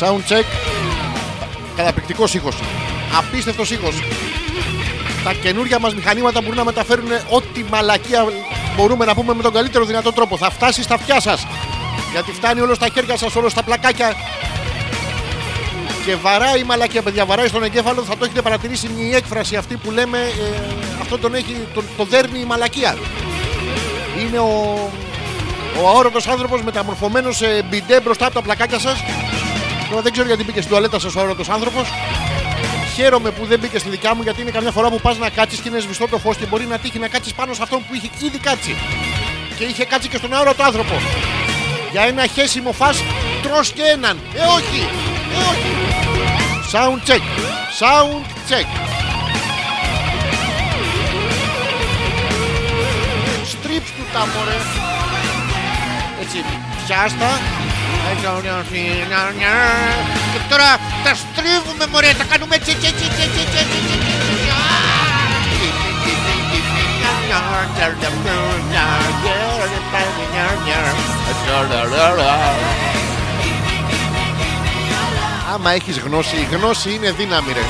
Sound check. Καταπληκτικός ήχος. Απίστευτος ήχος. Τα καινούργια μας μηχανήματα μπορούν να μεταφέρουν ό,τι μαλακία μπορούμε να πούμε με τον καλύτερο δυνατό τρόπο. Θα φτάσει στα αυτιά σας. Γιατί φτάνει όλο στα χέρια σας, όλο στα πλακάκια. Και βαράει η μαλακία, παιδιά, βαράει στον εγκέφαλο. Θα το έχετε παρατηρήσει μια έκφραση αυτή που λέμε. Ε, αυτό τον έχει, τον, το δέρνει η μαλακία. Είναι ο, ο αόρατος άνθρωπος μεταμορφωμένος σε μπιντέ μπροστά από τα πλακάκια σας. Τώρα δεν ξέρω γιατί μπήκε στην τουαλέτα σας ο αόρατο άνθρωπος. Χαίρομαι που δεν μπήκε στη δικιά μου γιατί είναι καμιά φορά που πας να κάτσεις και είναι σβηστό το φως και μπορεί να τύχει να κάτσεις πάνω σε αυτόν που είχε ήδη κάτσει. Και είχε κάτσει και στον αόρατο άνθρωπο. Για ένα χέσιμο φας τρως και έναν. Ε, όχι. Ε, όχι. Sound check. Sound check. Στρίψ του τα μωρέ. Έτσι. Πιάστα. Και τώρα τα στρίβουμε μωρέ. Τα κάνουμε έτσι έτσι έτσι έτσι έτσι έτσι έτσι Άμα έχεις γνώση, η γνώση είναι δύναμη ρε.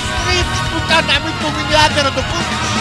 Στρίψ πουτάνα μην του μείνει άδερα το πούτι Είμαστε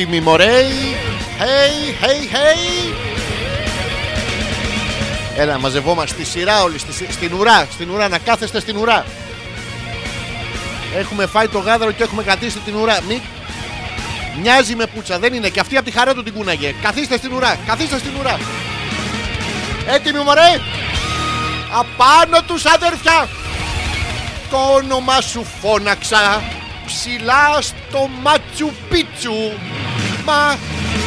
έτοιμοι μωρέι Hey, hey, hey. Έλα μαζευόμαστε στη σειρά όλοι στη, Στην ουρά, στην ουρά, να κάθεστε στην ουρά. Έχουμε φάει το γάδαρο και έχουμε κρατήσει την ουρά. Μη... Μοιάζει με πουτσα, δεν είναι. Και αυτή από τη χαρά του την κούναγε. Καθίστε στην ουρά, καθίστε στην ουρά. Έτοιμοι μωρέ; Απάνω τους αδερφιά Το όνομα σου φώναξα. Ψηλά στο Μάτσου Πίτσου. Μα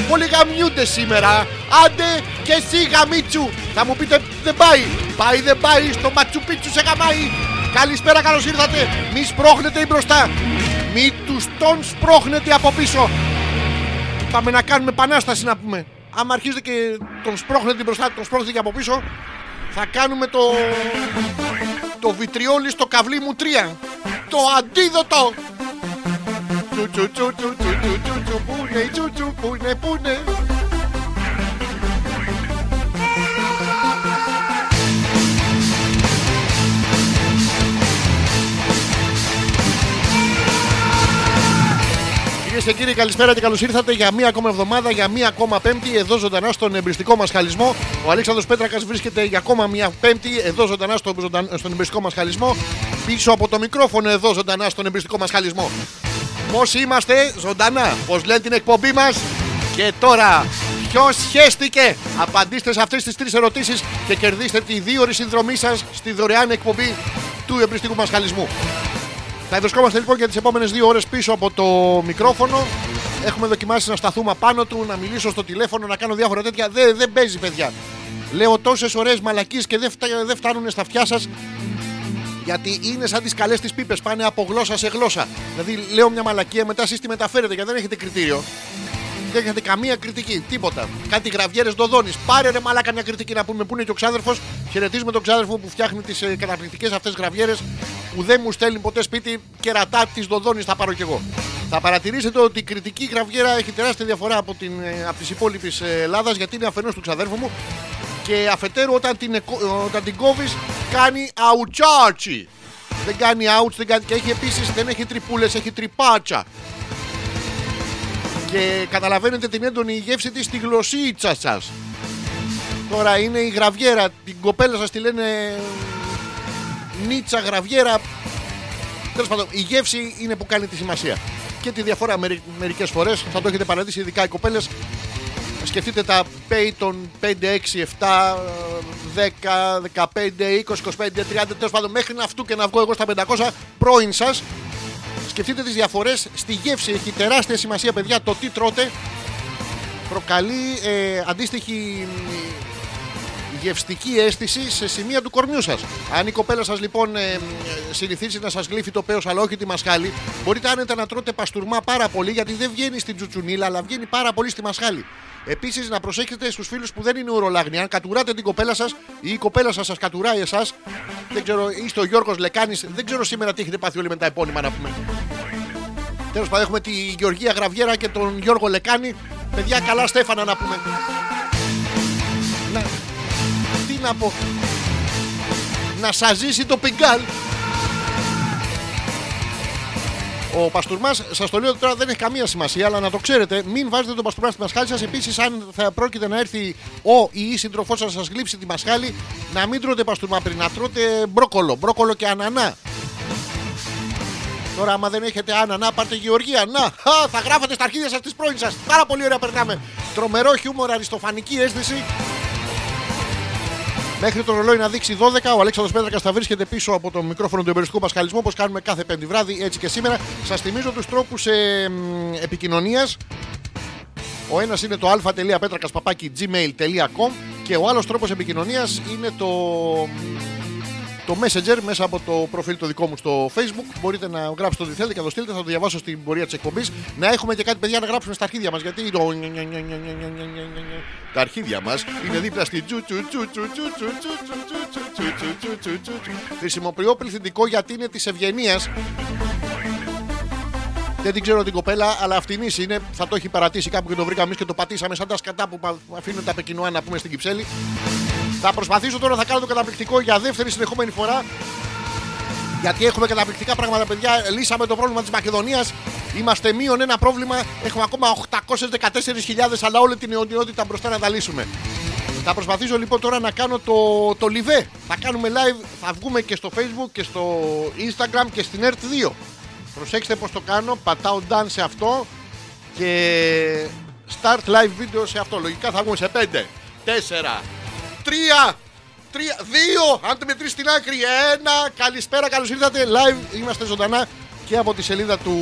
πολλοί γαμιούνται σήμερα. Άντε και εσύ γαμίτσου. Θα μου πείτε δεν πάει. Πάει δεν πάει στο Μάτσου Πίτσου σε γαμάει. Καλησπέρα καλώς ήρθατε. Μη σπρώχνετε ή μπροστά. Μη τους τον σπρώχνετε από πίσω. Πάμε να κάνουμε επανάσταση να πούμε. Άμα αρχίζετε και τον σπρώχνετε μπροστά, τον σπρώχνετε και από πίσω, θα κάνουμε το. το βιτριόλι στο καβλί μου 3. Το αντίδοτο. Τσου τσου τσου τσου τσου τσου τσου τσου Πού είναι η τσου πού είναι, πού είναι Κυρίες και κύριοι, καλησπέρα και καλώς ήρθατε για μία ακόμα εβδομάδα, για μία ακόμα Πέμπτη, εδώ ζωντανά στον εμπριστικό μας χαλισμό. Ο Αλέξανδρος Πέτρακας βρίσκεται για ακόμα μία Πέμπτη, εδώ ζωντανά στο, στον εμπριστικό μας χαλισμό. Πίσω από το μικρόφωνο, εδώ ζωντανά στον εμπριστικό μας χαλισμό. Πώ είμαστε, ζωντανά, πώ λένε την εκπομπή μας. Και τώρα, ποιος σχέστηκε, απαντήστε σε αυτές τις τρεις ερωτήσεις και κερδίστε τη δύο ώρη συνδρομή σας στη δωρεάν εκπομπή του εμπριστικού μα χαλισμού. Θα βρισκόμαστε λοιπόν για τις επόμενες δύο ώρες πίσω από το μικρόφωνο. Έχουμε δοκιμάσει να σταθούμε απάνω του, να μιλήσω στο τηλέφωνο, να κάνω διάφορα τέτοια. Δεν, δεν παίζει, παιδιά. Λέω τόσες ωραίες μαλακίες και δεν, δεν φτάνουν στα αυτιά σας γιατί είναι σαν τις καλές τις πίπες, πάνε από γλώσσα σε γλώσσα. Δηλαδή, λέω μια μαλακία, μετά εσείς τη μεταφέρετε γιατί δεν έχετε κριτήριο. Δεν έχετε καμία κριτική, τίποτα. Κάτι γραβιέρες δοδόνης. Πάρε ρε μαλάκα μια κριτική να πούμε που είναι και ο ξάδερφος. Χαιρετίζουμε τον ξάδερφο που φτιάχνει τις ε, καταπληκτικές αυτές γραβιέρες που δεν μου στέλνει ποτέ σπίτι και ρατά τη δοδόνης θα πάρω κι εγώ. Θα παρατηρήσετε ότι η κριτική γραβιέρα έχει τεράστια διαφορά από, την, ε, από τις υπόλοιπες Ελλάδας γιατί είναι αφενός του ξαδέρφου μου και αφετέρου όταν την, όταν την κόβεις κάνει αουτσάτσι. δεν κάνει outs, δεν κάνει... και έχει επίσης δεν έχει τρυπούλες, έχει τρυπάτσα. Και καταλαβαίνετε την έντονη γεύση της στη γλωσσίτσα σας. Τώρα είναι η γραβιέρα, την κοπέλα σας τη λένε νίτσα γραβιέρα. Τέλος πάντων, η γεύση είναι που κάνει τη σημασία. Και τη διαφορά μερικές φορές, θα το έχετε παραδείσει ειδικά οι κοπέλες, σκεφτείτε τα Payton 5, 6, 7, 10, 15, 20, 25, 30, τέλος πάντων μέχρι να αυτού και να βγω εγώ στα 500 πρώην σας. Σκεφτείτε τις διαφορές στη γεύση. Έχει τεράστια σημασία, παιδιά, το τι τρώτε. Προκαλεί ε, αντίστοιχη γευστική αίσθηση σε σημεία του κορμιού σας. Αν η κοπέλα σας λοιπόν ε, συνηθίσει να σας γλύφει το πέος αλλά όχι τη μασχάλη, μπορείτε άνετα να τρώτε παστούρμα πάρα πολύ γιατί δεν βγαίνει στην τσουτσουνίλα αλλά βγαίνει πάρα πολύ στη μασχάλη. Επίσης, να προσέχετε στους φίλους που δεν είναι ουρολάγνοι. Αν κατουράτε την κοπέλα σας ή η κοπέλα σας σας κατουράει εσάς, δεν ξέρω, είστε ο Γιώργος Λεκάνης, δεν ξέρω σήμερα τι έχετε πάθει όλοι με τα επώνυμα να πούμε. Τέλος πάντων, έχουμε τη Γεωργία Γραβιέρα και τον Γιώργο Λεκάνη. Παιδιά, καλά Στέφανα να πούμε. Να, τι να πω. Να σας ζήσει το πιγκάλ. Ο παστούρμα, σας το λέω τώρα δεν έχει καμία σημασία, αλλά να το ξέρετε, μην βάζετε τον παστούρμα στη μασχάλη σας. Επίσης, αν θα πρόκειται να έρθει ο ή η σύντροφός σας να σας γλύψει τη μασχάλη, να μην τρώτε παστούρμα πριν, να τρώτε μπρόκολο, μπρόκολο και ανανά. Τώρα, άμα δεν έχετε ανανά, πάρτε γεωργία. Να, θα γράφετε στα αρχίδια σας τη πρώην σας. Πάρα πολύ ωραία περνάμε. Τρομερό χιούμορ, αριστοφανική αίσθηση. Μέχρι το ρολόι να δείξει 12, ο Αλέξανδρος Πέτρακας θα βρίσκεται πίσω από το μικρόφωνο του εμπεριστικού πασχαλισμού όπως κάνουμε κάθε πέμπτη βράδυ, έτσι και σήμερα. Σας θυμίζω τους τρόπους ε, επικοινωνίας. Ο ένας είναι το α.πέτρακα.gmail.com και ο άλλος τρόπος επικοινωνίας είναι το το Messenger μέσα από το προφίλ το δικό μου στο Facebook. Μπορείτε να γράψετε ό,τι θέλετε και να το στείλετε. Θα το διαβάσω στην πορεία τη εκπομπή. Να έχουμε και κάτι παιδιά να γράψουμε στα αρχίδια μα. Γιατί τα αρχίδια μα είναι δίπλα στη Χρησιμοποιώ πληθυντικό γιατί είναι τη ευγενία. Δεν την ξέρω την κοπέλα, αλλά αυτήν είναι. Θα το έχει παρατήσει κάπου και το βρήκαμε εμεί και το πατήσαμε σαν τα σκατά που αφήνουν τα πεκκινουά να πούμε στην Κυψέλη. Θα προσπαθήσω τώρα να κάνω το καταπληκτικό για δεύτερη συνεχόμενη φορά. Γιατί έχουμε καταπληκτικά πράγματα, παιδιά. Λύσαμε το πρόβλημα της Μακεδονίας. Είμαστε μείον ένα πρόβλημα. Έχουμε ακόμα 814.000, αλλά όλη την αιωνιότητα μπροστά να τα λύσουμε. Θα προσπαθήσω λοιπόν τώρα να κάνω το, το live. Θα κάνουμε live, θα βγούμε και στο facebook και στο instagram και στην ERT2. Προσέξτε πως το κάνω, πατάω done σε αυτό και start live video σε αυτό. Λογικά θα βγούμε σε 5, 4, Τρία. Τρία. Δύο. Αν το μετρήσει στην άκρη. Ένα. Καλησπέρα. Καλώς ήρθατε. Live. Είμαστε ζωντανά και από τη σελίδα του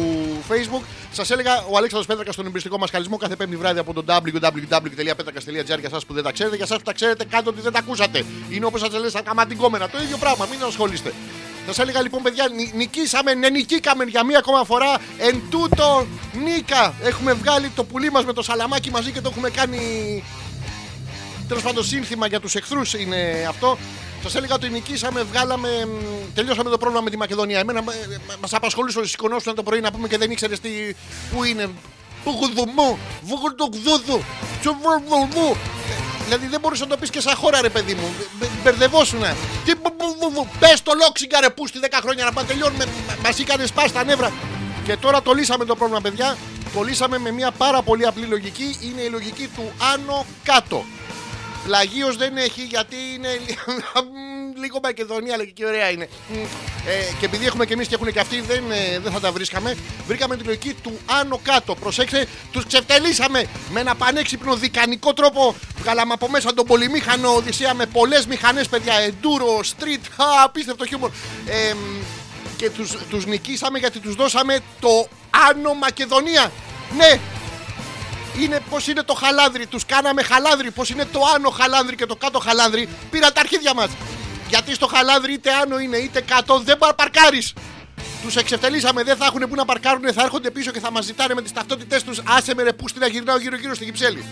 Facebook. Σας έλεγα ο Αλέξανδρος Πέτρακας στον εμπριστικό μας χαλισμό κάθε πέμπτη βράδυ από το www.petrakas.gr για εσά που δεν τα ξέρετε. Για εσά που τα ξέρετε, κάντε ότι δεν τα ακούσατε. Είναι όπως σας λέει σαν καματικόμενα. Το ίδιο πράγμα. Μην ασχολείστε. Σας έλεγα λοιπόν, παιδιά, νικήσαμε, ναι, νικήκαμε για μία ακόμα φορά. Εν τούτο, νίκα. Έχουμε βγάλει το πουλί μας με το σαλαμάκι μαζί και το έχουμε κάνει Τέλος πάντων, σύνθημα για τους εχθρούς είναι αυτό. Σας έλεγα ότι νικήσαμε, βγάλαμε, τελειώσαμε το πρόβλημα με τη Μακεδονία. Εμένα μας απασχολούσε ότι σηκωνόσουν το πρωί να πούμε και δεν ήξερες τι, πού είναι. Πουγουδουμού, βουγουδουγδούδου, τσουβουρδουμού. Δηλαδή δεν μπορούσες να το πεις και σαν χώρα, ρε παιδί μου. Μπερδευόσουνα. Τι πες το λόξιγκα, ρε πούστη 10 χρόνια να πάμε τελειώνουμε. Μα είχαν σπάσει τα νεύρα. Και τώρα το λύσαμε το πρόβλημα, παιδιά. Το λύσαμε με μια πάρα πολύ απλή λογική. Είναι η λογική του άνω κάτω. Πλαγίω δεν έχει γιατί είναι λίγο Μακεδονία, αλλά και ωραία είναι. Ε, και επειδή έχουμε και εμείς και έχουν και αυτοί, δεν, ε, δεν θα τα βρίσκαμε. Βρήκαμε τη λογική του άνω κάτω. Προσέξτε, τους ξεφτελίσαμε με ένα πανέξυπνο δικανικό τρόπο. Βγάλαμε από μέσα τον πολυμήχανο Οδυσσέα με πολλές μηχανές, παιδιά. Enduro, street, α, απίστευτο χιούμορ. Ε, και τους, τους νικήσαμε γιατί τους δώσαμε το Άνω Μακεδονία. Ναι, είναι πώ είναι το χαλάνδρι. Τους κάναμε χαλάνδρι. Πώ είναι το άνω χαλάνδρι και το κάτω χαλάνδρι. Πήρα τα αρχίδια μας. Γιατί στο χαλάνδρι είτε άνω είναι είτε κάτω δεν παρκάρεις. Τους εξευτελίσαμε, δεν θα έχουν που να παρκάρουν, θα έρχονται πίσω και θα μας ζητάνε με τις ταυτότητές τους. Άσε με ρε πούστη να γυρνάω γύρω-γύρω στη Κυψέλη.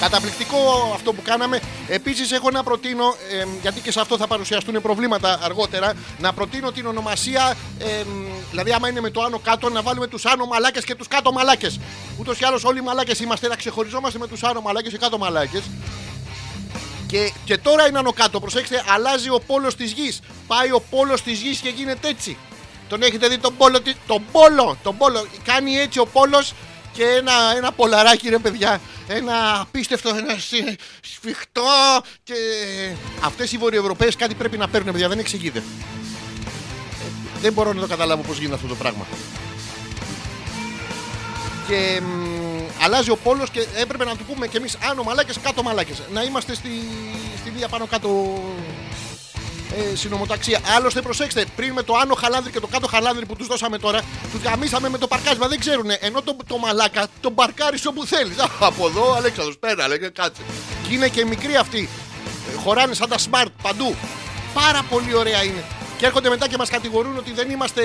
Καταπληκτικό αυτό που κάναμε. Επίσης, έχω να προτείνω, ε, γιατί και σε αυτό θα παρουσιαστούν προβλήματα αργότερα, να προτείνω την ονομασία. Ε, δηλαδή, άμα είναι με το άνω κάτω, να βάλουμε τους άνω μαλάκες και τους κάτω μαλάκες. Ούτως ή άλλως, όλοι οι μαλάκες είμαστε, να ξεχωριζόμαστε με τους άνω μαλάκες και κάτω μαλάκες. Και, και τώρα είναι άνω κάτω. Προσέξτε, αλλάζει ο πόλος της γης. Πάει ο πόλος της γης και γίνεται έτσι. Τον έχετε δει τον πόλο, της- τον πόλο, τον πόλο. Κάνει έτσι ο πόλος και ένα, ένα πολαράκι ρε παιδιά. Ένα απίστευτο, ένα σ- σφιχτό. Και αυτές οι Βορειοευρωπαίες κάτι πρέπει να παίρνουν, παιδιά. Δεν εξηγείται. Ε, δεν μπορώ να το καταλάβω πώς γίνεται αυτό το πράγμα. Και μ, αλλάζει ο πόλος και έπρεπε να του πούμε κι εμείς άνω μαλάκες, κάτω μαλάκες. Να είμαστε στη, στην ίδια πάνω κάτω ε, συνομοταξία. Άλλωστε, προσέξτε, πριν με το άνω χαλάνδρι και το κάτω χαλάνδρι που τους δώσαμε τώρα, τους γαμίσαμε με το παρκάρισμα. Δεν ξέρουν. Ενώ το, το μαλάκα τον παρκάρει όπου θέλεις. Από εδώ, Αλέξανδρος, πέρα, λέγε, κάτσε. Και είναι και μικροί αυτοί. Ε, Χωράνε σαν τα smart παντού. Πάρα πολύ ωραία είναι. Και έρχονται μετά και μας κατηγορούν ότι δεν είμαστε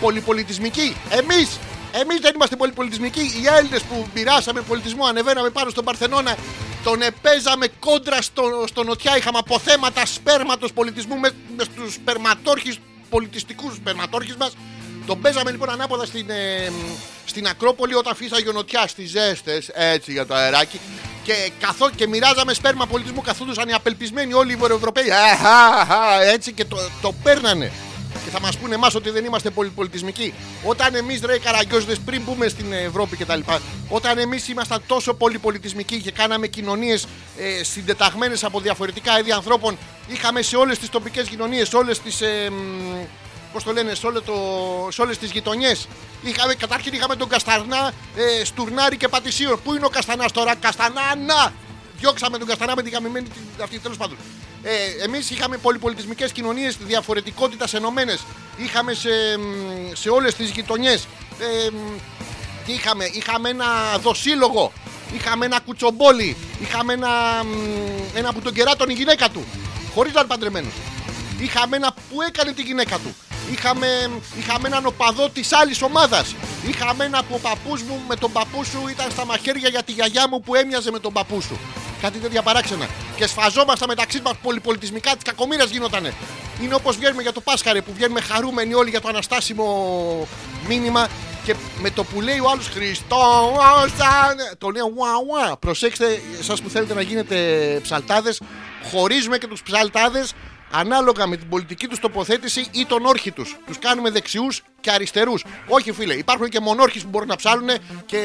πολυπολιτισμικοί. Εμείς! Εμείς δεν είμαστε πολυπολιτισμικοί. Οι Έλληνες που μοιράσαμε πολιτισμό, ανεβαίναμε πάνω στον Παρθενώνα, τον επέζαμε κόντρα στο, στο νοτιά. Είχαμε αποθέματα σπέρματος πολιτισμού με, με στους σπερματόρχε πολιτιστικούς σπερματόρχε μας. Τον παίζαμε λοιπόν ανάποδα στην, ε, στην Ακρόπολη όταν φύσαγε ο νοτιά στις ζέστες, έτσι για το αεράκι. Και, καθό, και μοιράζαμε σπέρμα πολιτισμού, καθόντουσαν οι απελπισμένοι όλοι οι Βορειοευρωπαίοι. Ε, α, α, έτσι και το, το παίρνανε. Και θα μας πούνε εμάς ότι δεν είμαστε πολυπολιτισμικοί. Όταν εμείς ρε καραγκιόζητες πριν μπούμε στην Ευρώπη κτλ. Όταν εμείς ήμασταν τόσο πολυπολιτισμικοί και κάναμε κοινωνίες ε, συντεταγμένες από διαφορετικά είδη ανθρώπων, είχαμε σε όλες τις τοπικές κοινωνίες, σε όλες τις. Ε, Πώς το λένε, σε, όλο το, σε όλες τις γειτονιές είχαμε, Καταρχήν είχαμε τον Καστανά, ε, Στουρνάρη και Πατησίων Πού είναι ο Καστανάς τώρα, Καστανά, να! Διώξαμε τον Καστανά με την γαμημένη την- αυτή τέλος πάντων ε, Εμείς είχαμε πολυπολιτισμικές κοινωνίες Διαφορετικότητας ενωμένες. Είχαμε σε, μ, σε όλες τις γειτονιές. Ε, μ, τι είχαμε, είχαμε ένα δοσύλλογο, είχαμε ένα κουτσομπόλι, είχαμε ένα, μ, ένα που τον κεράτωνε η γυναίκα του, χωρίς να είναι παντρεμένος. Είχαμε ένα που έκανε τη γυναίκα του. Είχαμε, είχαμε έναν οπαδό της άλλης ομάδας. Είχαμε ένα που ο παππούς μου με τον παππούς σου ήταν στα μαχαίρια για τη γιαγιά μου που έμοιαζε με τον παππού σου. Κάτι τέτοια παράξενα. Και σφαζόμασταν μεταξύ μας πολυπολιτισμικά της κακομοίρας γινότανε. Είναι όπως βγαίνουμε για το Πάσχαρε που βγαίνουμε χαρούμενοι όλοι για το αναστάσιμο μήνυμα και με το που λέει ο άλλος Χριστός, το λέει ουα ουα. Προσέξτε, εσάς που θέλετε να γίνετε ψαλτάδες, χωρίζουμε και τους ψαλτάδες ανάλογα με την πολιτική τους τοποθέτηση ή τον όρχη τους. Τους κάνουμε δεξιούς και αριστερούς. Όχι, φίλε, υπάρχουν και μονόρχοι που μπορούν να ψάλουν και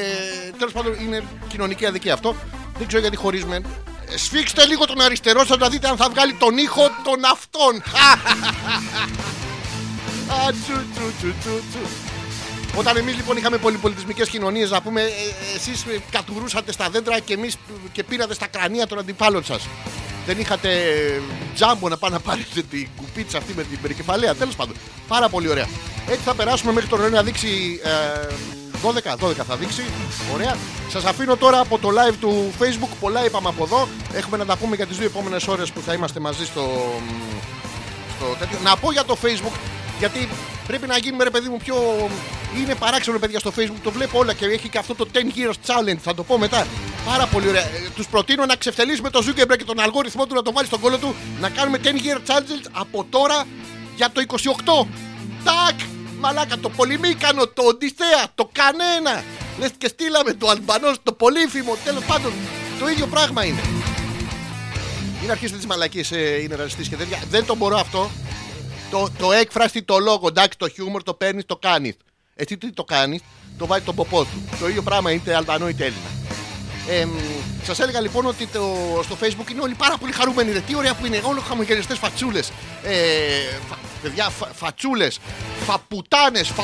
τέλος πάντων είναι κοινωνική αδικία αυτό. Δεν ξέρω γιατί χωρίζουμε. Ε, Σφίξτε λίγο τον αριστερό σας να δείτε αν θα βγάλει τον ήχο των αυτών. Α, τσου, τσου, τσου, τσου, τσου. Όταν εμείς λοιπόν είχαμε πολυπολιτισμικές κοινωνίες, να πούμε, εσείς κατουρούσατε στα δέντρα και εμείς και πήρατε στα κρανία των αντιπάλων σας. Δεν είχατε τζάμπο να πάνε να πάρετε την κουπίτσα αυτή με την περικεφαλαία. Τέλος πάντων, πάρα πολύ ωραία. Έτσι θα περάσουμε μέχρι το ρολόι να δείξει. Ε, 12, 12 θα δείξει. Ωραία. Σας αφήνω τώρα από το live του Facebook. Πολλά είπαμε από εδώ. Έχουμε να τα πούμε για τις δύο επόμενες ώρες που θα είμαστε μαζί στο, στο τέτοιο. Να πω για το Facebook, γιατί πρέπει να γίνουμε ρε παιδί μου πιο. Είναι παράξενο ρε παιδιά στο Facebook, το βλέπω όλα και έχει και αυτό το 10 years challenge, θα το πω μετά. Πάρα πολύ ωραία. Τους προτείνω να ξεφτελίσουμε το Zuckerberg και τον αλγόριθμό του να το βάλει στον κόλλο του, να κάνουμε 10 year challenge από τώρα για το 28. Τάκ! Μαλάκα, το πολυμήκανο, το Οδυσσέα, το κανένα. Λες και στείλαμε το Αλμπανός, το πολύφημο. Τέλος πάντων, το ίδιο πράγμα είναι. Μην αρχίσετε τις μαλακίες, ε, είναι ραζιστής και τέτοια. Δεν το μπορώ αυτό. Το, το έκφραστη, το λόγο, εντάξει, το χιούμορ το παίρνεις, το κάνεις. Εσύ τι το κάνεις, το βάζει τον ποπό του. Το ίδιο πράγμα είτε Αλβανό είτε Έλληνα. Ε, Σας έλεγα λοιπόν ότι το, στο facebook είναι όλοι πάρα πολύ χαρούμενοι. Ρε. Τι ωραία που είναι, όλο χαμογελιστέ φατσούλες. Ε, φα, παιδιά, φα, φατσούλες, φαπουτάνες, φα,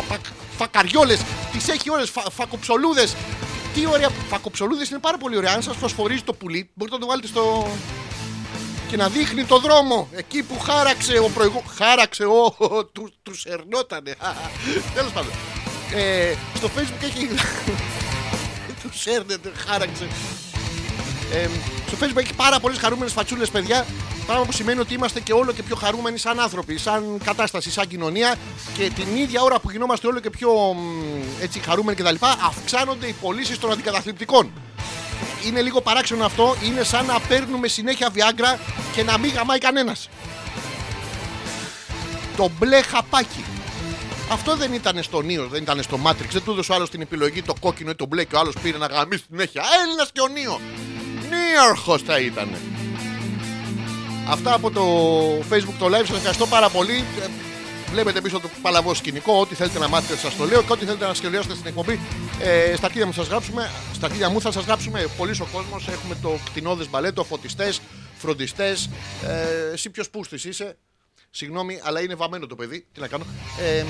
φακαριόλες. Τις έχει όλες, φα, φακοψολούδες. Τι ωραία, φακοψολούδες είναι πάρα πολύ ωραία. Αν σας φωσφορίζει το πουλί, μπορείτε να το βάλετε στο, και να δείχνει το δρόμο εκεί που χάραξε ο προηγούμενο. Χάραξε ο. του, τους σερνότανε. Τέλος πάντων. Ε, στο facebook έχει. τους σέρνεται, χάραξε. Ε, στο facebook έχει πάρα πολλές χαρούμενες φατσούλες, παιδιά. Πράγμα που σημαίνει ότι είμαστε και όλο και πιο χαρούμενοι σαν άνθρωποι, σαν κατάσταση, σαν κοινωνία. Και την ίδια ώρα που γινόμαστε όλο και πιο μ, έτσι, χαρούμενοι κτλ., αυξάνονται οι πωλήσεις των αντικαταθλιπτικών είναι λίγο παράξενο αυτό. Είναι σαν να παίρνουμε συνέχεια Viagra και να μην γαμάει κανένας. Το μπλε χαπάκι. Αυτό δεν ήταν στο Νίο, δεν ήταν στο Matrix. Δεν του έδωσε ο άλλος την επιλογή το κόκκινο ή το μπλε και ο άλλος πήρε να γαμίσει συνέχεια. Έλληνας και ο Νίο. Νίαρχος θα ήταν. Αυτά από το facebook το live. Σας ευχαριστώ πάρα πολύ. Ε, Βλέπετε πίσω το παλαβό σκηνικό. Ό,τι θέλετε να μάθετε, σας το λέω. Και ό,τι θέλετε να σχεδιάσετε στην εκπομπή, ε, στα χίλια μου σας γράψουμε. Στα χίλια μου θα σας γράψουμε. Πολύ ο κόσμος. Έχουμε το κτηνόδε μπαλέτο, φωτιστές, φροντιστές. Ε, εσύ ποιος πούστης είσαι. Συγγνώμη, αλλά είναι βαμμένο το παιδί. Τι να κάνω. Ε,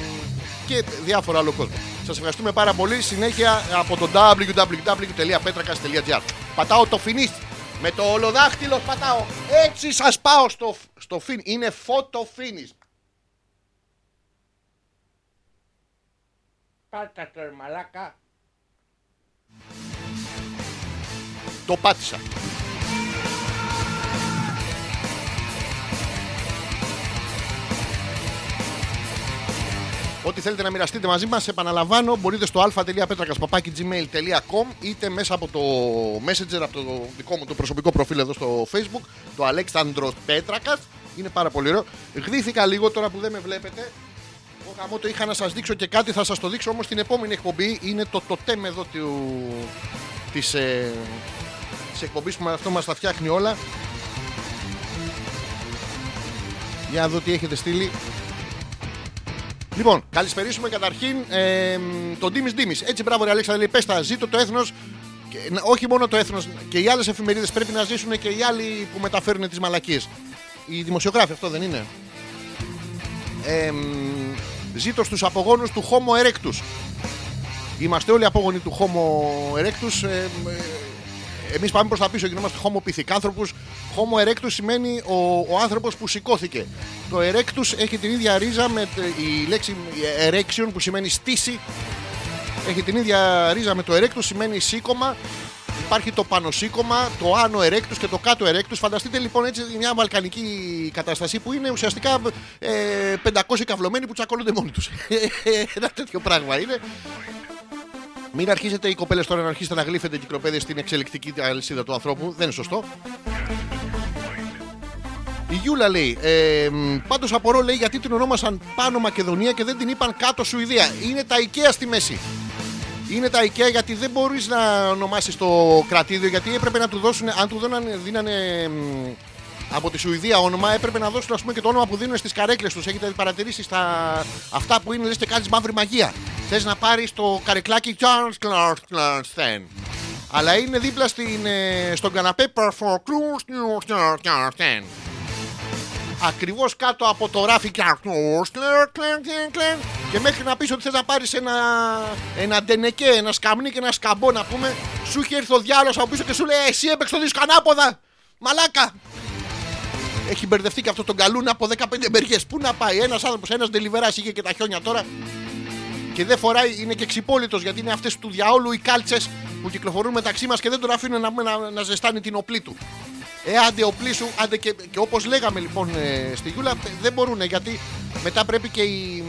και διάφορα άλλο κόσμο. Σας ευχαριστούμε πάρα πολύ. Συνέχεια από το www.petrakas.gr. Πατάω το finish. Με το ολοδάχτυλο πατάω. Έτσι σας πάω στο, στο fin. Είναι photo finish. Πάτα το μαλάκα. Το πάτησα. Ό,τι θέλετε να μοιραστείτε μαζί μας, επαναλαμβάνω, μπορείτε στο αλφα.πέτρακα.gmail.com είτε μέσα από το Messenger, από το δικό μου το προσωπικό προφίλ εδώ στο Facebook, το Αλέξανδρος Πέτρακας. Είναι πάρα πολύ ωραίο. Γδύθηκα λίγο τώρα που δεν με βλέπετε. Εγώ γαμό το είχα να σας δείξω και κάτι, θα σας το δείξω όμως στην επόμενη εκπομπή. Είναι το τοτέμ εδώ της ε, εκπομπής που αυτό μας τα φτιάχνει όλα. Για να δω τι έχετε στείλει. Λοιπόν, καλησπερίσουμε καταρχήν ε, τον Ντίμης Ντίμης. Έτσι, μπράβο, ρε Αλέξανδρε, λέει: Πέστα, ζήτω το έθνος. Όχι μόνο το έθνος, και οι άλλες εφημερίδες πρέπει να ζήσουν και οι άλλοι που μεταφέρουν τις μαλακίες. Οι δημοσιογράφοι, αυτό δεν είναι. Ε, ζήτω στους απογόνους του Homo erectus. Είμαστε όλοι απόγονοι του Homo erectus. Ε, Εμείς πάμε προς τα πίσω, γινόμαστε Homo piθηκάνθρωπου. Homo erectus σημαίνει ο, ο άνθρωπος που σηκώθηκε. Το erectus έχει την ίδια ρίζα με η λέξη erection που σημαίνει στήση. Έχει την ίδια ρίζα με το erectus, σημαίνει σήκωμα. Υπάρχει το πάνω σήκωμα, το άνω erectus και το κάτω erectus. Φανταστείτε λοιπόν έτσι μια βαλκανική κατάσταση που είναι ουσιαστικά ε, 500 καυλωμένοι που τσακώνονται μόνοι τους. Ένα τέτοιο πράγμα είναι. Μην αρχίσετε οι κοπέλες τώρα να αρχίσετε να γλύφετε κυκλοπαίδες στην εξελικτική αλυσίδα του ανθρώπου. Δεν είναι σωστό. Η Γιούλα λέει, ε, πάντως απορώ λέει γιατί την ονόμασαν πάνω Μακεδονία και δεν την είπαν κάτω Σουηδία. Είναι τα IKEA στη μέση. Είναι τα IKEA γιατί δεν μπορείς να ονομάσεις το κρατήδιο γιατί έπρεπε να του δώσουν, αν του δίνανε, δίνανε από τη Σουηδία όνομα, έπρεπε να δώσουν ας πούμε, και το όνομα που δίνουν στι καρέκλε του. Έχετε παρατηρήσει στα... αυτά που είναι, λε και κάνει μαύρη μαγεία. Θε να πάρει το καρεκλάκι Charles Clark Αλλά είναι δίπλα στην, ε, στον καναπέ Ακριβώς κάτω από το ράφι και μέχρι να πεις ότι θες να πάρεις ένα, ένα ντενεκέ, ένα σκαμνί και ένα σκαμπό να πούμε, σου έχει έρθει ο διάλογος από πίσω και σου λέει Εσύ έπαιξε το δίσκο ανάποδα! Μαλάκα! Έχει μπερδευτεί και αυτό τον καλούν από 15 μεριές. Πού να πάει ένας άνθρωπος, ένας ντελιβερά είχε και τα χιόνια τώρα. Και δεν φοράει, είναι και ξυπόλυτος γιατί είναι αυτές του διαόλου οι κάλτσες που κυκλοφορούν μεταξύ μας και δεν τον αφήνουν να, να, να ζεστάνει την οπλή του. Ε, άντε οπλή σου, άντε και, και όπως λέγαμε λοιπόν ε, στη Γιούλα, δεν μπορούν γιατί μετά πρέπει και οι,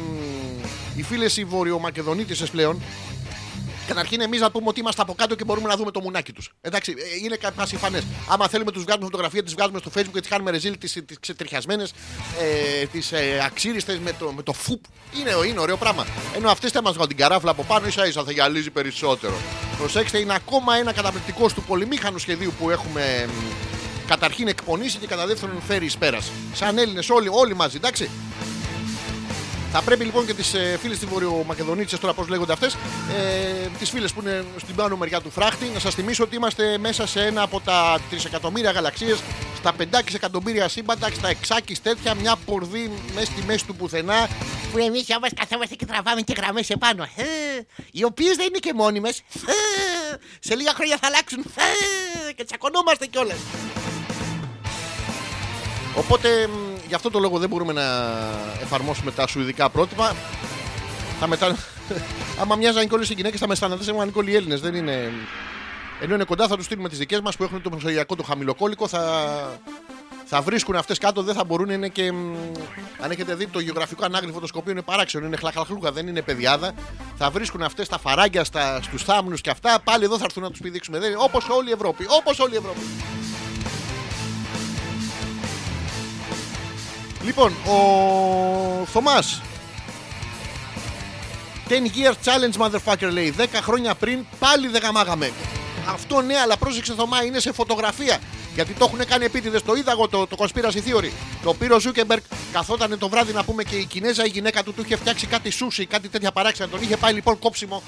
οι φίλες οι βορειομακεδονίτησε πλέον Καταρχήν, εμείς να πούμε ότι είμαστε από κάτω και μπορούμε να δούμε το μουνάκι τους. Εντάξει, ε, είναι πασιφανέ. Άμα θέλουμε τους βγάζουμε φωτογραφία, τις βγάζουμε στο facebook και τις κάνουμε ρεζίλ, τις ξετριχιασμένες, ε, τις ε, αξίριστες με το, με το φουπ. Είναι, είναι ωραίο πράγμα. Ενώ αυτές θα μας βγάλουν την καράφλα από πάνω, ίσα ίσα θα γυαλίζει περισσότερο. Προσέξτε, είναι ακόμα ένα καταπληκτικό του πολυμήχανου σχεδίου που έχουμε καταρχήν εκπονήσει και κατά δεύτερον φέρει εις πέρας. Σαν Έλληνες όλοι, όλοι μαζί, εντάξει. Θα πρέπει λοιπόν και τις ε, φίλες της Βορειομακεδονίτσε, τώρα πώς λέγονται αυτές, ε, τις φίλες που είναι στην πάνω μεριά του φράχτη, να σας θυμίσω ότι είμαστε μέσα σε ένα από τα τρισεκατομμύρια γαλαξίες, στα 5 εκατομμύρια σύμπαντα, στα εξάκις τέτοια, μια πορδί μέσα στη μέση του πουθενά. Που εμείς όμως καθόμαστε και τραβάμε και γραμμές επάνω. Ε, οι οποίες δεν είναι και μόνιμες. Ε, σε λίγα χρόνια θα αλλάξουν. Ε, και τσακωνόμαστε κιόλας. Οπότε γι' αυτό το λόγο δεν μπορούμε να εφαρμόσουμε τα σουηδικά πρότυπα. Θα μετά. Άμα μοιάζαν και όλε οι γυναίκε θα με αισθανόταν όλοι οι Έλληνες. Δεν είναι. Ενώ είναι κοντά θα τους στείλουμε τις δικές μας που έχουν το μεσογειακό το χαμηλοκόλικο. Θα, θα βρίσκουν αυτές κάτω, δεν θα μπορούν. Είναι και. Αν έχετε δει το γεωγραφικό ανάγλυφο το σκοπείο είναι παράξενο, είναι χλαχλαχλούκα, δεν είναι παιδιάδα. Θα βρίσκουν αυτές τα φαράγγια στους θάμνους και αυτά. Πάλι εδώ θα έρθουν να τους πηδήξουμε. Όπως όλη η Ευρώπη. Όπως όλη η Ευρώπη. Λοιπόν, ο Θωμάς. 10 years challenge, motherfucker λέει. 10 χρόνια πριν πάλι δεν γαμάγαμε. Αυτό ναι, αλλά πρόσεξε Θωμά, είναι σε φωτογραφία. Γιατί το έχουν κάνει επίτηδες. Το είδα εγώ το, το conspiracy theory. Το πήρε ο Ζούκεμπεργκ, καθόταν το βράδυ να πούμε και η Κινέζα η γυναίκα του του είχε φτιάξει κάτι σούσι, κάτι τέτοια παράξενα. Τον είχε πάει λοιπόν κόψιμο.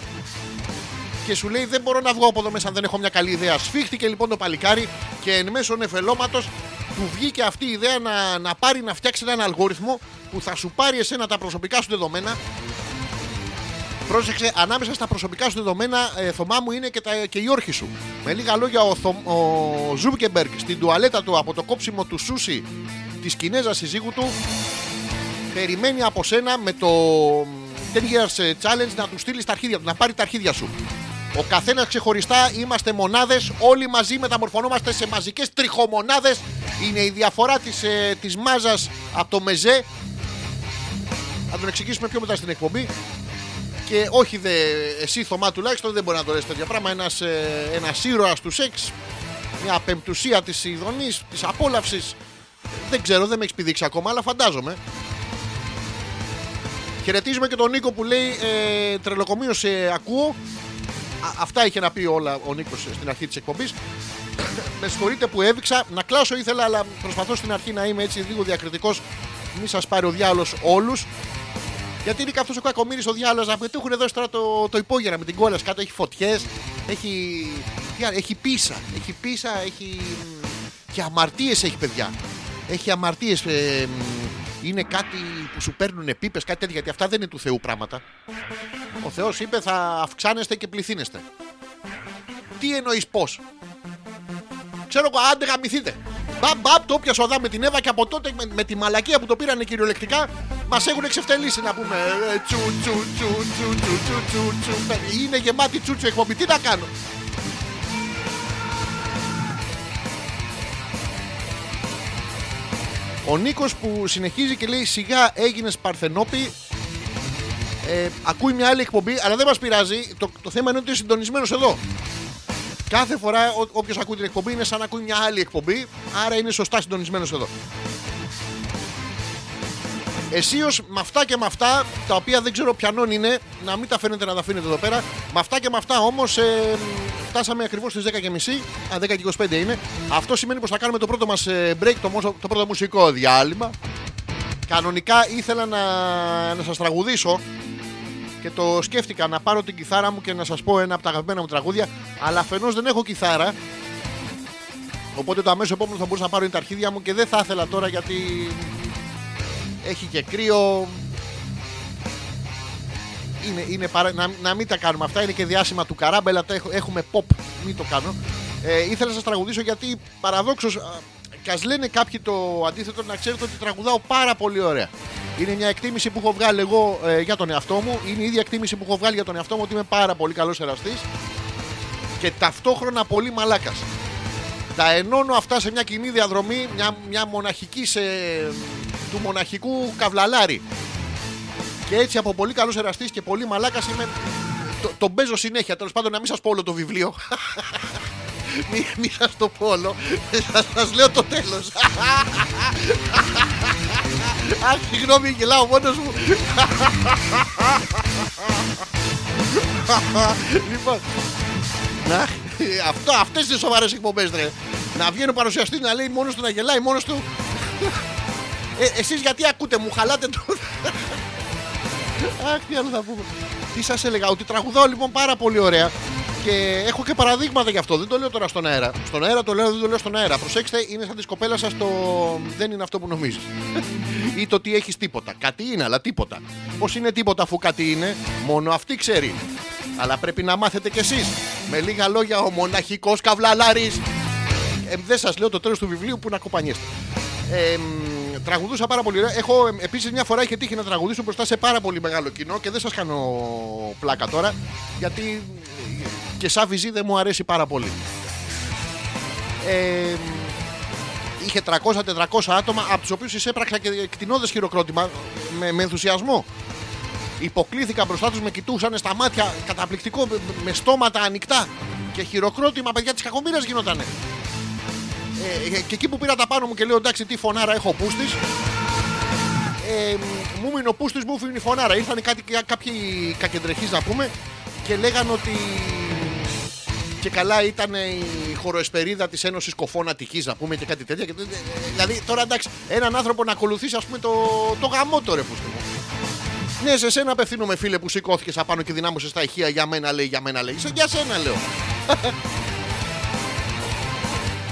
Και σου λέει δεν μπορώ να βγω από εδώ μέσα αν δεν έχω μια καλή ιδέα. Σφίχτηκε λοιπόν το παλικάρι και εν μέσω νεφελώματος του βγήκε αυτή η ιδέα να, να πάρει να φτιάξει έναν αλγόριθμο που θα σου πάρει εσένα τα προσωπικά σου δεδομένα Πρόσεξε, ανάμεσα στα προσωπικά σου δεδομένα, ε, Θωμά μου, είναι και, τα, και οι όρχεις σου. Με λίγα λόγια, ο, Θω, ο Ζούκεμπεργκ στην τουαλέτα του από το κόψιμο του σούσι της Κινέζας συζύγου του περιμένει από σένα με το 10 years challenge να του στείλεις τα αρχίδια του, να πάρει τα αρχίδια σου. Ο καθένας ξεχωριστά είμαστε μονάδες, όλοι μαζί μεταμορφωνόμαστε σε μαζικές τριχομονάδες. Είναι η διαφορά της ε, της μάζας από το μεζέ. Θα τον εξηγήσουμε πιο μετά στην εκπομπή. Και όχι δε, εσύ Θωμά τουλάχιστον δεν μπορεί να το λες τέτοια πράγμα. Ένας, ε, ένας ήρωας του σεξ, μια απεμπτουσία της ειδονής, της απόλαυσης. Δεν ξέρω, δεν με έχεις πηδήξει ακόμα, αλλά φαντάζομαι. Χαιρετίζουμε και τον Νίκο που λέει ε, τρελοκομείο σε ακούω. Α, αυτά είχε να πει όλα ο Νίκος στην αρχή της εκπομπής. Με συγχωρείτε που έβηξα. Να κλάσω ήθελα, αλλά προσπαθώ στην αρχή να είμαι έτσι λίγο διακριτικός. Μην σας πάρει ο διάλογος όλους. Γιατί είναι αυτός ο κακομίρι ο διάλογο να του έχουν δώσει τώρα το, το υπόγερα με την κόλλα κάτω. Έχει φωτιές, έχει, έχει πίσα, έχει πίσα, έχει. και αμαρτίες έχει παιδιά. Έχει αμαρτίες. Ε, είναι κάτι που σου παίρνουν πίπες, κάτι τέτοιο. Γιατί αυτά δεν είναι του Θεού πράγματα. Ο Θεός είπε θα αυξάνεστε και πληθύνεστε. Τι εννοείς πώς; Ξέρω εγώ, άντε γαμηθείτε. Μπαμ, μπαμ, το όποια σοδά με την Εύα και από τότε με, με τη μαλακία που το πήρανε κυριολεκτικά μας έχουν εξευτελίσει να πούμε. ε, Τσου, τσου, τσου, τσου, τσου, τσου, τσου, τσου. Είναι γεμάτη τσούτσου εκπομπή. Τι να κάνω; Ο Νίκος που συνεχίζει και λέει σιγά έγινες Παρθενόπη ε, ακούει μια άλλη εκπομπή αλλά δεν μας πειράζει το, το θέμα είναι ότι είναι συντονισμένος εδώ Κάθε φορά όποιος ακούει την εκπομπή είναι σαν να ακούει μια άλλη εκπομπή, άρα είναι σωστά συντονισμένος εδώ. Εσείω με αυτά και με αυτά, τα οποία δεν ξέρω ποιανών είναι, να μην τα φαίνεται να τα αφήνετε εδώ πέρα. Με αυτά και με αυτά όμως, ε, φτάσαμε ακριβώς στις 10.30. Α, 10 και 25 είναι. Αυτό σημαίνει πως θα κάνουμε το πρώτο μας break, το, το πρώτο μουσικό διάλειμμα. Κανονικά ήθελα να, να σας τραγουδήσω και το σκέφτηκα να πάρω την κιθάρα μου και να σας πω ένα από τα αγαπημένα μου τραγούδια αλλά αφενός δεν έχω κιθάρα. Οπότε το αμέσως επόμενο θα μπορούσα να πάρω είναι τα αρχίδια μου και δεν θα ήθελα τώρα γιατί έχει και κρύο. Είναι, είναι παρα... να, να μην τα κάνουμε αυτά είναι και διάσημα του καράμπελα τα έχουμε pop μην το κάνω. Ε, ήθελα να σας τραγουδήσω γιατί παραδόξως και ας λένε κάποιοι το αντίθετο να ξέρετε ότι τραγουδάω πάρα πολύ ωραία είναι μια εκτίμηση που έχω βγάλει εγώ ε, για τον εαυτό μου. Είναι η ίδια εκτίμηση που έχω βγάλει για τον εαυτό μου ότι είμαι πάρα πολύ καλός εραστής και ταυτόχρονα πολύ μαλάκας. Τα ενώνω αυτά σε μια κοινή διαδρομή, μια, μια μοναχική σε, του μοναχικού καβλαλάρι. Και έτσι από πολύ καλός εραστής και πολύ μαλάκας είμαι. Το, τον παίζω συνέχεια. Τέλος πάντων, να μην σας πω όλο το βιβλίο. μην μη σας το πω όλο. Σας λέω το τέλος. Αχ, συγγνώμη, γελάω μόνος μου. λοιπόν, να, αυτό, αυτές είναι σοβαρές εκπομπές, ρε. Να βγαίνει ο παρουσιαστής να λέει μόνος του να γελάει, μόνος του. Ε, εσείς γιατί ακούτε, μου χαλάτε το... Αχ, τι άλλο θα πούμε. Τι σας έλεγα, ότι τραγουδάω λοιπόν πάρα πολύ ωραία. Και έχω και παραδείγματα γι' αυτό. Δεν το λέω τώρα στον αέρα. Στον αέρα το λέω, δεν το λέω στον αέρα. Προσέξτε, είναι σαν της κοπέλας σας το. Δεν είναι αυτό που νομίζεις. ή το τι έχεις τίποτα. Κάτι είναι, αλλά τίποτα. Πώς είναι τίποτα αφού κάτι είναι, μόνο αυτή ξέρει. Αλλά πρέπει να μάθετε κι εσείς. Με λίγα λόγια, ο μοναχικός καβλαλάρης. Ε, δεν σας λέω το τέλος του βιβλίου που να κοπανιέστε. Ε, τραγουδούσα πάρα πολύ ωραία. Έχω επίσης μια φορά είχε τύχει να τραγουδήσω μπροστά σε πάρα πολύ μεγάλο κοινό και δεν σας κάνω πλάκα τώρα γιατί και σαν βυζί δεν μου αρέσει πάρα πολύ. Ε, είχε 300-400 άτομα από τους οποίους εισέπραξα και κτηνόδε χειροκρότημα με, με ενθουσιασμό. Υποκλήθηκα μπροστά τους, με κοιτούσαν στα μάτια, καταπληκτικό, με στόματα ανοιχτά. Και χειροκρότημα, παιδιά της κακομοίρας γινότανε. Ε, και εκεί που πήρα τα πάνω μου και λέω εντάξει, τι φωνάρα έχω πούστης. Ε, μου μείνει ο πούστης, μου φύγει η φωνάρα. Ήρθαν κάτι, κάποιοι κακεντρεχείς να πούμε και λέγανε ότι Και καλά ήταν η χωροεσπερίδα της Ένωσης Κοφών Αττικής να πούμε και κάτι τέτοια. Και, τέτοια. δηλαδή τώρα εντάξει, έναν άνθρωπο να ακολουθήσει ας πούμε το, το γαμότο ρε φούστε μου. Ναι, σε σένα απευθύνομαι φίλε που σηκώθηκες απάνω και δυνάμωσες τα ηχεία για μένα λέει, για μένα λέει. Σε για σένα λέω.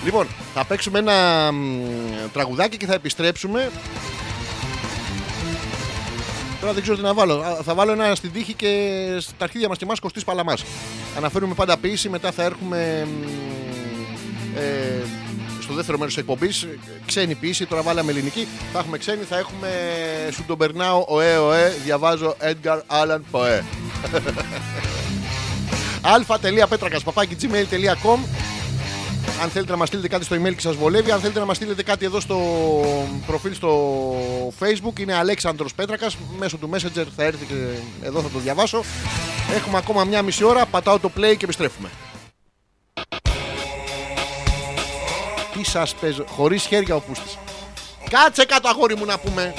Λοιπόν, θα παίξουμε ένα μ, τραγουδάκι και θα επιστρέψουμε. Τώρα δεν ξέρω τι να βάλω. Α, Θα βάλω ένα στην τύχη και στα αρχίδια μας και εμάς κοστί παλαμάς. Αναφέρουμε πάντα ποιήση, μετά θα έρχουμε μ, ε, στο δεύτερο μέρος της εκπομπής. Ξένη ποιήση, τώρα βάλαμε ελληνική. Θα έχουμε ξένη, θα έχουμε σου τον περνάω, οέ, οέ. Διαβάζω Edgar Allan Poe. αλφα.πέτρακα παπάκι gmail.com αν θέλετε να μας στείλετε κάτι στο email και σας βολεύει, αν θέλετε να μας στείλετε κάτι εδώ στο προφίλ στο facebook, είναι Αλέξανδρος Πέτρακας Μέσω του Messenger θα έρθει και εδώ θα το διαβάσω. Έχουμε ακόμα μια μισή ώρα. Πατάω το play και επιστρέφουμε. Τι σας παίζω, χωρίς χέρια ο Πούστης. Κάτσε κάτω, αγόρι μου, να πούμε.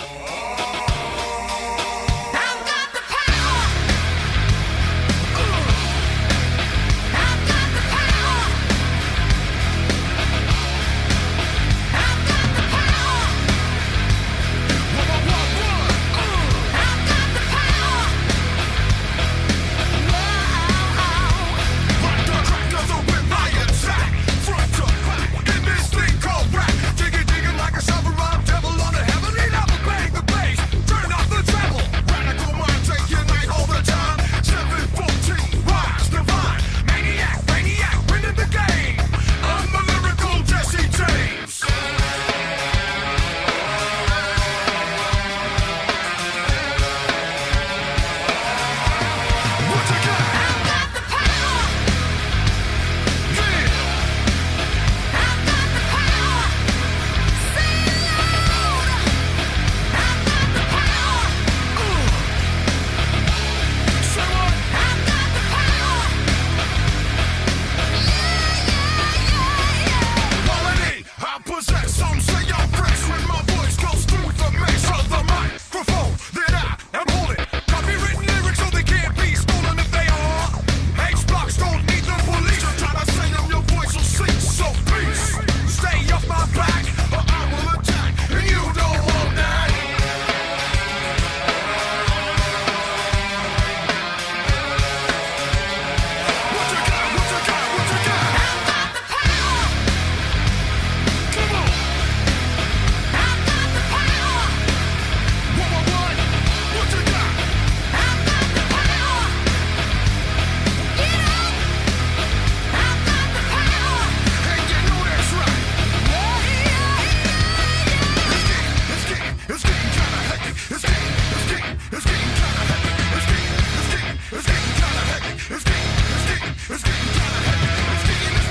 It's getting, kinda hectic. It's getting, it's getting, it's getting kinda hectic. It's getting, it's getting, it's getting kinda hectic. It's getting, it's getting, it's getting kinda hectic.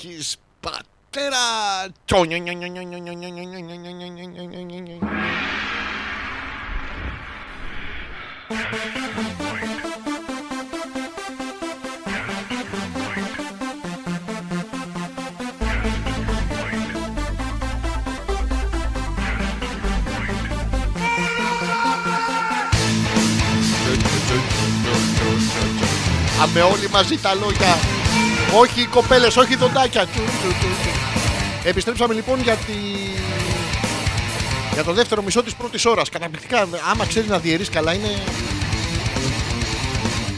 Gispatera. με όλη μαζί τα λόγια Όχι οι κοπέλες, όχι οι δοντάκια. Του, του, του, του. Επιστρέψαμε λοιπόν για τη Για το δεύτερο μισό της πρώτης ώρας. Καταπληκτικά. Άμα ξέρεις να διαιρείς καλά, είναι.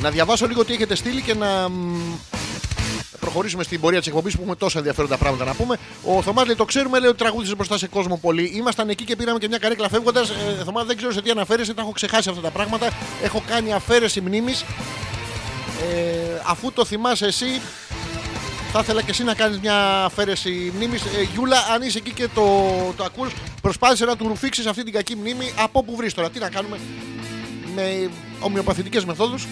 Να διαβάσω λίγο τι έχετε στείλει και να μ, προχωρήσουμε στην πορεία της εκπομπής που έχουμε τόσα ενδιαφέροντα πράγματα να πούμε. Ο Θωμάς λέει: Το ξέρουμε, λέει ότι τραγούδισε μπροστά σε κόσμο πολύ. Ήμασταν εκεί και πήραμε και μια καρέκλα φεύγοντας. Ε, Θωμά, δεν ξέρω σε τι αναφέρεσαι, τα έχω ξεχάσει αυτά τα πράγματα. Έχω κάνει αφαίρεση μνήμης. Ε, αφού το θυμάσαι εσύ, θα ήθελα και εσύ να κάνεις μια αφαίρεση μνήμης. Ε, Γιούλα, αν είσαι εκεί και το, το ακούς, προσπάθησε να του ρουφήξεις αυτή την κακή μνήμη από όπου βρεις τώρα. Τι να κάνουμε με ομοιοπαθητικές μεθόδους.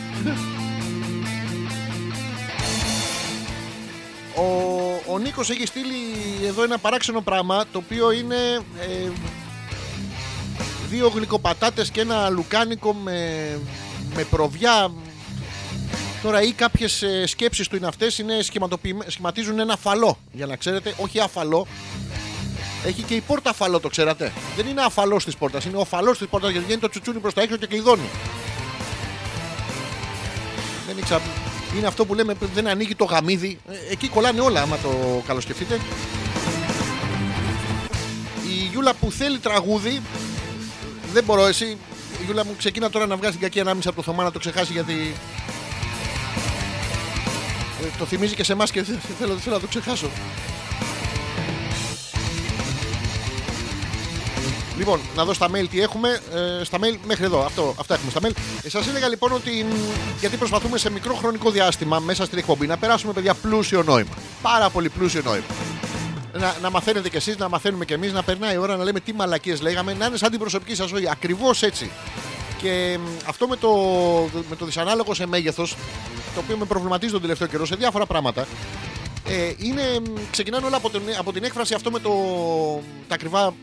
Ο, ο Νίκος έχει στείλει εδώ ένα παράξενο πράγμα το οποίο είναι ε, δύο γλυκοπατάτες και ένα λουκάνικο με, με προβιά Τώρα ή κάποιες σκέψεις του είναι αυτές, είναι σχηματοποιημέ- σχηματίζουν ένα φαλό. Για να ξέρετε, όχι αφαλό. Έχει και η πόρτα αφαλό, το ξέρατε. Δεν είναι αφαλός της πόρτας, είναι ο φαλός της πόρτας γιατί βγαίνει το τσουτσούνι προς τα έξω και κλειδώνει. Δεν ήξερα. Είναι αυτό που λέμε δεν ανοίγει το γαμίδι. Ε, Εκεί κολλάνε όλα, άμα το καλοσκεφτείτε. Η Γιούλα που θέλει τραγούδι, δεν μπορώ εσύ. Η Γιούλα μου ξεκίνα τώρα να βγάζει την κακή ανάμιση από το Θωμά να το ξεχάσει γιατί ε, το θυμίζει και σε εμάς και θε- θέλω, θέλω να το ξεχάσω. Λοιπόν, να δω στα mail τι έχουμε. Ε, στα mail μέχρι εδώ. Αυτό, αυτά έχουμε στα mail. Ε, Σας έλεγα λοιπόν ότι. μ, Γιατί προσπαθούμε σε μικρό χρονικό διάστημα μέσα στην εκπομπή να περάσουμε παιδιά πλούσιο νόημα. Πάρα πολύ πλούσιο νόημα. Να, να μαθαίνετε κι εσείς, να μαθαίνουμε κι εμείς, να περνάει η ώρα να λέμε τι μαλακίες λέγαμε, να είναι σαν την προσωπική σας ζωή. Ακριβώς έτσι. Και μ, αυτό με το, με το δυσανάλογο σε μέγεθος, το οποίο με προβληματίζει τον τελευταίο καιρό σε διάφορα πράγματα, ε, είναι, μ, ξεκινάνε όλα από την, από την έκφραση αυτό με το, τα ακριβά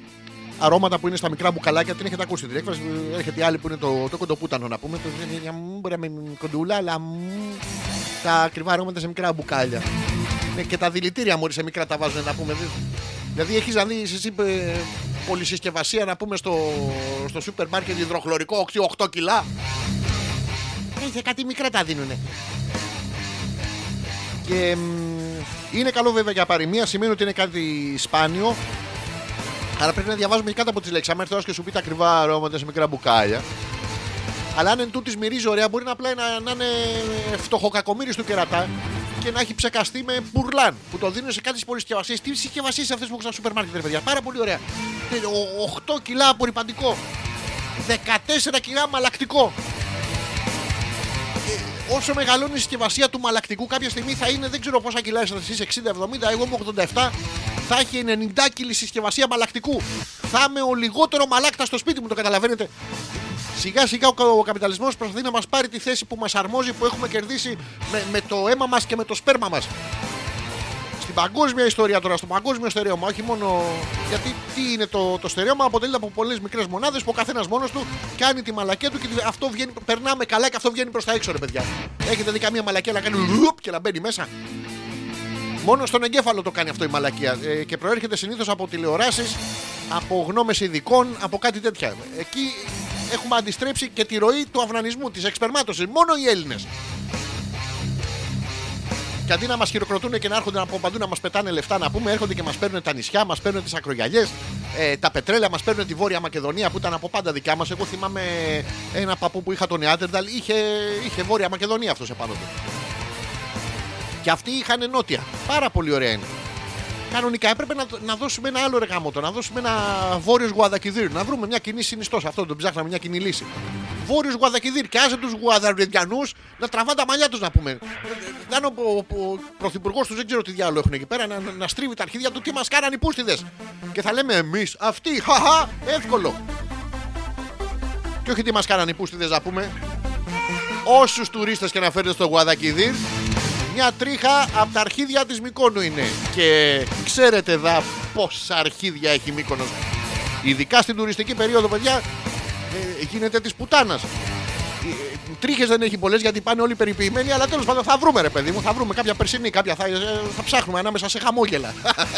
αρώματα που είναι στα μικρά μπουκαλάκια. Την έχετε ακούσει την έκφραση. Έρχεται η άλλη που είναι το, το κοντοπούτανο να πούμε. Το, για μου, μπορεί να μην είναι κοντούλα, αλλά μ, τα ακριβά αρώματα σε μικρά μπουκάλια. Ναι, και τα δηλητήρια μόλις σε μικρά τα βάζουν να πούμε. Δηλαδή έχεις να δεις εσύ ε, πολυσυσκευασία να πούμε στο, στο σούπερ μάρκετ υδροχλωρικό 8 κιλά. Έχει κάτι μικρά τα δίνουνε. Και μ, είναι καλό βέβαια για παροιμία, σημαίνει ότι είναι κάτι σπάνιο. Αλλά πρέπει να διαβάζουμε και κάτω από τις λέξεις. Αν έρθει τώρα και σου πει τα ακριβά αρώματα σε μικρά μπουκάλια. Αλλά αν εν τούτης μυρίζει ωραία, μπορεί να απλά να, να είναι φτωχοκακομύρι του κερατά και να έχει ψεκαστεί με μπουρλάν που το δίνουν σε κάτι συσκευασίε. Τι συσκευασίες αυτές που έχουν στα σούπερ μάρκετ, ρε παιδιά; Πάρα πολύ ωραία. Ε, ο- 8 κιλά απορριπαντικό. 14 κιλά μαλακτικό. Ε, όσο μεγαλώνει η συσκευασία του μαλακτικού, κάποια στιγμή θα είναι, δεν ξέρω πόσα κιλά είστε εσείς, 60-70, εγώ είμαι 87. Θα έχει 90 κιλή συσκευασία μαλακτικού. Θα είμαι ο λιγότερο μαλάκτα στο σπίτι μου, το καταλαβαίνετε. Σιγά σιγά ο, κα- ο καπιταλισμός προσπαθεί να μας πάρει τη θέση που μας αρμόζει, που έχουμε κερδίσει με, με το αίμα μας και με το σπέρμα μας. Στην παγκόσμια ιστορία τώρα, στο παγκόσμιο στερέωμα, όχι μόνο. Γιατί τι είναι το, το στερέωμα, αποτελείται από πολλές μικρές μονάδες που ο καθένας μόνος του κάνει τη μαλακία του και τη- αυτό βγαίνει, περνάμε καλά και αυτό βγαίνει προς τα έξω, ρε παιδιά. Έχετε δει καμία μαλακία να κάνει λουπ και να μπαίνει μέσα; Μόνο στον εγκέφαλο το κάνει αυτό η μαλακία. Ε, και προέρχεται συνήθως από τηλεοράσεις, από γνώμες ειδικών, από κάτι τέτοια. Εκεί έχουμε αντιστρέψει και τη ροή του αυνανισμού, της εξπερμάτωσης. Μόνο οι Έλληνες. Και αντί να μας χειροκροτούν και να έρχονται από παντού να μας πετάνε λεφτά, να πούμε, έρχονται και μας παίρνουν τα νησιά, μας παίρνουν τις ακρογιαλιές, ε, τα πετρέλαια, μας παίρνουν τη Βόρεια Μακεδονία που ήταν από πάντα δικιά μας. Εγώ θυμάμαι ένα παππού που είχα τον Νεάντερνταλ, είχε, είχε Βόρεια Μακεδονία αυτός επάνω του. Και αυτοί είχαν νότια. Πάρα πολύ ωραία είναι. Κανονικά έπρεπε να, να δώσουμε ένα άλλο ρεγάμοτο, να δώσουμε ένα βόρειος Γουαδακιδίρ, να βρούμε μια κοινή συνιστό σε αυτό, τον ψάχναμε μια κοινή λύση. Βόρειος Γουαδακιδίρ και άσε τους Γουαδαριδιανού να τραβάνε τα μαλλιά τους να πούμε. Να είναι ο, ο, ο πρωθυπουργός τους, δεν ξέρω τι διάλογο έχουν εκεί πέρα, να, να στρίβει τα αρχίδια του τι μας κάνανε οι πούστιδες. Και θα λέμε εμείς, αυτοί, χαχά, εύκολο. Και όχι τι μας κάνανε οι πούστιδες να πούμε. Όσους τουρίστες και να φέρετε στο Γουαδακιδίρ, μια τρίχα από τα αρχίδια της Μικόνου είναι. Και ξέρετε εδώ πόσα αρχίδια έχει η Μύκονος. Ειδικά στην τουριστική περίοδο, παιδιά, ε, γίνεται της πουτάνας. Τρίχες δεν έχει πολλές γιατί πάνε όλοι περιποιημένοι, αλλά τέλος πάντων θα βρούμε ρε παιδί μου. Θα βρούμε κάποια περσινή, κάποια θα, ε, θα ψάχνουμε ανάμεσα σε χαμόγελα.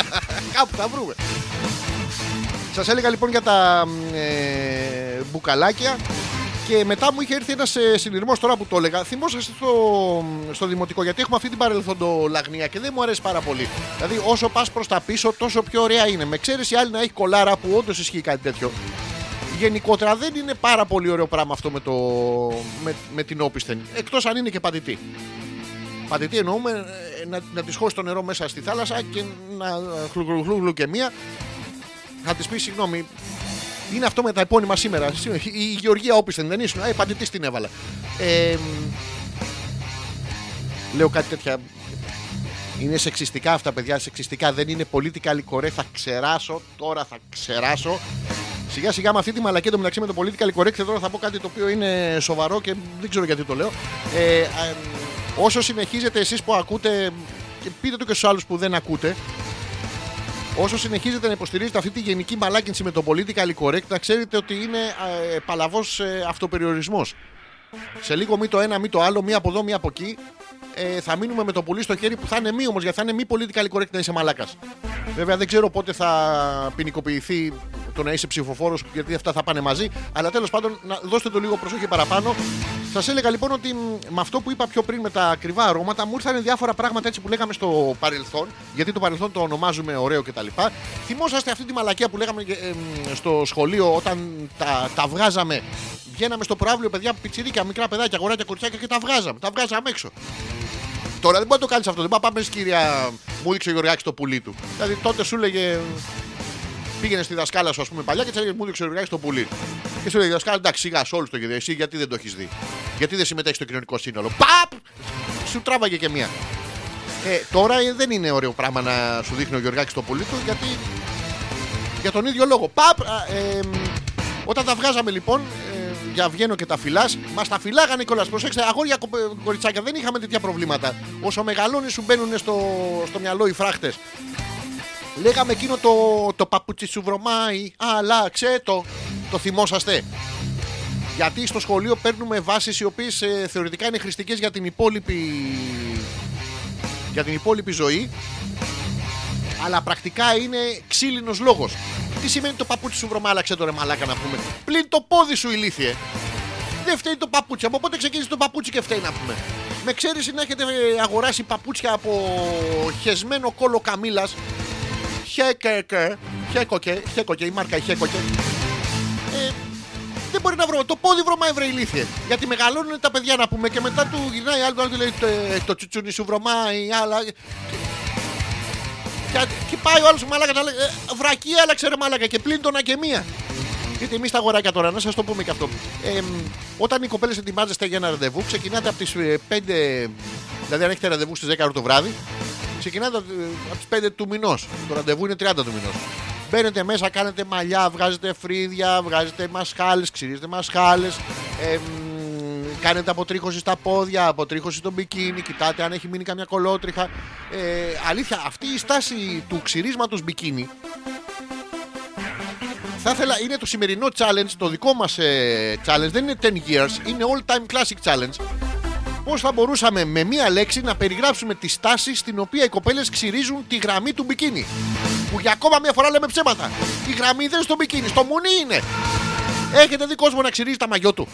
Κάπου θα βρούμε. Σας έλεγα λοιπόν για τα ε, μπουκαλάκια Και μετά μου είχε έρθει ένας συνειρμός τώρα που το έλεγα. Θυμόσαστε στο, στο δημοτικό, γιατί έχουμε αυτή την παρελθοντολαγνία και δεν μου αρέσει πάρα πολύ. Δηλαδή, όσο πας προς τα πίσω, τόσο πιο ωραία είναι. Με εξαίρεση άλλη να έχει κολάρα που όντως ισχύει κάτι τέτοιο. Γενικότερα δεν είναι πάρα πολύ ωραίο πράγμα αυτό με, το, με, με την όπισθεν. Εκτός αν είναι και πατητή. Πατητή εννοούμε ε, να, να της χώσει το νερό μέσα στη θάλασσα και να χλουγλουγλουγλου και μία. Θα της πεις συγγνώμη, είναι αυτό με τα επώνυμα σήμερα. Η Γεωργία Όπισθεν δεν ήσουν. Ε, πατητή την έβαλα. Ε, λέω κάτι τέτοια. Είναι σεξιστικά αυτά, παιδιά. Σεξιστικά δεν είναι political correct. Θα ξεράσω. Τώρα θα ξεράσω. Σιγά σιγά με αυτή τη μαλακία το μεταξύ με το political correct. Τώρα θα πω κάτι το οποίο είναι σοβαρό και δεν ξέρω γιατί το λέω. Ε, ε, όσο συνεχίζετε εσείς που ακούτε. Και πείτε το και στους άλλους που δεν ακούτε. Όσο συνεχίζετε να υποστηρίζετε αυτή τη γενική μαλάκινση με το political correct, να ξέρετε ότι είναι ε, παλαβός ε, αυτοπεριορισμός. Σε λίγο μη το ένα, μη το άλλο, μία από εδώ, μία από εκεί. Ε, θα μείνουμε με το πουλί στο χέρι που θα είναι μη όμως, γιατί θα είναι μη political correct να είσαι μαλάκας. Βέβαια δεν ξέρω πότε θα ποινικοποιηθεί το να είσαι ψηφοφόρος, γιατί αυτά θα πάνε μαζί. Αλλά τέλος πάντων, να δώστε το λίγο προσοχή παραπάνω. Σας έλεγα λοιπόν ότι μ, με αυτό που είπα πιο πριν με τα ακριβά αρώματα, μου ήρθαν διάφορα πράγματα έτσι που λέγαμε στο παρελθόν, γιατί το παρελθόν το ονομάζουμε ωραίο κτλ. Θυμόσαστε αυτή τη μαλακία που λέγαμε ε, μ, στο σχολείο όταν τα, τα βγάζαμε. Βγαίναμε στο προάβλιο, παιδιά, πιτσιρίκια, μικρά παιδάκια, αγοράκια, κοριτσάκια και τα βγάζαμε. Τα βγάζαμε έξω. Τώρα δεν μπορεί να το κάνεις αυτό. Δεν πάει πάμε κυρία. Μου δείξε ο Γεωργάκη το πουλί του. Δηλαδή τότε σου έλεγε. Πήγαινε στη δασκάλα σου, ας πούμε, παλιά και της έλεγε Μου δείξε ο Γεωργάκη το πουλί. Και σου έλεγε δασκάλα, εντάξει, σιγά σε όλους το γεδί. Εσύ γιατί δεν το έχεις δει; Γιατί δεν συμμετέχεις στο κοινωνικό σύνολο; Παπ! Σου τράβαγε και μία. Ε, τώρα ε, δεν είναι ωραίο πράγμα να σου δείχνει ο Γεωργάκη το πουλί του γιατί. Για τον ίδιο λόγο. Παπ! α, ε, όταν τα βγάζαμε λοιπόν, ε, για βγαίνω και τα φυλάς, μα τα φυλάγανε κιόλα. Προσέξτε, αγόρια κο- κοριτσάκια, δεν είχαμε τέτοια προβλήματα. Όσο μεγαλώνεις, σου μπαίνουν στο, στο μυαλό οι φράχτες. Λέγαμε εκείνο το, το παπούτσι σου βρωμάει. Άλλαξε το. Το θυμόσαστε. Γιατί στο σχολείο παίρνουμε βάσεις οι οποίες θεωρητικά είναι χρηστικές για την υπόλοιπη. για την υπόλοιπη ζωή. Αλλά πρακτικά είναι ξύλινος λόγος. Τι σημαίνει το παπούτσι σου βρωμά, άλλαξε το ρε μαλάκα να πούμε. Πλην το πόδι σου ηλίθιε. Δεν φταίει το παπούτσι. Από πότε ξεκίνησε το παπούτσι και φταίει να πούμε. Με ξέρεις να έχετε ε, αγοράσει παπούτσια από χεσμένο κόλο καμίλα. Χέκεκε. Χέκοκε. Χέκοκε. Η μάρκα η Χέκοκε. Ε, δεν μπορεί να βρω. Το πόδι βρωμάει βρε ηλίθιε. Γιατί μεγαλώνουν τα παιδιά να πούμε και μετά του γυρνάει άλλο άλλο του λέει «Ε, το τσουτσούνι σου βρωμάει. Άλλα. Και, και πάει ο άλλος μαλάκας να λέει ε, Βρακή, άλλαξε ρε μαλάκα και πλήν τον και μία. Γιατί εμείς τα αγοράκια τώρα, να σας το πούμε και αυτό. Ε, όταν οι κοπέλες ετοιμάζεστε για ένα ραντεβού, ξεκινάτε από τις 5. Δηλαδή, αν έχετε ραντεβού στις 10 ώρα το βράδυ, ξεκινάτε από τις 5 του μηνός. Το ραντεβού είναι 30 του μηνός. Μπαίνετε μέσα, κάνετε μαλλιά, βγάζετε φρύδια, βγάζετε μασχάλες, ξυρίζετε μασχάλες. Ε, μ, κάνετε αποτρίχωση στα πόδια, αποτρίχωση στο μπικίνι, κοιτάτε αν έχει μείνει καμιά κολότριχα. Ε, αλήθεια, αυτή η στάση του ξυρίσματος μπικίνι θα ήθελα, είναι το σημερινό challenge, το δικό μας ε, challenge, δεν είναι 10 years, είναι all time classic challenge. Πώς θα μπορούσαμε με μία λέξη να περιγράψουμε τη στάση στην οποία οι κοπέλες ξυρίζουν τη γραμμή του μπικίνι; Που για ακόμα μία φορά λέμε ψέματα. Η γραμμή δεν είναι στο μπικίνι, στο μουνί είναι. Έχετε δει κόσμο να ξυρίζει τα μαγιό του;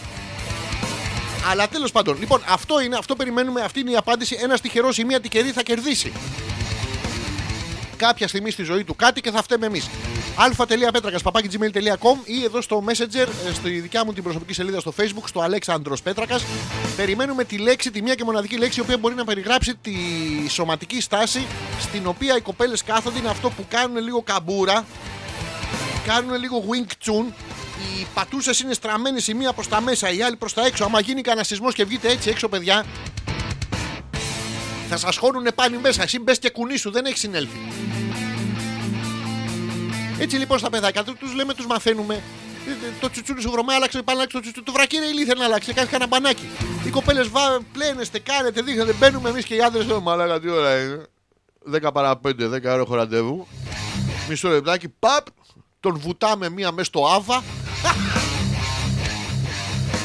Αλλά τέλος πάντων, λοιπόν, αυτό είναι, αυτό περιμένουμε, αυτή είναι η απάντηση. Ένα τυχερό ή μία τυχερή θα κερδίσει. Κάποια στιγμή στη ζωή του κάτι και θα φταίμε εμείς. α.πέτρακα.gmail.com ή εδώ στο Messenger, ε, στη δικιά μου την προσωπική σελίδα στο Facebook, στο Αλέξανδρος Πέτρακας. Περιμένουμε τη λέξη, τη μία και μοναδική λέξη, η οποία μπορεί να περιγράψει τη σωματική στάση στην οποία οι κοπέλες κάθονται. Είναι αυτό που κάνουν λίγο καμπούρα, κάνουν λίγο wing chun. Οι πατούσες είναι στραμμένε η μία προς τα μέσα, η άλλη προς τα έξω. Άμα γίνει κανένα σεισμός και βγείτε έτσι έξω, παιδιά, θα σας χώρουνε πάλι μέσα. Εσύ μπες και κουνήσου, δεν έχεις συνέλθει. Έτσι λοιπόν στα παιδάκια τους λέμε, τους μαθαίνουμε. ε, ε, Το τσουτσούνι σου βρωμά, άλλαξε πάλι άλλαξε το τσουτσούνι. Το βρακί είναι ηλίθεια να αλλάξει. Κάνει κανένα μπανάκι. Οι κοπέλες πλένεστε, κάνετε, δείχνετε. Μπαίνουμε εμείς και οι άντρες. Oh, μαλάκα, τι ώρα είναι. 10 παρά 5, 10 ώρα έχω ραντεβού. Μισό λεπτάκι, παπ. Τον βουτάμε μία μέσα στο άβα.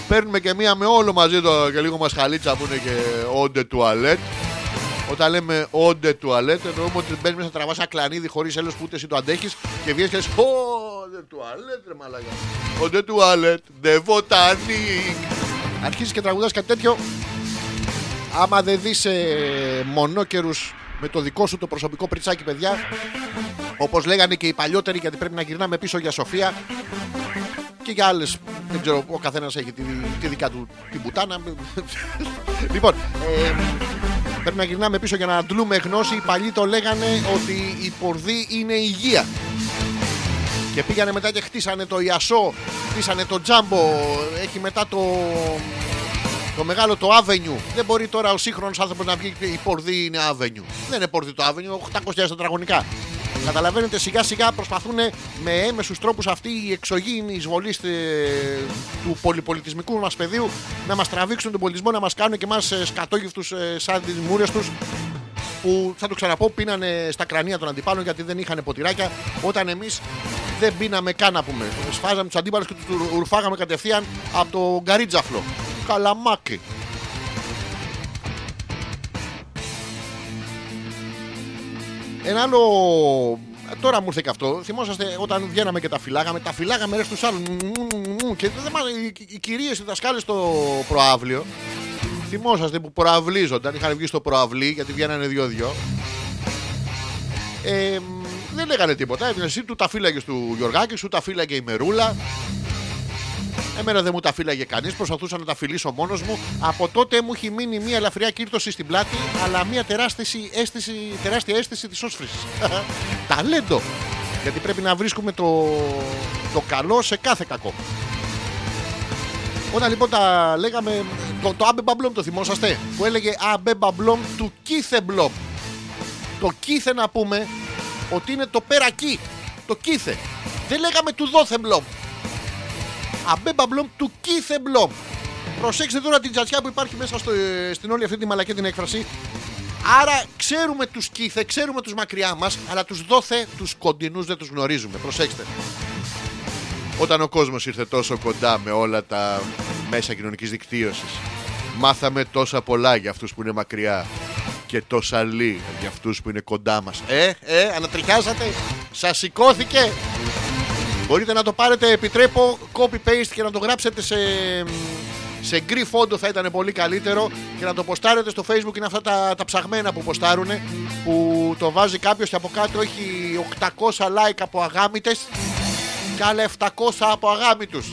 Παίρνουμε και μία με όλο μαζί το και λίγο μασχαλίτσα που είναι και όντε τουαλέτ. Όταν λέμε όντε τουαλέτ, εννοούμε ότι μπαίνεις μέσα τραβάς ένα κλανίδι χωρίς έλεος που ούτε εσύ το αντέχεις και βγαίνεις και λες: Ω, δε τουαλέτ, ρε μαλάκα. Ο δε τουαλέτ, δε βοτανίκ. Αρχίζεις και τραγουδάς κάτι τέτοιο. Άμα δεν δεις ε, μονόκερους με το δικό σου το προσωπικό πριτσάκι, παιδιά, όπως λέγανε και οι παλιότεροι, γιατί πρέπει να γυρνάμε πίσω για Σοφία και για άλλες, δεν ξέρω, ο καθένας έχει τη, τη δικιά του την πουτάνα. λοιπόν, ε, πρέπει να γυρνάμε πίσω για να αντλούμε γνώση. Οι παλιοί το λέγανε ότι η πορδί είναι υγεία. Και πήγανε μετά και χτίσανε το Ιασό, χτίσανε το Τζάμπο, έχει μετά το, το μεγάλο το Avenue. Δεν μπορεί τώρα ο σύγχρονος άνθρωπος να βγει και η πορδί είναι Avenue. Δεν είναι πορδί το Avenue, 800.000 τετραγωνικά. Καταλαβαίνετε, σιγά σιγά προσπαθούν με έμεσους τρόπους αυτοί οι εξωγήινοι εισβολείς του πολυπολιτισμικού μας πεδίου να μας τραβήξουν τον πολιτισμό, να μας κάνουν και εμάς σκατόγυφτου σαν τι μούρε τους που θα το ξαναπώ πίνανε στα κρανία των αντιπάλων γιατί δεν είχαν ποτηράκια όταν εμείς δεν πίναμε καν να πούμε. Σφάζαμε τους αντίπαλους και τους ρουφάγαμε κατευθείαν από το γκαρίτζαφλο. Καλαμάκι. Ένα άλλο. Τώρα μου ήρθε και αυτό. Θυμόσαστε όταν βγαίναμε και τα φυλάγαμε. Τα φυλάγαμε ρε στους άλλους. Και δεν μας, οι, οι κυρίες, οι δασκάλες στο προάβλιο. Θυμόσαστε που προαυλίζονταν. Είχαν βγει στο προαυλί γιατί βγαίνανε δυο-δυο. Ε, μ, δεν λέγανε τίποτα. Έβγαινε εσύ, του τα φύλαγες του Γιωργάκη, σου τα φύλαγε η Μερούλα. Εμένα δεν μου τα φύλαγε κανείς. Προσπαθούσα να τα φιλήσω μόνος μου. Από τότε μου έχει μείνει μια ελαφριά κύρτωση στην πλάτη, αλλά μια τεράστια αίσθηση, τεράστια αίσθηση της όσφρησης. Ταλέντο. Γιατί πρέπει να βρίσκουμε το, το καλό σε κάθε κακό. Όταν λοιπόν τα λέγαμε, το, το Άμπε Μπαμπλόμ το θυμόσαστε, που έλεγε Άμπε Μπαμπλόμ του Κίθε Μπλόμ. Το Κίθε να πούμε ότι είναι το περακί. Το Κίθε. Δεν λέγαμε του Δόθε Μπλόμ. Αμπέ Μπαμπλόμ του Κίθε Μπλόμ. Προσέξτε τώρα την τζατσιά που υπάρχει μέσα στο, ε, στην όλη αυτή τη μαλακή την έκφραση. Άρα ξέρουμε τους Κίθε, ξέρουμε τους μακριά μας, αλλά τους Δόθε, τους κοντινούς δεν τους γνωρίζουμε. Προσέξτε. Όταν ο κόσμος ήρθε τόσο κοντά με όλα τα μέσα κοινωνικής δικτύωσης, μάθαμε τόσα πολλά για αυτούς που είναι μακριά και τόσα λίγα για αυτούς που είναι κοντά μας. Ε, ε, ανατριχιάσατε, σας σηκώθηκε. Μπορείτε να το πάρετε, επιτρέπω, copy-paste και να το γράψετε σε, σε γκρι φόντο θα ήταν πολύ καλύτερο και να το ποστάρετε στο facebook είναι αυτά τα, τα ψαγμένα που ποστάρουν που το βάζει κάποιος και από κάτω έχει 800 like από αγάμητες και άλλα 700 από αγάμητους.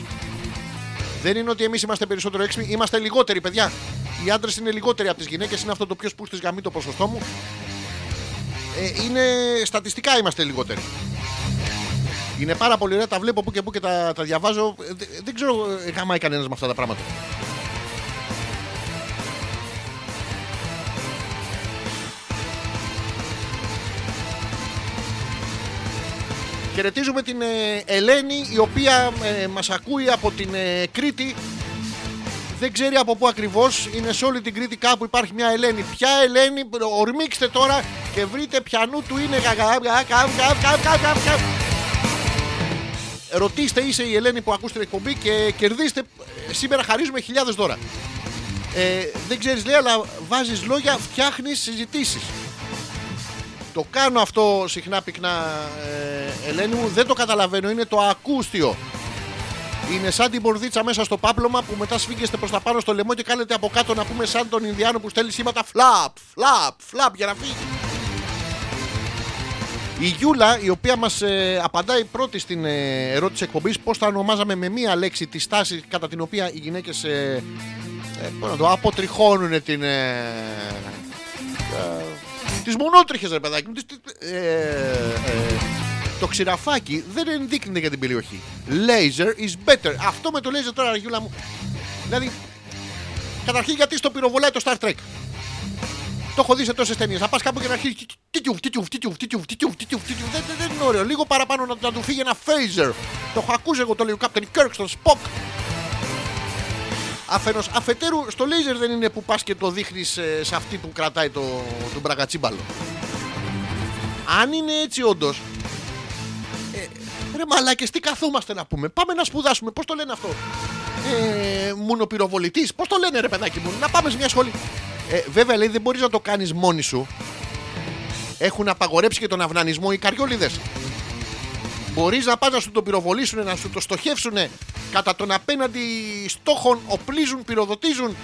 Δεν είναι ότι εμείς είμαστε περισσότερο έξυπνοι, είμαστε λιγότεροι παιδιά. Οι άντρες είναι λιγότεροι από τις γυναίκες, είναι αυτό το πιο σπούστης γαμί το ποσοστό μου. Ε, είναι στατιστικά είμαστε λιγότεροι. Είναι πάρα πολύ ωραία, τα βλέπω που και που και τα, τα διαβάζω. Ε, δε- δεν ξέρω ε, γαμάει κανένας με αυτά τα πράγματα. Χαιρετίζουμε την ε, Ελένη η οποία ε, μας ακούει από την ε, Κρήτη δεν ξέρει από πού ακριβώς είναι σε όλη την Κρήτη κάπου υπάρχει μια Ελένη ποια Ελένη ορμήξτε τώρα και βρείτε πιανού του είναι Ρωτήστε είσαι η Ελένη που ακούς την εκπομπή και κερδίστε ε, σήμερα χαρίζουμε χιλιάδες δώρα ε, δεν ξέρεις λέει αλλά βάζεις λόγια φτιάχνεις συζητήσεις το κάνω αυτό συχνά πυκνά, ε, Ελένη μου. Δεν το καταλαβαίνω. Είναι το ακούστιο. Είναι σαν την πορδίτσα μέσα στο πάπλωμα που μετά σφίγγεστε προς τα πάνω στο λαιμό και κάνετε από κάτω να πούμε σαν τον Ινδιάνο που στέλνει σήματα φλαπ, φλαπ, φλαπ για να φύγει. Η Γιούλα, η οποία μας απαντάει πρώτη στην ε, ερώτηση εκπομπής, πώς θα ονομάζαμε με μία λέξη τη στάση κατά την οποία οι γυναίκες ε, ε, πώς να το αποτριχώνουν την. Ε, τις μονότριχες, ρε παιδάκι μου. τις- τις- ε, ε, το ξηραφάκι δεν ενδείκνυται για την περιοχή. Laser is better. Αυτό με το laser τώρα, Γιούλα μου. Δηλαδή, καταρχήν γιατί στο πυροβολάει το Star Trek; Το έχω δει σε τόσες ταινίες. Να πας κάπου και να αρχίσεις. τίτιουφ, τίτιουφ, τίτιουφ, τίτιουφ, τίτιουφ, τίτιουφ, τίτιουφ. Δεν, δεν, δεν είναι ωραίο. Λίγο παραπάνω να, να του φύγει ένα phaser. Το έχω ακούσει εγώ, το λέει ο Captain Kirk στον Spock. Αφενός, αφετέρου, στο laser δεν είναι που πας και το δείχνεις ε, σε αυτή που κρατάει το, τον μπραγκατσίμπαλο. Αν είναι έτσι όντως. Ε, ρε μαλάκες, τι καθόμαστε να πούμε; Πάμε να σπουδάσουμε. Πώς το λένε αυτό; Ε, μουνοπυροβολητής. Πώς το λένε ρε παιδάκι μου; Να πάμε σε μια σχολή. Ε, βέβαια λέει δεν μπορείς να το κάνεις μόνη σου. Έχουν απαγορέψει και τον αυνανισμό οι καριόλιδες. Μπορείς να πας να σου το πυροβολήσουν, να σου το στοχεύσουν κατά τον απέναντι στόχων, οπλίζουν, πυροδοτίζουν.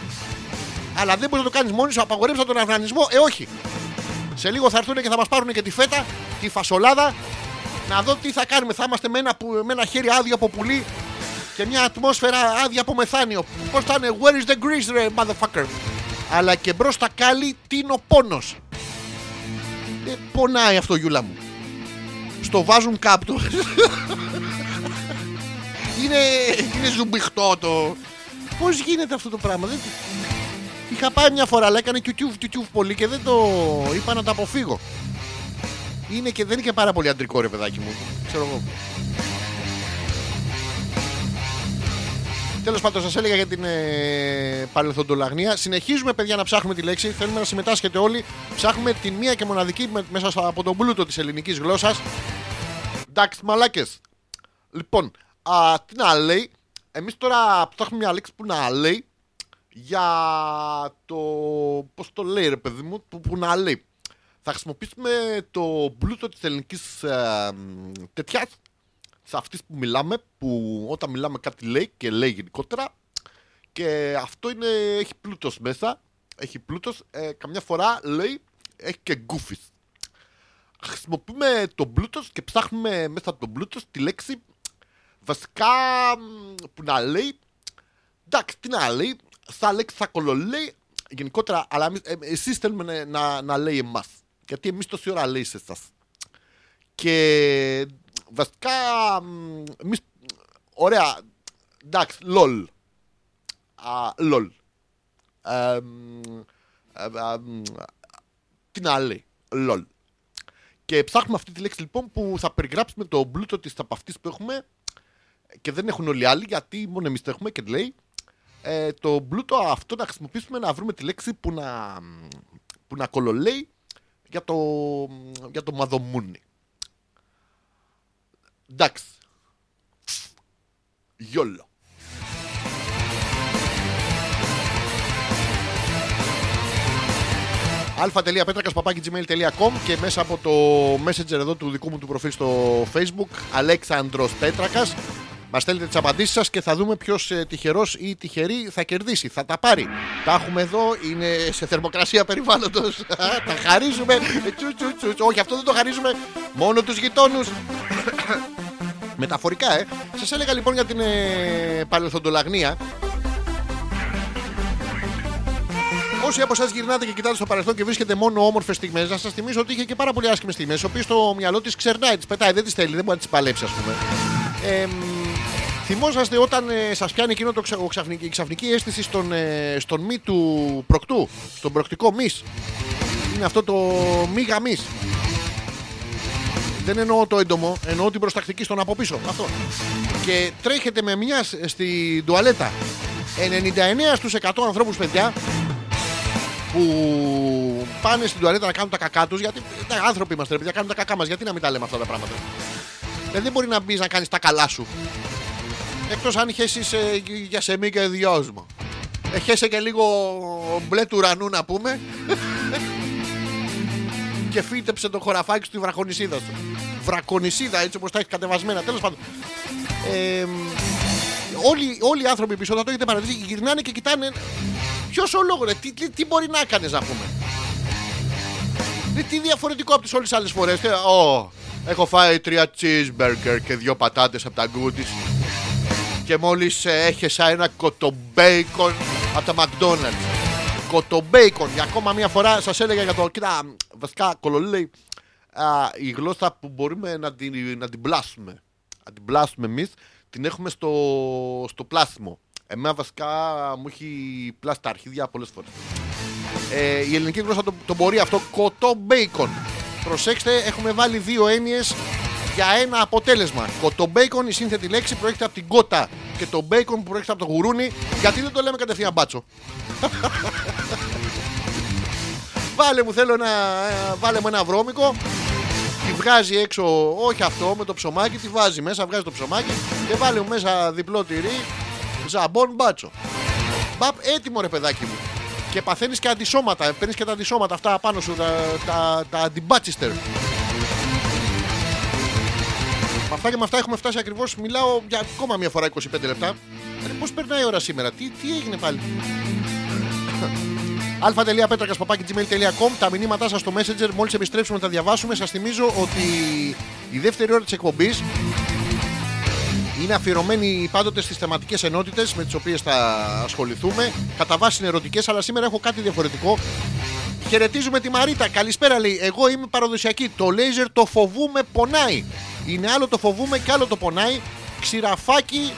Αλλά δεν μπορείς να το κάνεις μόνοι σου, απαγορεύσα τον οργανισμό. Ε, όχι. Σε λίγο θα έρθουν και θα μας πάρουν και τη φέτα, τη φασολάδα. Να δω τι θα κάνουμε. Θα είμαστε με ένα, που- με ένα χέρι άδειο από πουλί και μια ατμόσφαιρα άδεια από μεθάνιο. Πώς θα είναι, Where is the grease, ρε, motherfucker; Αλλά και μπρος στα κάλλη, τι είναι ο πόνος; Ε, πονάει αυτό, Γιούλα μου. Στο βάζουν κάπτο. είναι, είναι ζουμπιχτό το. Πώς γίνεται αυτό το πράγμα; Δεν... Είχα πάει μια φορά, αλλά έκανε κιουτιούφ, κιουτιούφ πολύ και δεν το είπα να το αποφύγω. Είναι και, δεν είναι και πάρα πολύ αντρικό ρε παιδάκι μου. Ξέρω εγώ. Τέλος πάντων, σας έλεγα για την ε, παρελθοντολαγνία. Συνεχίζουμε, παιδιά, να ψάχνουμε τη λέξη. Θέλουμε να συμμετάσχετε όλοι. Ψάχνουμε τη μία και μοναδική με- μέσα στα- από τον πλούτο της ελληνικής γλώσσας. Εντάξει, μαλάκες. Λοιπόν, α, τι να λέει. Εμείς τώρα ψάχνουμε μια λέξη που να λέει για το. Πώς το λέει, ρε παιδί μου, που, που να λέει. Θα χρησιμοποιήσουμε το πλούτο της ελληνικής ε, τέτοια σε αυτής που μιλάμε, που όταν μιλάμε κάτι λέει και λέει γενικότερα. Και αυτό είναι, έχει πλούτος μέσα. Έχει πλούτος. Ε, καμιά φορά λέει, έχει και γκούφις. Χρησιμοποιούμε τον πλούτος και ψάχνουμε μέσα από τον πλούτος τη λέξη βασικά μ, που να λέει. Εντάξει, τι να λέει, σαν λέξη θα κολολέει γενικότερα, αλλά εμείς, ε, εσείς θέλουμε να, να, να λέει εμάς. Γιατί εμείς τόση ώρα λέεις σε εσάς. Και βασικά. μ, Εμείς, ωραία. Εντάξει, λολ. Α, λολ. Ε, μ, ε, α, μ, Τι να λέει. Λολ. Και ψάχνουμε αυτή τη λέξη λοιπόν που θα περιγράψουμε το πλούτο της ταπαυτής που έχουμε και δεν έχουν όλοι οι άλλοι γιατί μόνο εμείς το έχουμε και λέει ε, το πλούτο αυτό να χρησιμοποιήσουμε να βρούμε τη λέξη που να, που να κολολέει για το, για το μαδομούνι. Εντάξει. Γιόλο. αλφα.πέτρακα.gmail.com και μέσα από το messenger εδώ του δικού μου του προφίλ στο facebook Αλέξανδρος Πέτρακας Μας στέλνετε τις απαντήσεις σας και θα δούμε ποιος τυχερός ή τυχερή θα κερδίσει. Θα τα πάρει. Τα έχουμε εδώ, είναι σε θερμοκρασία περιβάλλοντος. τα χαρίζουμε. Ε, Τσου, τσου, τσου, τσου. Όχι, αυτό δεν το χαρίζουμε. Μόνο τους γειτόνους. Μεταφορικά, ε. Σας έλεγα λοιπόν για την ε, παρελθοντολαγνία. Όσοι από εσάς γυρνάτε και κοιτάτε στο παρελθόν και βρίσκετε μόνο όμορφες στιγμές, να σας θυμίσω ότι είχε και πάρα πολύ άσχημες στιγμές, οι οποίες το μυαλό της ξερνάει, τι πετάει, δεν τις θέλει, δεν μπορεί να τις παλέψει, ας πούμε. Ε, μ, θυμόσαστε όταν ε, σας πιάνει εκείνο το ξα, ο ξαφνική, η ξαφνική αίσθηση στον, ε, στον μη του προκτού, στον προκτικό μης. Είναι αυτό το μη γαμής. Δεν εννοώ το έντομο, εννοώ την προστακτική στον από πίσω. Αυτό. Και τρέχετε με μια σ- στην τουαλέτα. 99 στους 100 ανθρώπους παιδιά που πάνε στην τουαλέτα να κάνουν τα κακά τους γιατί τα άνθρωποι είμαστε ρε παιδιά, κάνουν τα κακά μας. Γιατί να μην τα λέμε αυτά τα πράγματα; Δηλαδή δεν μπορεί να μπεις να κάνεις τα καλά σου. Εκτός αν χέσεις ε, για σεμί και διόσμο. Ε, χέσε και λίγο μπλε του ουρανού να πούμε και φύτεψε το χωραφάκι σου στη βρακονισίδα σου. Βρακονισίδα έτσι όπως τα έχεις κατεβασμένα. Τέλος πάντων. Ε, όλοι, όλοι οι άνθρωποι πίσω, θα το έχετε παρατηρήσει, γυρνάνε και κοιτάνε. Ποιος ο λόγος, ρε, τι, τι, τι μπορεί να έκανε, να πούμε; Ε, τι διαφορετικό από τις όλες τις άλλες φορές. Ω, έχω φάει τρία cheeseburger και δύο πατάτες από τα goodies. Και μόλις έχεσα ένα κοτομπέικον από τα McDonald's. Κοτομπέικον. Για ακόμα μία φορά σας έλεγα για το. Κοίτα, βασικά κολολή. η γλώσσα που μπορούμε να την, να την πλάσουμε. Να την πλάσουμε εμείς, την έχουμε στο, στο πλάσιμο. Εμένα βασικά μου έχει πλάσει τα αρχίδια πολλές φορές. Ε, η ελληνική γλώσσα το, το μπορεί αυτό. Κοτό μπέικον. Προσέξτε, έχουμε βάλει δύο έννοιες για ένα αποτέλεσμα. Κοτό μπέικον, η σύνθετη λέξη, προέρχεται από την κότα. Και το μπέικον που προέρχεται από το γουρούνι. Γιατί δεν το λέμε κατευθείαν μπάτσο. βάλε μου, θέλω ένα. ε, Βάλε μου ένα βρώμικο. Τη βγάζει έξω, όχι αυτό, με το ψωμάκι. Τη βάζει μέσα, βγάζει το ψωμάκι. Και βάλε μου μέσα διπλό τυρί. Ζαμπόν μπάτσο. Μπαπ, έτοιμο ρε παιδάκι μου. Και παθαίνεις και αντισώματα. Παίρνεις και τα αντισώματα αυτά πάνω σου, τα, τα, τα αντιμπάτσιστερ. Με αυτά και με αυτά έχουμε φτάσει ακριβώς. Μιλάω για ακόμα μια φορά 25 λεπτά. Πώς περνάει η ώρα σήμερα, τι, τι έγινε πάλι; αλφα.πέτρακα.gmail.com Τα μηνύματά σας στο Messenger, μόλις επιστρέψουμε να τα διαβάσουμε. Σας θυμίζω ότι η δεύτερη ώρα της εκπομπής είναι αφιερωμένη πάντοτε στις θεματικές ενότητες με τις οποίες θα ασχοληθούμε. Κατά βάση είναι ερωτικές, αλλά σήμερα έχω κάτι διαφορετικό. Χαιρετίζουμε τη Μαρίτα. Καλησπέρα, λέει. Εγώ είμαι παραδοσιακή. Το λέιζερ το φοβούμαι, πονάει. Είναι άλλο το φοβούμαι και άλλο το πονάει. Ξηραφάκι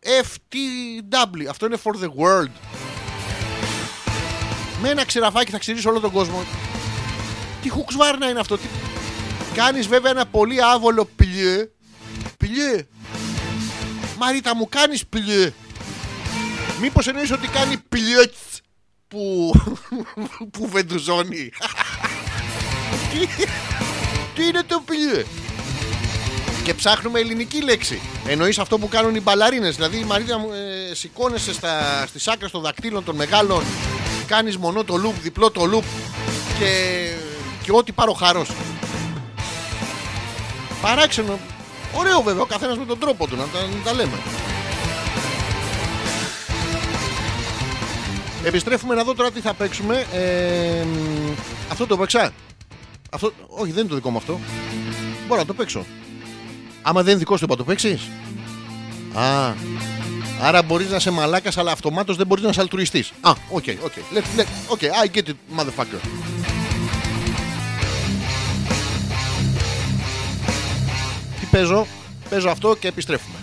FTW. Αυτό είναι for the world. Με ένα ξηραφάκι θα ξηρίσω όλο τον κόσμο. Τι χουξβάρνα είναι αυτό. Τι... Κάνεις βέβαια ένα πολύ άβολο πλιέ. Πλιέ. Μαρίτα μου κάνεις πλιέ. Μήπως εννοείς ότι κάνει πλιέτς που, που βεντουζώνει. τι, τι είναι το πλιέ; Και ψάχνουμε ελληνική λέξη. Εννοείς αυτό που κάνουν οι μπαλαρίνες. Δηλαδή η Μαρίτα μου ε, σηκώνεσαι στα, στις άκρες των δακτύλων των μεγάλων. Κάνεις μονό το loop, διπλό το loop. Και, και ό,τι πάρω χάρος. Παράξενο. Ωραίο βέβαια, ο καθένας με τον τρόπο του να τα, να τα λέμε. Επιστρέφουμε να δω τώρα τι θα παίξουμε. Ε, μ, αυτό το παίξα. Αυτό, όχι, δεν είναι το δικό μου αυτό. Μπορώ να το παίξω. Άμα δεν είναι δικό σου, είπα θα το παίξει. Α. Άρα μπορείς να είσαι μαλάκας, αλλά αυτομάτως δεν μπορείς να είσαι αλτρουιστής. Α, OK, OK. Let- let- OK, I get it, motherfucker. Τι παίζω, παίζω αυτό και επιστρέφουμε.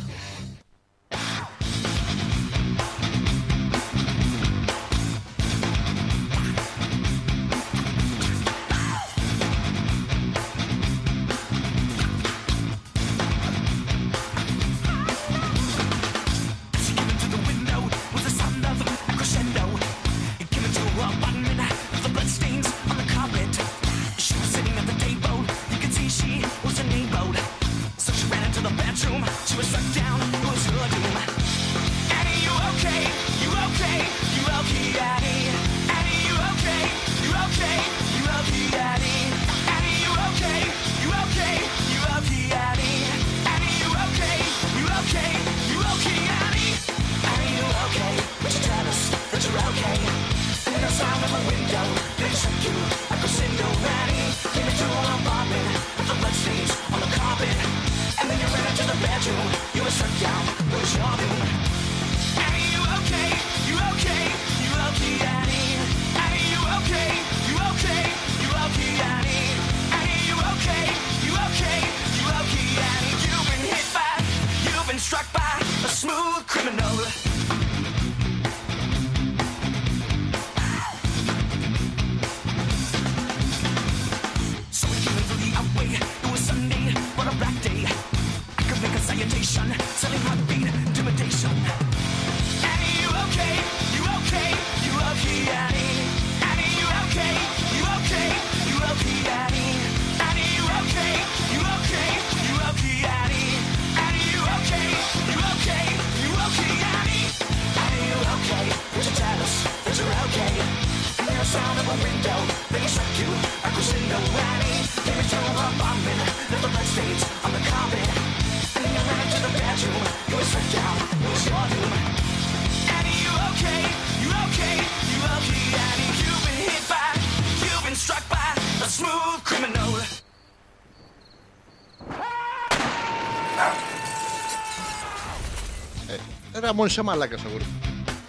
Ρε μόλις είσαι μαλάκας αγόρι.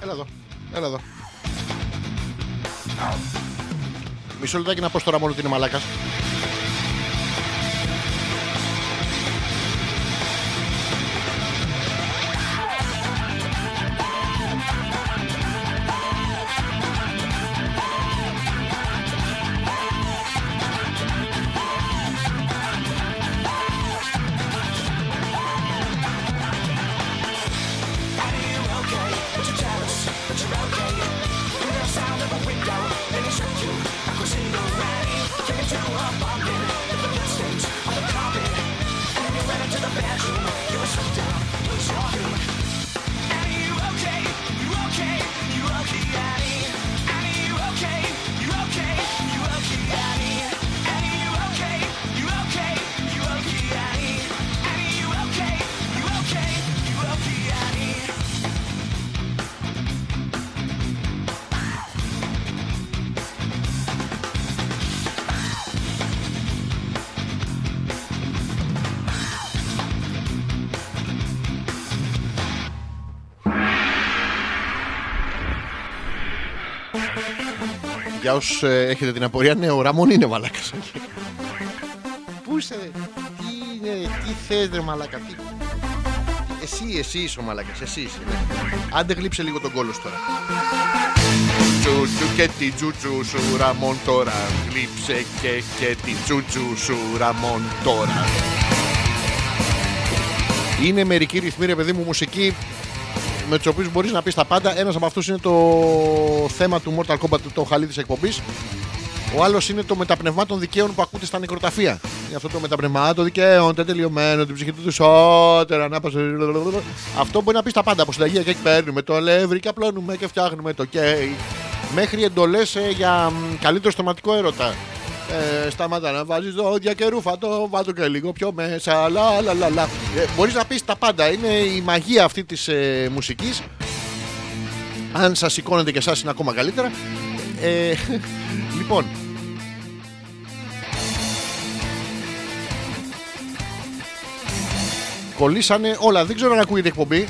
Έλα εδώ. Έλα εδώ. Μισό λεπτάκι να πω στο Ραμόν ότι είναι μαλάκας. Για όσους έχετε την απορία, ναι, ο Ραμόν είναι μαλάκας. Πού είσαι, ρε; τι είναι, τι θες, ρε μαλάκα, τι. Εσύ, εσύ είσαι ο μαλάκας, εσύ είσαι. Ναι. Άντε γλύψε λίγο τον κόλος τώρα. Τσούτσου και τη τσούτσου σου Ραμόν τώρα. Γλύψε και, και τη τσούτσου σου Ραμόν τώρα. Είναι μερικοί ρυθμοί, ρε παιδί μου, μουσική με τους οποίους μπορείς να πεις τα πάντα. Ένας από αυτούς είναι το θέμα του Mortal Kombat, το χαλί της εκπομπής. Ο άλλος είναι το μεταπνευμά των δικαίων που ακούτε στα νεκροταφεία. Είναι αυτό το μεταπνευμά των δικαίων, το τελειωμένο, την ψυχή του ισότερα, ανάπασα. Αυτό μπορεί να πεις τα πάντα. Από συνταγή και παίρνουμε το αλεύρι και απλώνουμε και φτιάχνουμε το κέι. Μέχρι εντολές για μ, καλύτερο στοματικό έρωτα. Ε, σταμάτα να βάζεις δόντια και ρούφα το βάζω και λίγο πιο μέσα. Λα, λα, λα, λα. Ε, Μπορείς να πεις τα πάντα. Είναι η μαγεία αυτή της ε, μουσικής. Αν σας σηκώνετε και εσάς είναι ακόμα καλύτερα. Ε, λοιπόν. Κολλήσανε όλα. Δεν ξέρω αν ακούγεται η εκπομπή.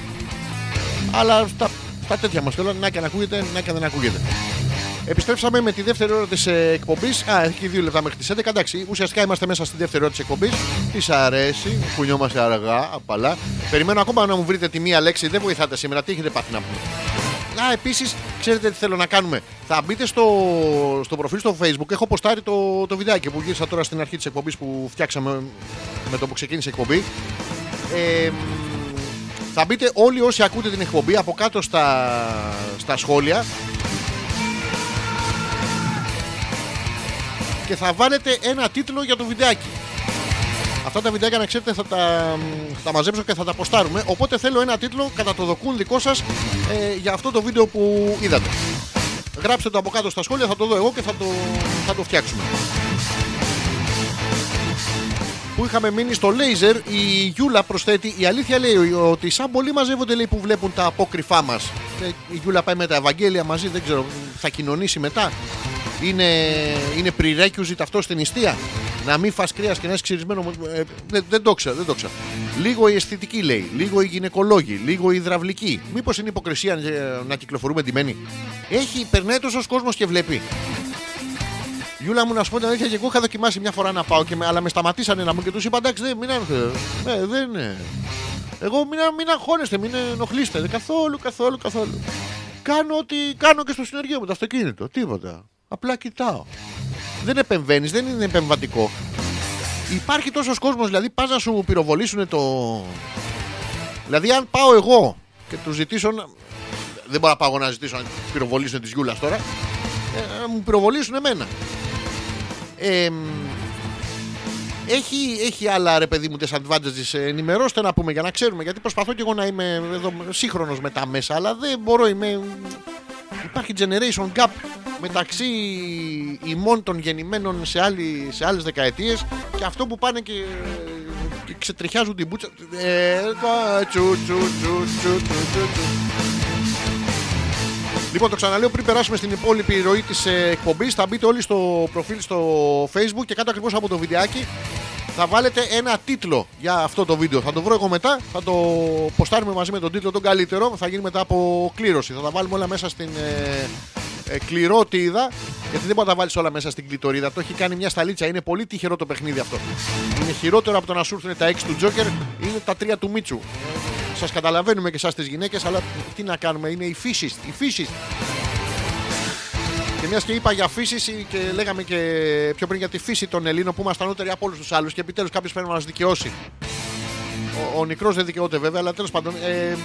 Αλλά στα, στα τέτοια μας θέλω να και αν ακούγεται, να και δεν ακούγεται. Επιστρέψαμε με τη δεύτερη ώρα της εκπομπής. Α, έχει δύο λεπτά μέχρι τις 11. Εντάξει, ουσιαστικά είμαστε μέσα στη δεύτερη ώρα της εκπομπής. Της αρέσει, κουνιόμαστε αργά, απαλά. Περιμένω ακόμα να μου βρείτε τη μία λέξη. Δεν βοηθάτε σήμερα. Τι έχετε πάθει να πούμε. Α, επίσης, ξέρετε τι θέλω να κάνουμε. Θα μπείτε στο, στο προφίλ στο Facebook. Έχω ποστάρει το, το βιντεάκι που γύρισα τώρα στην αρχή της εκπομπής που φτιάξαμε με το που ξεκίνησε η εκπομπή. Ε, μ, θα μπείτε όλοι όσοι ακούτε την εκπομπή από κάτω στα, στα σχόλια και θα βάλετε ένα τίτλο για το βιντεάκι. Αυτά τα βιντεάκια να ξέρετε θα τα, θα τα μαζέψω και θα τα ποστάρουμε. Οπότε θέλω ένα τίτλο κατά το δοκούν δικό σας ε, για αυτό το βίντεο που είδατε. Γράψτε το από κάτω στα σχόλια, θα το δω εγώ και θα το, θα το φτιάξουμε. Που είχαμε μείνει στο λέιζερ, η Γιούλα προσθέτει. Η αλήθεια λέει ότι σαν πολλοί μαζεύονται λέει, που βλέπουν τα απόκρυφά μας. Η Γιούλα πάει με τα Ευαγγέλια μαζί, δεν ξέρω, θα κοινωνήσει μετά. Είναι, είναι prerequisite αυτό στην νηστεία; Να μην φας κρέας και να είσαι ξυρισμένο. Ε, δεν, δεν το ξέρω, δεν το ξέρω. Λίγο η αισθητική λέει, λίγο οι γυναικολόγοι, λίγο η υδραυλική. Μήπως είναι υποκρισία ε, να κυκλοφορούμε ντυμένοι; Έχει, περνάει τόσος κόσμος και βλέπει. Γιούλα μου να σου πω την αλήθεια και εγώ είχα δοκιμάσει μια φορά να πάω και με, αλλά με σταματήσανε να μου και τους είπα εντάξει δεν, μην άγχε. Ε, δεν είναι. Εγώ μην, μην αγχώνεστε, μην ενοχλείστε. Καθόλου, καθόλου, καθόλου. Κάνω ό,τι κάνω και στο συνεργείο μου το αυτοκίνητο. Τίποτα. Απλά κοιτάω. Δεν επεμβαίνεις, δεν είναι επεμβατικό. Υπάρχει τόσος κόσμος, δηλαδή πας να σου πυροβολήσουν το. Δηλαδή, αν πάω εγώ και τους ζητήσω. να- Δεν μπορώ να πάω εγώ να ζητήσω να πυροβολήσουν τη Γιούλα τώρα. Ε, να μου πυροβολήσουν εμένα. Ε, μ, έχει, έχει άλλα ρε παιδί μου disadvantages. Ε, Ενημερώστε να πούμε για να ξέρουμε. Γιατί προσπαθώ και εγώ να είμαι εδώ σύγχρονος με τα μέσα, αλλά δεν μπορώ. Είμαι... Υπάρχει generation gap μεταξύ ημών των γεννημένων σε, άλλη, σε άλλες δεκαετίες και αυτό που πάνε και, και ξετριχιάζουν την μπούτσα. Ε, το- τσου, τσου, τσου, τσου, τσου, τσου, τσου. Λοιπόν, το ξαναλέω πριν περάσουμε στην υπόλοιπη ροή της εκπομπής. Θα μπείτε όλοι στο προφίλ στο Facebook και κάτω ακριβώς από το βιντεάκι θα βάλετε ένα τίτλο για αυτό το βίντεο. Θα το βρω εγώ μετά, θα το ποστάρουμε μαζί με τον τίτλο τον καλύτερο. Θα γίνει μετά από κλήρωση. Θα τα βάλουμε όλα μέσα στην ε, ε, κληρότιδα. Γιατί δεν μπορεί να τα βάλεις όλα μέσα στην κλειτορίδα. Το έχει κάνει μια σταλίτσα. Είναι πολύ τυχερό το παιχνίδι αυτό. Είναι χειρότερο από το να σου έρθουν τα 6 του Τζόκερ. Είναι τα 3 του Μίτσου. Σας καταλαβαίνουμε και εσάς τις γυναίκες, αλλά τι να κάνουμε, είναι η φύση. Η φύση. Και μιας και είπα για φύσης και λέγαμε και πιο πριν για τη φύση των Ελλήνων που είμαστε ανώτεροι από όλους τους άλλους και επιτέλους κάποιος πρέπει να μας δικαιώσει. Ο, ο νικρό δεν δικαιούται βέβαια, αλλά τέλος πάντων. Ε,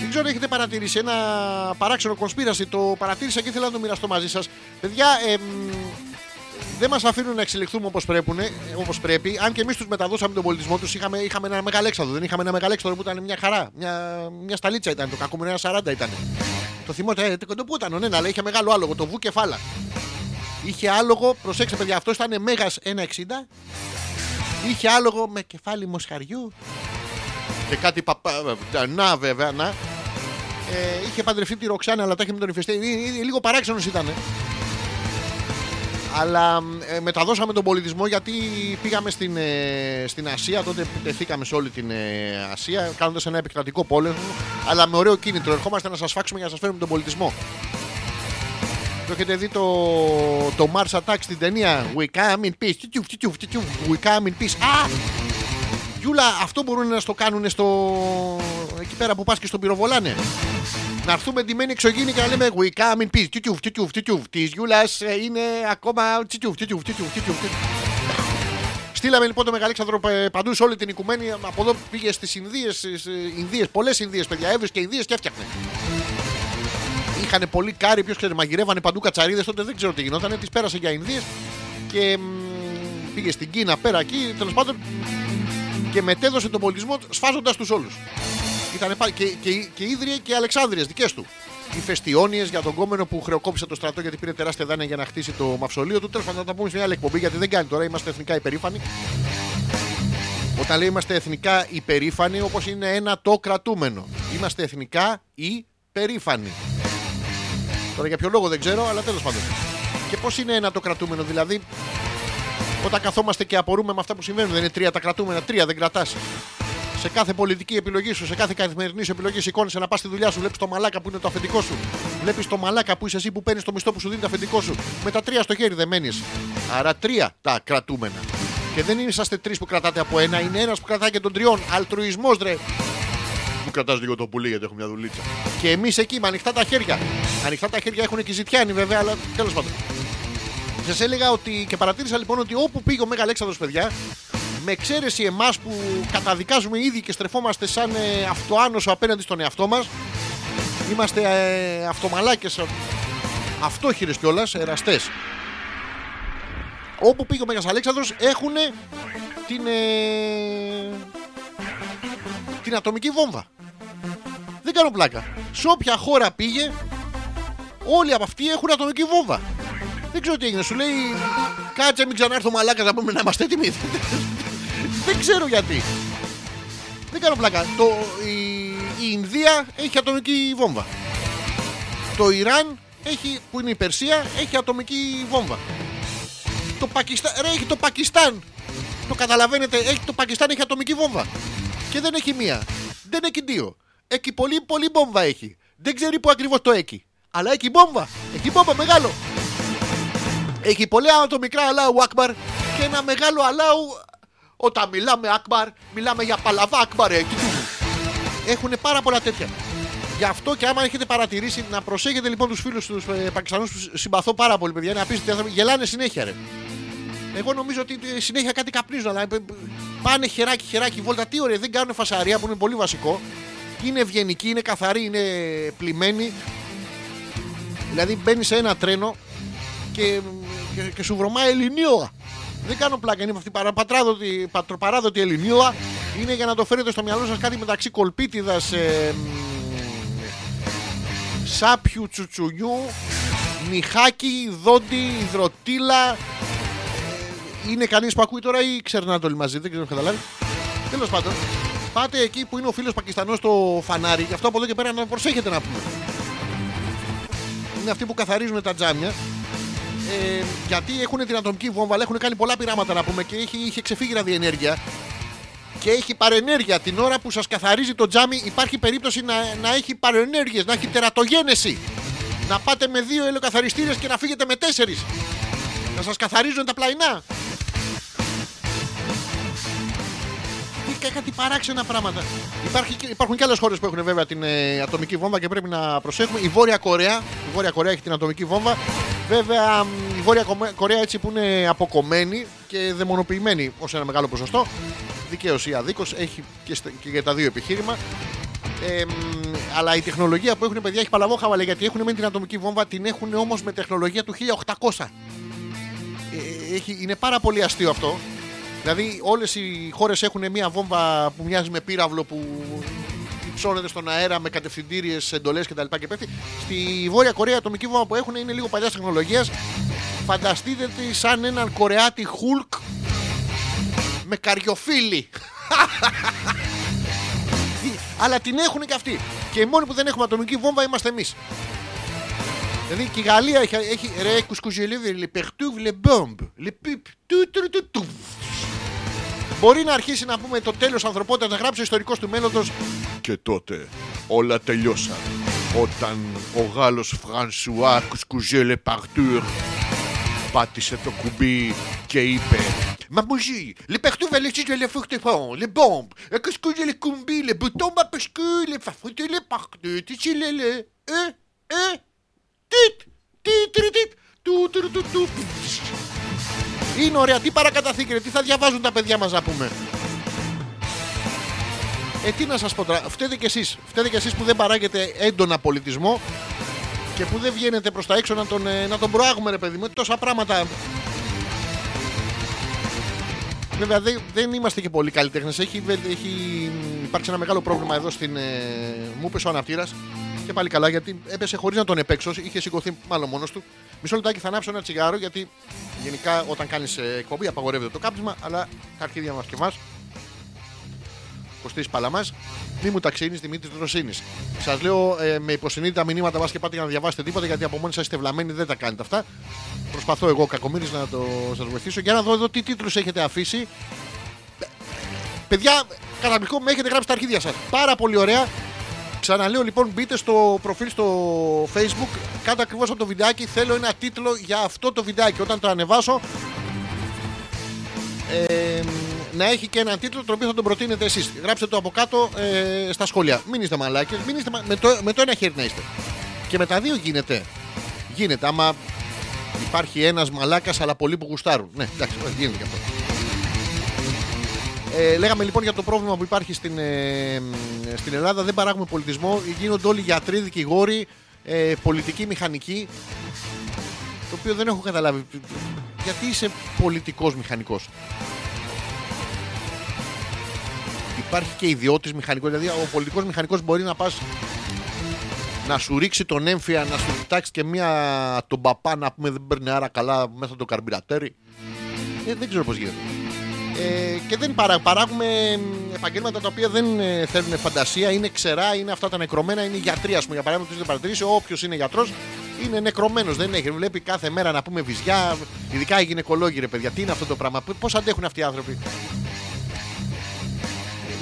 δεν ξέρω, έχετε παρατηρήσει ένα παράξενο κονσπίραση. Το παρατήρησα και ήθελα να το μοιραστώ μαζί σας. Παιδιά, ε, μ, δεν μας αφήνουν να εξελιχθούμε όπως όπως πρέπει. Αν και εμείς τους μεταδώσαμε τον πολιτισμό τους, είχαμε, είχαμε ένα μεγαλέξαδο. Δεν είχαμε ένα μεγαλέξαδο που ήταν μια χαρά. Μια, μια σταλίτσα ήταν. Το κακό μου ένα 40 ήταν. Το θυμόταν, ε, το που ήταν, ναι, αλλά είχε μεγάλο άλογο. Το βου κεφάλα. Είχε άλογο, προσέξτε παιδιά, αυτός ήταν μέγας 1,60. Είχε άλογο με κεφάλι μοσχαριού. Και κάτι παπά. Να, βέβαια, να. Ε, είχε παντρευτεί τη Ροξάνα, αλλά τα είχε με τον Ιφεστή. Ε, ε, Λίγο παράξενος ήταν. Αλλά ε, μεταδώσαμε τον πολιτισμό γιατί πήγαμε στην, ε, στην Ασία. Τότε επιτεθήκαμε σε όλη την ε, Ασία, κάνοντας ένα επεκτατικό πόλεμο. Αλλά με ωραίο κίνητρο. Ερχόμαστε να σας φάξουμε για να σας φέρουμε τον πολιτισμό. Το έχετε δει το, το Mars Attack στην ταινία We come in peace. Τιτσιουφ, τιτσιουφ, τιτσιουφ. We come in peace. Α! Γιούλα, αυτό μπορούν να στο κάνουν στο... εκεί πέρα που πας και στον πυροβολάνε. Να έρθουμε ντυμένοι εξωγήινοι και να λέμε We come in peace. Τιτσιουφ, τιτσιουφ, τιτσιουφ. Της Γιούλας ε, είναι ακόμα τιτσιουφ, τιτσιουφ, τιτσιουφ, τιτσιουφ. Στείλαμε λοιπόν το Μεγαλέξανδρο πε- παντού σε όλη την οικουμένη. Από εδώ πήγε στις Ινδίες, Ινδίες, πολλές Ινδίες, παιδιά. Έβρισκε και Ινδίες και έφτιαχνε. Είχαν πολύ κάρι, ποιος ξέρει, μαγειρεύανε παντού κατσαρίδες. Τότε δεν ξέρω τι γινόταν. Τις πέρασε για Ινδίες και μ, πήγε στην Κίνα πέρα εκεί. Τέλος πάντων και μετέδωσε τον πολιτισμό σφάζοντας τους όλους. Ήταν και, και, και ίδρυε και Αλεξάνδριες δικές του. Οι φεστιόνιες για τον κόμενο που χρεοκόπησε το στρατό γιατί πήρε τεράστια δάνεια για να χτίσει το μαυσολείο του. Τέλος πάντων, θα τα πούμε σε μια άλλη εκπομπή γιατί δεν κάνει τώρα. Είμαστε εθνικά υπερήφανοι. Όταν λέει είμαστε εθνικά υπερήφανοι, όπως είναι ένα το κρατούμενο. Είμαστε εθνικά υπερήφανοι. Τώρα για ποιο λόγο δεν ξέρω, αλλά τέλος πάντων. Και πώς είναι ένα το κρατούμενο, δηλαδή όταν καθόμαστε και απορούμε με αυτά που συμβαίνουν, δεν είναι τρία τα κρατούμενα, τρία δεν κρατάς. Σε κάθε πολιτική επιλογή σου, σε κάθε καθημερινή σου επιλογή, σηκώνεσαι να πας στη δουλειά σου, βλέπεις το μαλάκα που είναι το αφεντικό σου. Βλέπεις το μαλάκα που είσαι εσύ που παίρνεις το μισθό που σου δίνει το αφεντικό σου. Με τα τρία στο χέρι δεν μένεις. Άρα τρία τα κρατούμενα. Και δεν είσαστε τρεις που κρατάτε από ένα, είναι ένας που κρατάει και των τριών. Αλτρουισμός, ρε. Μου κρατάς λίγο το πουλί γιατί έχω μια δουλίτσα. Και εμείς εκεί με ανοιχτά τα χέρια. Ανοιχτά τα χέρια έχουν και οι ζητιάνοι βέβαια, αλλά τέλος πάντων. Σας έλεγα ότι και παρατήρησα λοιπόν ότι όπου πήγε ο Μέγα Αλέξανδρος παιδιά, με εξαίρεση εμάς που καταδικάζουμε ήδη και στρεφόμαστε σαν ε, αυτοάνωσο απέναντι στον εαυτό μας, είμαστε ε, αυτομαλάκες, αυτόχειρες κιόλας, εραστές. Όπου πήγε ο Μέγας Αλέξανδρος έχουν την, ε, την ατομική βόμβα. Δεν κάνω πλάκα. Σε όποια χώρα πήγε, όλοι από αυτοί έχουν ατομική βόμβα. Δεν ξέρω τι έγινε. Σου λέει, κάτσε μην ξανάρθω μαλάκας να πούμε να είμαστε έτοιμοι. Δεν ξέρω γιατί. Δεν κάνω πλάκα. Το, η, η Ινδία έχει ατομική βόμβα. Το Ιράν έχει, που είναι η Περσία έχει ατομική βόμβα. Το Πακιστάν, ρε, έχει το Πακιστάν. Το καταλαβαίνετε, έχει, το Πακιστάν έχει ατομική βόμβα. Και δεν έχει μία. Δεν έχει δύο. Έχει πολύ, πολύ βόμβα έχει. Δεν ξέρει που ακριβώς το έχει. Αλλά έχει βόμβα. Έχει βόμβα μεγάλο. Έχει πολλά ατομικά Αλάου Ακμπαρ και ένα μεγάλο Αλάου. Όταν μιλάμε Ακμπαρ, μιλάμε για παλαβά Ακμπαρ. Έχουν πάρα πολλά τέτοια. Γι' αυτό και άμα έχετε παρατηρήσει, να προσέχετε λοιπόν τους φίλους τους ε, Πακιστανούς που συμπαθώ πάρα πολύ, παιδιά. Είναι απίστευτοι άνθρωποι. Γελάνε συνέχεια, ρε. Εγώ νομίζω ότι ε, συνέχεια κάτι καπνίζουν, αλλά ε, ε, πάνε χεράκι, χεράκι, βόλτα. Τι ωραία, δεν κάνουν φασαρία που είναι πολύ βασικό. Είναι ευγενικοί, είναι καθαροί, είναι πλημμένοι. Δηλαδή μπαίνεις σε ένα τρένο και, και, και σου βρωμάει Ελληνίωα. Δεν κάνω πλάκα, είναι αυτή η παρα- πατράδοτη- πατροπαράδοτη Ελληνίωα. Είναι για να το φέρετε στο μυαλό σας κάτι μεταξύ κολπίτιδας, ε, μ, σάπιου τσουτσουνιού, μιχάκι, δόντι, υδροτήλα. Ε, Είναι κανείς που ακούει τώρα ή ξερνάτε όλοι μαζί, δεν ξέρω αν καταλάβει. Τέλος πάντων, πάτε εκεί που είναι ο φίλος Πακιστανός στο φανάρι, γι' αυτό από εδώ και πέρα να προσέχετε να πούμε. Είναι αυτοί που καθαρίζουν τα τζάμια. Ε, γιατί έχουν την ατομική βόμβα, αλλά έχουν κάνει πολλά πειράματα να πούμε και έχει, είχε ξεφύγει ραδιενέργεια. Και έχει παρενέργεια. Την ώρα που σας καθαρίζει το τζάμι, υπάρχει περίπτωση να, να έχει παρενέργειες, να έχει τερατογένεση. Να πάτε με δύο ελαιοκαθαριστήρες και να φύγετε με τέσσερις. Να σας καθαρίζουν τα πλαϊνά. Τι κάτι παράξενα πράγματα. Υπάρχει, και- υπάρχουν και άλλες χώρες που έχουν βέβαια την ε, ατομική βόμβα και πρέπει να προσέχουμε. Η Βόρεια Κορέα, η Βόρεια Κορέα έχει την ατομική βόμβα. Βέβαια, μ, η Βόρεια Κομε- Κορέα έτσι που είναι αποκομμένη και δαιμονοποιημένη ως ένα μεγάλο ποσοστό. Δικαίως ή αδίκως έχει και, στα- και για τα δύο επιχείρημα. Ε, μ, αλλά η τεχνολογία που έχουν παιδιά έχει παλαβό χαβαλέ γιατί έχουν μεν την ατομική βόμβα, την έχουν όμως με τεχνολογία του 1800. Ε, έχει, είναι πάρα πολύ αστείο αυτό. Δηλαδή, όλες οι χώρες έχουν μια βόμβα που μοιάζει με πύραυλο που ψώνεται στον αέρα με κατευθυντήριες εντολές κτλ. Και πέφτει. Στη Βόρεια Κορέα, η ατομική βόμβα που έχουν είναι λίγο παλιάς τεχνολογίας. Φανταστείτε τη σαν έναν Κορεάτη Χουλκ με καριοφίλι. Αλλά την έχουν και αυτοί. Και οι μόνοι που δεν έχουμε ατομική βόμβα είμαστε εμείς. Δηλαδή και η Γαλλία έχει, έχει ρε κουσκουζελίδι, le perturbe les bombes, le pip, του, του, του, του. Μπορεί να αρχίσει να πούμε το τέλος ανθρωπότητας να γράψει ο ιστορικός του μέλλοντος και τότε όλα τελειώσαν. όταν ο Γάλλος Φρανσουά Κουσκουζέλε Παρτούρ πάτησε το κουμπί και είπε Mademoiselle, les partout va laisser de la fortement, les bombes, euh, qu'est-ce que j'ai les combis, les boutons, ma parce que les fafoutés, les partout, tu les les, euh, euh, tit, tit, tit, tit, του, του, του, του. Είναι ωραία, τι παρακαταθήκη, ρε, τι θα διαβάζουν τα παιδιά μας να πούμε. Ε, τι να σας πω τώρα, φταίτε κι εσείς, φταίτε κι εσείς που δεν παράγετε έντονα πολιτισμό και που δεν βγαίνετε προς τα έξω να τον, ε, να τον προάγουμε ρε παιδί μου, τόσα πράγματα Βέβαια δεν, δεν είμαστε και πολύ καλλιτέχνες. Έχει, βε- έχει υπάρξει ένα μεγάλο πρόβλημα εδώ στην. Ε, μου είπε ο αναπτήρας και πάλι καλά γιατί έπεσε χωρίς να τον επέξω. Είχε σηκωθεί μάλλον μόνος του. Μισό λεπτάκι θα ανάψω ένα τσιγάρο γιατί γενικά όταν κάνεις εκπομπή απαγορεύεται το κάψιμα αλλά τα αρχίδια μας και εμάς. Κωστής Παλαμάς, μη μου ταξίνει Δημήτρης Δροσίνη. Σας λέω ε, με υποσυνείδητα μηνύματα βάσει και πάτε για να διαβάσετε τίποτα γιατί από μόνοι σας είστε βλαμμένοι, δεν τα κάνετε αυτά. Προσπαθώ εγώ κακομοίρη να το σας βοηθήσω για να δω εδώ τι τίτλους έχετε αφήσει. Παιδιά, καταπληκτικό με έχετε γράψει τα αρχίδια σας. Πάρα πολύ ωραία. Ξαναλέω λοιπόν, μπείτε στο προφίλ στο facebook, κάτω ακριβώς από το βιντεάκι. Θέλω ένα τίτλο για αυτό το βιντεάκι. Όταν το ανεβάσω, ε, να έχει και έναν τίτλο τον οποίο θα τον προτείνετε εσείς. Γράψτε το από κάτω ε, στα σχόλια. Μην είστε μαλάκες, μην είστε, μα- με, το, με το ένα χέρι να είστε. Και με τα δύο γίνεται. Γίνεται. Άμα υπάρχει ένας μαλάκας, αλλά πολλοί που γουστάρουν. Ναι, εντάξει, γίνεται και αυτό. Ε, λέγαμε λοιπόν για το πρόβλημα που υπάρχει στην, ε, στην Ελλάδα. Δεν παράγουμε πολιτισμό. Γίνονται όλοι γιατροί, δικηγόροι, ε, πολιτικοί, μηχανικοί. Το οποίο δεν έχω καταλάβει. Γιατί είσαι πολιτικός μηχανικός; Υπάρχει και ιδιώτης μηχανικός. Δηλαδή ο πολιτικός μηχανικός μπορεί να πας να σου ρίξει τον έμφυα, να σου φτιάξει και μία τον παπά να πούμε δεν παίρνει άρα καλά μέσα το καρμπυρατέρι. Ε, δεν ξέρω πώς γίνεται. Ε, και δεν παρά, παράγουμε μ, επαγγέλματα τα οποία δεν ε, θέλουν φαντασία, είναι ξερά, είναι αυτά τα νεκρωμένα, είναι γιατροί. Α πούμε, για παράδειγμα, το έχετε παρατηρήσει, όποιος είναι γιατρός είναι νεκρωμένος. Δεν έχει. Βλέπει κάθε μέρα να πούμε βυζιά, ειδικά οι γυναικολόγοι, ρε παιδιά. Τι είναι αυτό το πράγμα, πώς αντέχουν αυτοί οι άνθρωποι.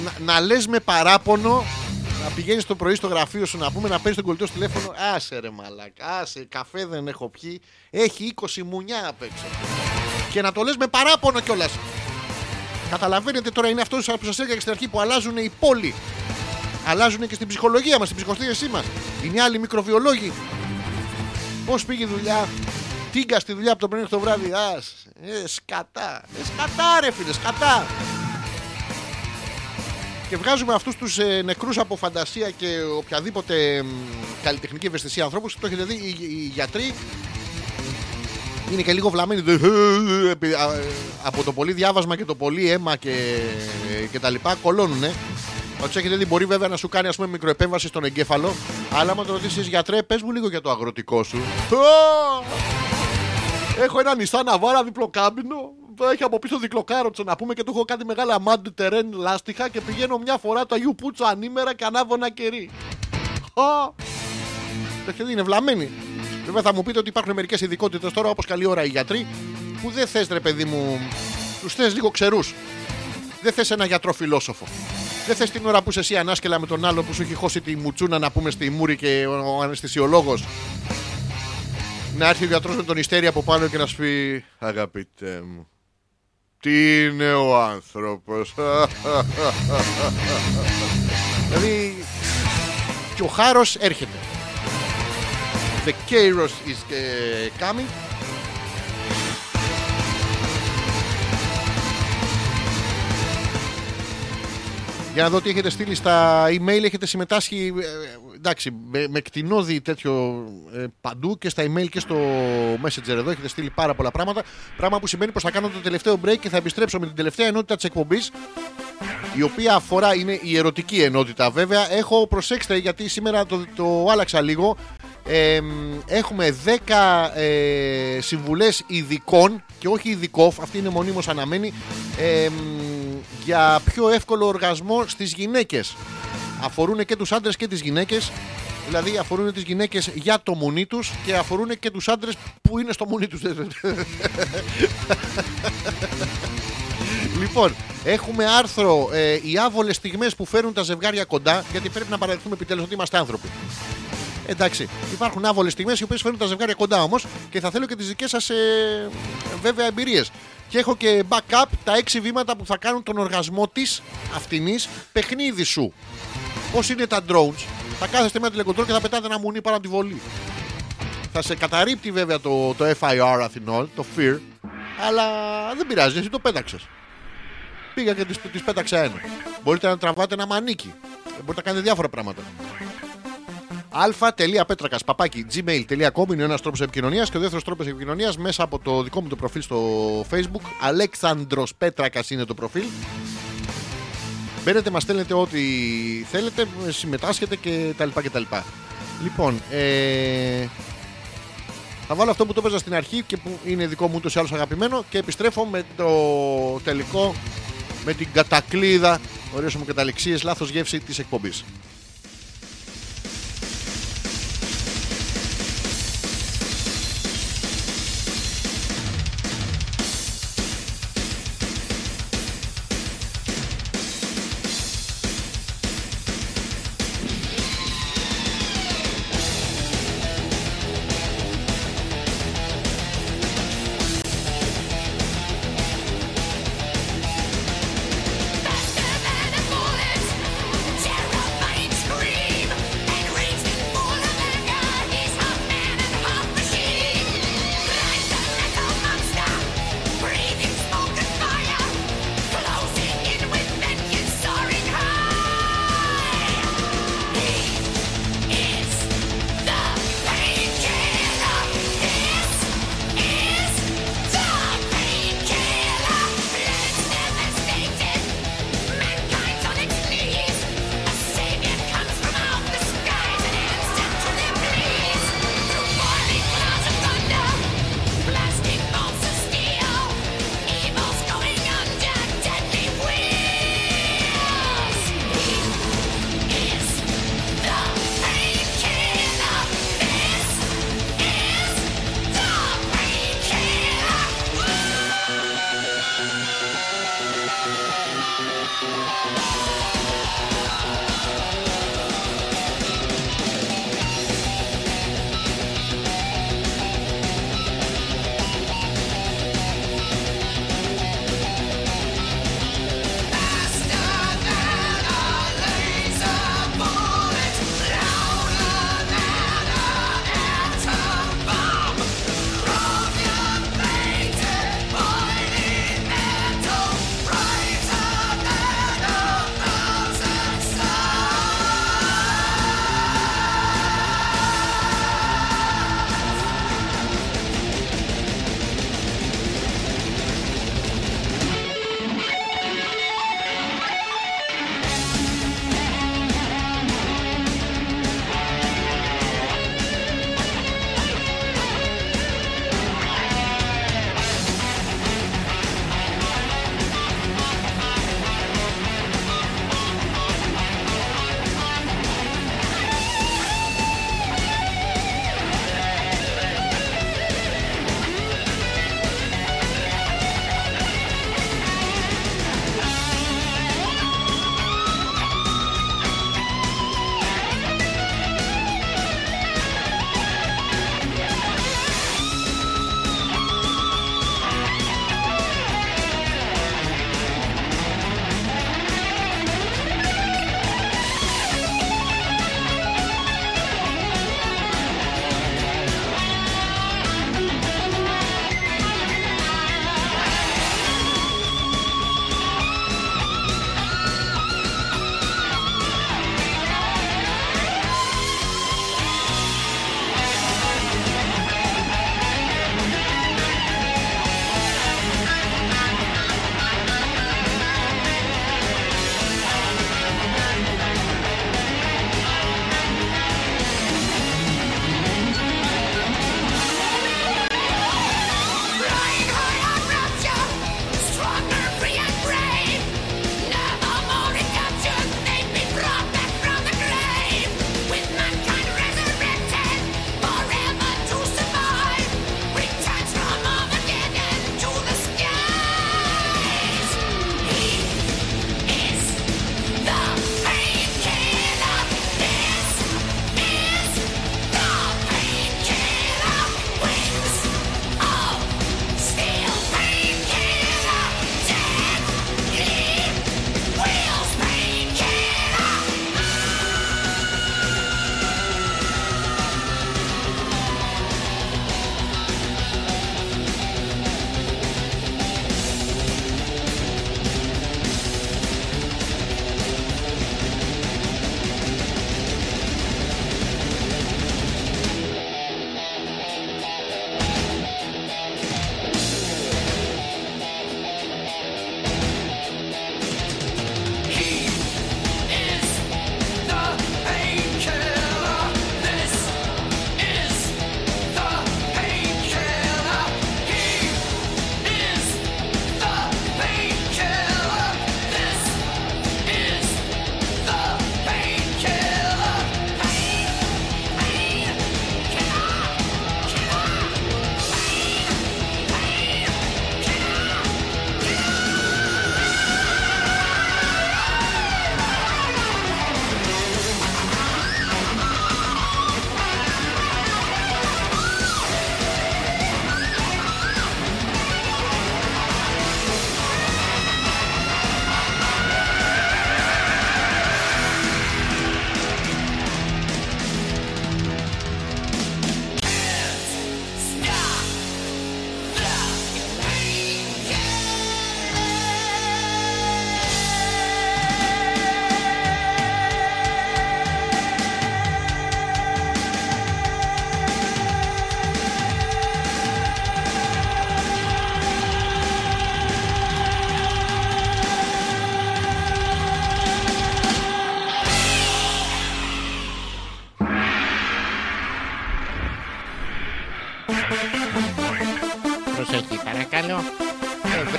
Να, να λες με παράπονο, να πηγαίνεις το πρωί στο γραφείο σου να πούμε να παίρνεις τον κολλητό στο τηλέφωνο. Άσε ρε μαλάκα, άσε, καφέ δεν έχω πιει. Έχει 20 μουνιά απ' έξω. Και να το λες με παράπονο κιόλας. Καταλαβαίνετε τώρα είναι αυτός που σας έλεγα και στην αρχή που αλλάζουν οι πόλοι. Αλλάζουν και στην ψυχολογία μας, στην ψυχοθύρεσή μας. Είναι άλλοι μικροβιολόγοι. Πώς πήγε η δουλειά, τίγκα στη δουλειά από το πρωί μέχρι το βράδυ. Α, ε, σκατά. Ε, σκατά, ρε φίλε, σκατά. Και βγάζουμε αυτούς τους ε, νεκρούς από φαντασία και οποιαδήποτε μ, καλλιτεχνική ευαισθησία ανθρώπους. Το έχετε δει, οι, οι γιατροί είναι και λίγο βλαμμένοι. Δεν- επί- α, ε, Από το πολύ διάβασμα και το πολύ αίμα και, και τα λοιπά κολώνουνε. Ότι έχετε δει, μπορεί βέβαια να σου κάνει ας πούμε, μικροεπέμβαση στον εγκέφαλο. Αλλά άμα το ρωτήσεις γιατρέ, πες μου λίγο για το αγροτικό σου. Α! Έχω ένα νησά ναβάρα διπλοκάμπινο. Έχει από πίσω δικλοκάροτσο να πούμε και του έχω κάτι μεγάλα μάντι τερέν λάστιχα και πηγαίνω μια φορά το Αγίου Πούτσο ανήμερα και ανάβω ένα κερί. Α! Το έχετε δει, είναι βλαμμένοι. Βέβαια θα μου πείτε ότι υπάρχουν μερικές ειδικότητες τώρα, όπως καλή ώρα οι γιατροί, που δεν θες ρε παιδί μου, τους θες λίγο ξερούς. Δεν θες ένα γιατρό φιλόσοφο. Δεν θες την ώρα που είσαι εσύ ανάσκελα με τον άλλο που σου έχει χώσει τη μουτσούνα να πούμε στη μούρη και ο αναισθησιολόγος. Να έρθει ο γιατρός με τον ιστέρι από πάνω και να σου πει Αγαπητέ μου, τι είναι ο άνθρωπος; δηλαδή. Και ο χάρος έρχεται. The Kairos is uh, coming. Για να δω τι έχετε στείλει στα email. Έχετε συμμετάσχει ε, εντάξει, με, με κτηνόδη τέτοιο ε, παντού και στα email και στο Messenger εδώ. Έχετε στείλει πάρα πολλά πράγματα. Πράγμα που σημαίνει πως θα κάνω το τελευταίο break και θα επιστρέψω με την τελευταία ενότητα της εκπομπής. Η οποία αφορά, είναι η ερωτική ενότητα βέβαια. Έχω προσέξτε γιατί σήμερα το, το άλλαξα λίγο. Ε, έχουμε 10 ε, συμβουλές ειδικών και όχι ειδικό, αυτή είναι μονίμως αναμένη ε, για πιο εύκολο οργασμό στις γυναίκες αφορούν και τους άντρες και τις γυναίκες δηλαδή αφορούν τις γυναίκες για το μουνί τους και αφορούν και τους άντρες που είναι στο μουνί τους Λοιπόν, έχουμε άρθρο ε, οι άβολες στιγμές που φέρουν τα ζευγάρια κοντά, γιατί πρέπει να παραδεχτούμε επιτέλους ότι είμαστε άνθρωποι. Εντάξει, υπάρχουν άβολες στιγμές οι οποίες φέρνουν τα ζευγάρια κοντά όμως και θα θέλω και τις δικές σας ε, βέβαια εμπειρίες. Και έχω και backup τα έξι βήματα που θα κάνουν τον οργασμό της αυτινής παιχνίδι σου. Πώς είναι τα drones, θα κάθεστε με ένα τηλεκοντρόλ και θα πετάτε ένα μουνί πάνω από τη βολή. Θα σε καταρρύπτει βέβαια το, το FIR Αθηνών, το FEAR, αλλά δεν πειράζει, εσύ το πέταξες. Πήγα και τη πέταξα ένα. Μπορείτε να τραβάτε ένα μανίκι. Ε, Μπορείτε να κάνετε διάφορα πράγματα. αλφα.πέτρακα παπάκι gmail.com είναι ο ένας τρόπος επικοινωνίας και ο δεύτερος τρόπος επικοινωνίας μέσα από το δικό μου το προφίλ στο Facebook. Αλέξανδρος Πέτρακας είναι το προφίλ. Μπαίνετε, μας στέλνετε ό,τι θέλετε, συμμετάσχετε και τα λοιπά και τα λοιπά. Λοιπόν, ε, θα βάλω αυτό που το έπαιζα στην αρχή και που είναι δικό μου ούτως ή άλλως αγαπημένο και επιστρέφω με το τελικό, με την κατακλίδα, ωραίες μου καταληξίες, λάθος γεύση της εκπομπής.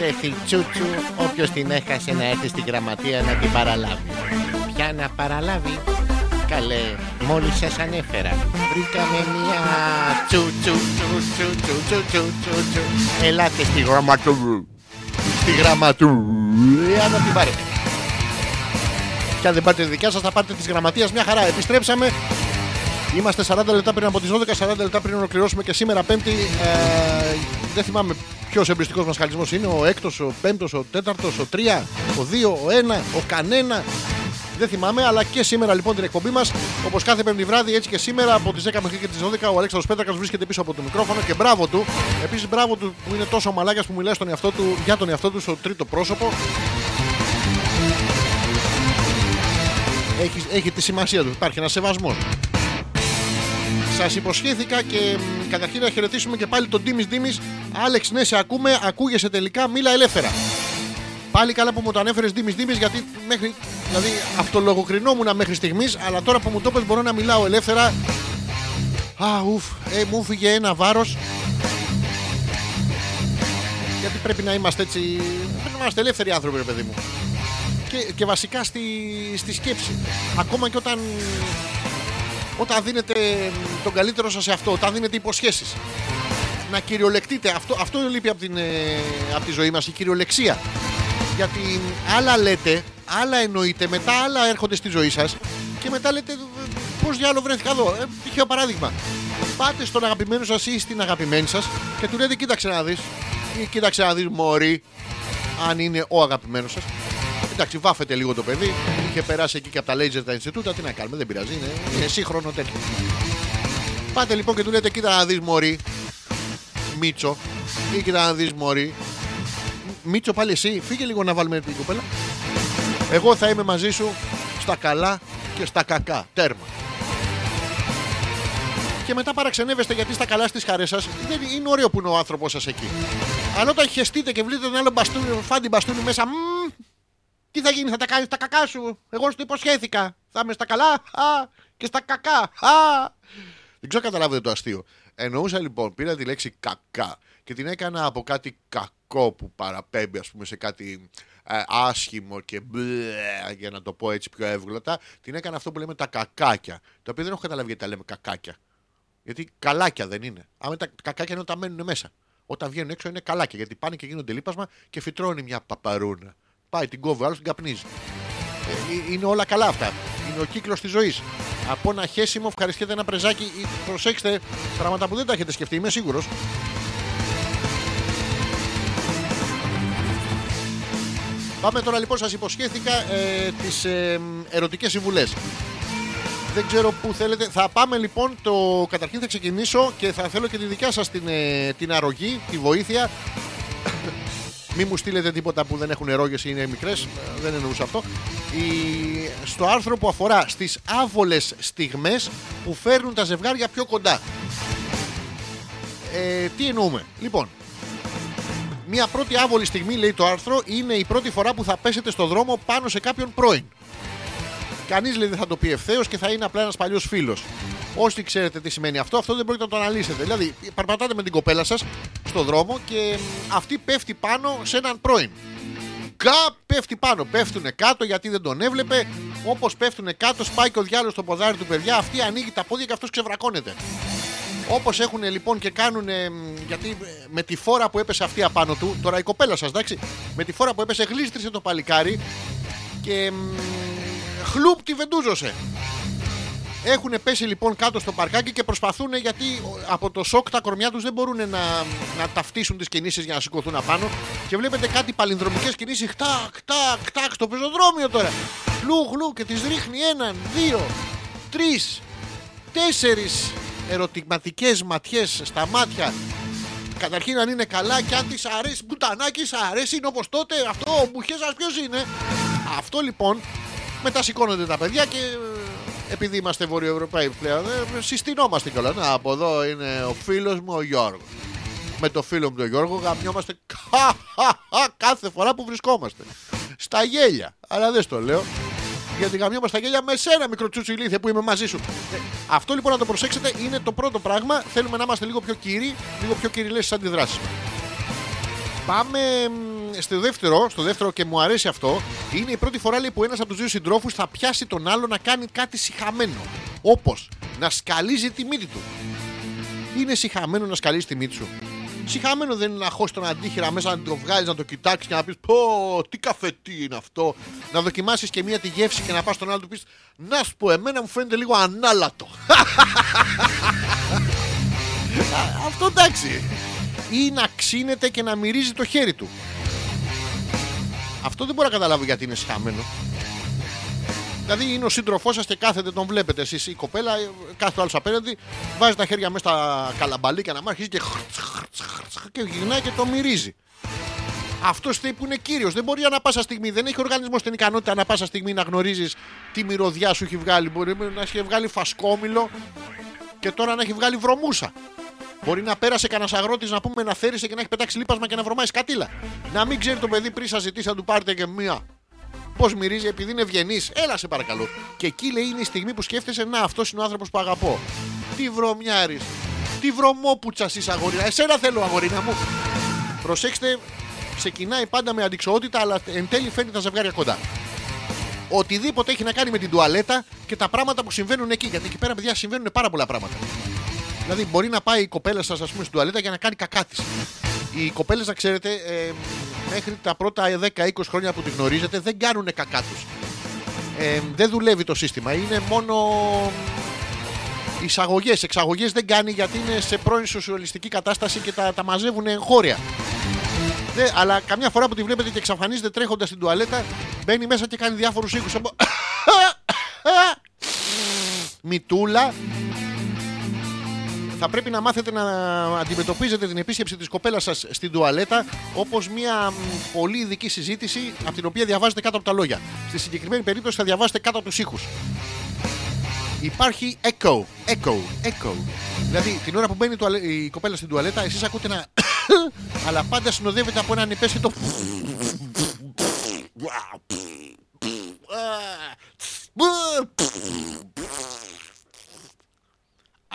Ε, Βρέθη τσούτσου, όποιος την έχασε να έρθει στην γραμματεία να την παραλάβει. Ποια να παραλάβει. Καλέ, μόλις σας ανέφερα. Βρήκαμε μια τσούτσου, τσούτσου, τσούτσου, τσούτσου, τσου. Ελάτε στη γραμματού. Στη γραμμα του. Εάν να την πάρετε. Και αν δεν πάρετε τη δικιά σας, θα πάρετε της γραμματείας μια χαρά. Επιστρέψαμε. Είμαστε 40 λεπτά πριν από τις 12, 40 λεπτά πριν ολοκληρώσουμε και σήμερα Πέμπτη. Ε, δεν θυμάμαι ποιος εμπριστικός μας χαλισμό είναι. Ο έκτος, ο πέμπτος, ο τέταρτος, ο τρία, ο δύο, ο ένα, ο κανένα. Δεν θυμάμαι, αλλά και σήμερα λοιπόν την εκπομπή μας, όπως κάθε πέμπτη βράδυ, έτσι και σήμερα από τις 10 μέχρι και τις 12, ο Αλέξανδρος Πέτρακας βρίσκεται πίσω από το μικρόφωνο και μπράβο του. Επίσης, μπράβο του που είναι τόσο μαλάκια που μιλάει στον εαυτό του, για τον εαυτό του στο τρίτο πρόσωπο. Έχει, έχει τη σημασία του. Υπάρχει ένας σεβασμός. Σας υποσχέθηκα και μ, καταρχήν να χαιρετήσουμε και πάλι τον Ντίμη Ντίμη. Άλεξ, ναι, σε ακούμε, ακούγεσαι τελικά, μίλα ελεύθερα. Πάλι καλά που μου το ανέφερες Ντίμη Ντίμη, γιατί μέχρι. Δηλαδή, αυτολογοκρινόμουν μέχρι στιγμής, αλλά τώρα που μου το πες μπορώ να μιλάω ελεύθερα. Α, ουφ, ε, μου φύγε ένα βάρος. Γιατί πρέπει να είμαστε έτσι. Πρέπει να είμαστε ελεύθεροι άνθρωποι, ρε παιδί μου. Και, και βασικά στη, στη σκέψη. Ακόμα και όταν όταν δίνετε τον καλύτερο σας σε αυτό, όταν δίνετε υποσχέσεις. Να κυριολεκτείτε. Αυτό, αυτό λείπει από, την, ε, από τη ζωή μας, η κυριολεξία. Γιατί άλλα λέτε, άλλα εννοείτε, μετά άλλα έρχονται στη ζωή σας και μετά λέτε πώς διάλογο βρέθηκα εδώ. Ε, τυχαίο παράδειγμα. Πάτε στον αγαπημένο σας ή στην αγαπημένη σας και του λέτε κοίταξε να δεις ή κοίταξε να δεις μωρή αν είναι ο αγαπημένος σας Εντάξει, βάφεται λίγο το παιδί. Είχε περάσει εκεί και από τα Laser τα Ινστιτούτα. Τι να κάνουμε, δεν πειράζει. Είναι, είναι σύγχρονο τέτοιο. Πάτε λοιπόν και του λέτε: Κοίτα να δεις Μωρή. Μίτσο. Ή κοίτα να δεις Μωρή. Μίτσο πάλι εσύ. Φύγε λίγο να βάλουμε την κοπέλα. Εγώ θα είμαι μαζί σου στα καλά και στα κακά. Τέρμα. Και μετά παραξενεύεστε γιατί στα καλά στις χαρές σας δεν είναι ωραίο που είναι ο άνθρωπος σας εκεί. Αλλά όταν χεστείτε και βρείτε τον άλλο μπαστούνι, φάντι μπαστούνι μέσα, μμμ, τι θα γίνει, θα τα κάνεις τα κακά σου; Εγώ σου το υποσχέθηκα. Θα είμαι στα καλά α, και στα κακά. Α. Δεν ξέρω αν καταλάβετε το αστείο. Εννοούσα λοιπόν, πήρα τη λέξη κακά και την έκανα από κάτι κακό που παραπέμπει, ας πούμε, σε κάτι ε, άσχημο και μπλε, για να το πω έτσι πιο εύγλωτα. Την έκανα αυτό που λέμε τα κακάκια. Τα οποία δεν έχω καταλάβει γιατί τα λέμε κακάκια. Γιατί καλάκια δεν είναι. Άμα τα κακάκια είναι όταν μένουν μέσα. Όταν βγαίνουν έξω είναι καλάκια γιατί πάνε και γίνονται λίπασμα και φυτρώνει μια παπαρούνα. Πάει την κόβει, ο άλλος την καπνίζει. Ε, είναι όλα καλά αυτά. Είναι ο κύκλος της ζωής. Από ένα χέσιμο ευχαριστείτε ένα πρεζάκι. ή Προσέξτε πράγματα που δεν τα έχετε σκεφτεί, είμαι σίγουρος. Πάμε τώρα λοιπόν, σας υποσχέθηκα ε, τις ε, ερωτικές συμβουλές. Δεν ξέρω πού θέλετε. Θα πάμε λοιπόν, το καταρχήν θα ξεκινήσω και θα θέλω και τη δικιά σας την, ε, την αρρωγή, τη βοήθεια. Μην μου στείλετε τίποτα που δεν έχουν ρόγες ή είναι μικρές. ε, Δεν εννοούσα αυτό. Η... Στο άρθρο που αφορά στις άβολες στιγμές που φέρνουν τα ζευγάρια πιο κοντά. Ε, τι εννοούμε; Λοιπόν, Μία πρώτη άβολη στιγμή, λέει το άρθρο, είναι η πρώτη φορά που θα πέσετε στο δρόμο πάνω σε κάποιον πρώην. Κανείς λέει δεν θα το πει ευθέως και θα είναι απλά ένας παλιός φίλος. Όσοι ξέρετε τι σημαίνει αυτό, αυτό δεν μπορείτε να το αναλύσετε. Δηλαδή, περπατάτε με την κοπέλα σας στον δρόμο και μ, αυτή πέφτει πάνω σε έναν πρώην. Κα πέφτει πάνω. Πέφτουνε κάτω γιατί δεν τον έβλεπε. Όπως πέφτουνε κάτω, σπάει και ο διάλογος στο ποδάρι του παιδιά. Αυτή ανοίγει τα πόδια και αυτός ξεβρακώνεται. Όπως έχουν λοιπόν και κάνουν. Γιατί ε, με τη φόρα που έπεσε αυτή απάνω του, τώρα η κοπέλα σας, εντάξει, με τη φόρα που έπεσε, γλίστρισε το παλικάρι και μ, χλουπ τη βεντούζωσε. Έχουν πέσει λοιπόν κάτω στο παρκάκι και προσπαθούν γιατί από το σοκ τα κορμιά τους δεν μπορούν να, να ταυτίσουν τις κινήσεις για να σηκωθούν απάνω. Και βλέπετε κάτι παλινδρομικές κινήσεις. Χτάκ, χτάκ, χτάκ στο πεζοδρόμιο τώρα. Χλου, χλου και τις ρίχνει έναν, δύο, τρεις, τέσσερις ερωτηματικές ματιές στα μάτια. Καταρχήν αν είναι καλά και αν της αρέσει, μπουτανάκι, σ' αρέσει, είναι όπως τότε. Αυτό ο μπουχές σα ποιος είναι. Αυτό λοιπόν μετά σηκώνονται τα παιδιά και ε, επειδή είμαστε Βορειοευρωπαίοι πλέον, ε, συστηνόμαστε κιόλας. Να, από εδώ είναι ο φίλος μου ο Γιώργος. Με το φίλο μου τον Γιώργο γαμιόμαστε κα- χα- χα- κάθε φορά που βρισκόμαστε. Στα γέλια. Αλλά δεν στο λέω. Γιατί γαμιόμαστε στα γέλια με σένα, μικρό τσουτσιλίθε που είμαι μαζί σου. Ε, αυτό λοιπόν να το προσέξετε είναι το πρώτο πράγμα. Θέλουμε να είμαστε λίγο πιο κύριοι, λίγο πιο κυριλές στις αντιδράσεις. Πάμε μ, στο δεύτερο, στο δεύτερο και μου αρέσει αυτό. Είναι η πρώτη φορά λέει, που ένας από τους δύο συντρόφους θα πιάσει τον άλλο να κάνει κάτι συχαμένο. Όπως να σκαλίζει τη μύτη του. Είναι συχαμένο να σκαλίζει τη μύτη σου. Συχαμένο δεν είναι να χώσεις τον αντίχειρα μέσα, να το βγάλεις, να το κοιτάξεις και να πεις Πω, τι καφετί είναι αυτό. Να δοκιμάσεις και μία τη γεύση και να πας στον άλλο του πεις Να σου πω, εμένα μου φαίνεται λίγο ανάλατο. Α, αυτό εντάξει. Ή να ξύνεται και να μυρίζει το χέρι του. Αυτό δεν μπορώ να καταλάβω γιατί είναι σχαμένο. Δηλαδή είναι ο σύντροφός σας και κάθεται, τον βλέπετε εσείς η κοπέλα, κάθε άλλος απέναντι, βάζει τα χέρια μέσα στα καλαμπαλίκια να μάχει και, χρτς, χρτς, χρτς, και γυρνάει και το μυρίζει. Αυτός που είναι κύριος. Δεν μπορεί ανά πάσα στιγμή, δεν έχει ο οργανισμό την ικανότητα ανά πάσα στιγμή να γνωρίζεις τι μυρωδιά σου έχει βγάλει. Μπορεί να έχει βγάλει φασκόμηλο και τώρα να έχει βγάλει βρωμούσα. Μπορεί να πέρασε κανένας αγρότης να πούμε να θέρισε και να έχει πετάξει λίπασμα και να βρωμάει σκατήλα. Να μην ξέρει το παιδί πριν σα ζητήσει να του πάρετε και μία. Πώς μυρίζει, επειδή είναι ευγενής. Έλα σε παρακαλώ. Και εκεί λέει είναι η στιγμή που σκέφτεσαι να αυτός είναι ο άνθρωπος που αγαπώ. Τι βρωμιάρη. Τι βρωμόπουτσα είσαι αγορίνα. Εσένα θέλω αγορίνα μου. Προσέξτε, ξεκινάει πάντα με αντικσοότητα, αλλά εν τέλει φέρνει τα ζευγάρια κοντά. Οτιδήποτε έχει να κάνει με την τουαλέτα και τα πράγματα που συμβαίνουν εκεί. Γιατί εκεί πέρα, παιδιά, συμβαίνουν πάρα πολλά πράγματα. Δηλαδή, μπορεί να πάει η κοπέλα σα, α πούμε, στην τουαλέτα για να κάνει κακά τη. Οι κοπέλε, να ξέρετε, ε, μέχρι τα πρώτα 10-20 χρόνια που τη γνωρίζετε, δεν κάνουν κακά του. Ε, δεν δουλεύει το σύστημα. Είναι μόνο εισαγωγέ. Εξαγωγέ δεν κάνει γιατί είναι σε πρώην σοσιαλιστική κατάσταση και τα, τα μαζεύουν εγχώρια. Ναι, αλλά καμιά φορά που τη βλέπετε και εξαφανίζεται τρέχοντα στην τουαλέτα, μπαίνει μέσα και κάνει διάφορου ήχου. Μητούλα. Θα πρέπει να μάθετε να αντιμετωπίζετε την επίσκεψη της κοπέλας σας στην τουαλέτα όπως μια μ, πολύ ειδική συζήτηση από την οποία διαβάζετε κάτω από τα λόγια. Στη συγκεκριμένη περίπτωση θα διαβάσετε κάτω από τους ήχους. Υπάρχει echo, echo, echo. Δηλαδή την ώρα που μπαίνει η, τουαλε- η κοπέλα στην τουαλέτα, εσείς ακούτε ένα αλλά πάντα συνοδεύεται από ένα ανεπαίσθητο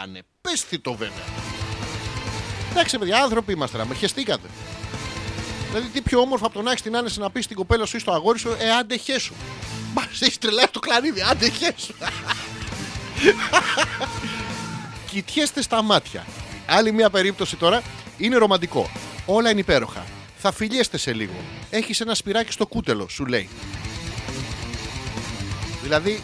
Ανεπαίσθητο βέβαια. Εντάξει, παιδιά, άνθρωποι είμαστε να με χεστήκατε. Δηλαδή, τι πιο όμορφο από το να έχεις την άνεση να πεις στην κοπέλα σου ή στο αγόρι σου, Ε, άντε χέσου. Μα έχεις τρελάει το κλανίδι, άντε χέσου. Κοιτιέστε στα μάτια. Άλλη μια περίπτωση τώρα είναι ρομαντικό. Όλα είναι υπέροχα. Θα φιλιέστε σε λίγο. Έχεις ένα σπυράκι στο κούτελο, σου λέει. Δηλαδή,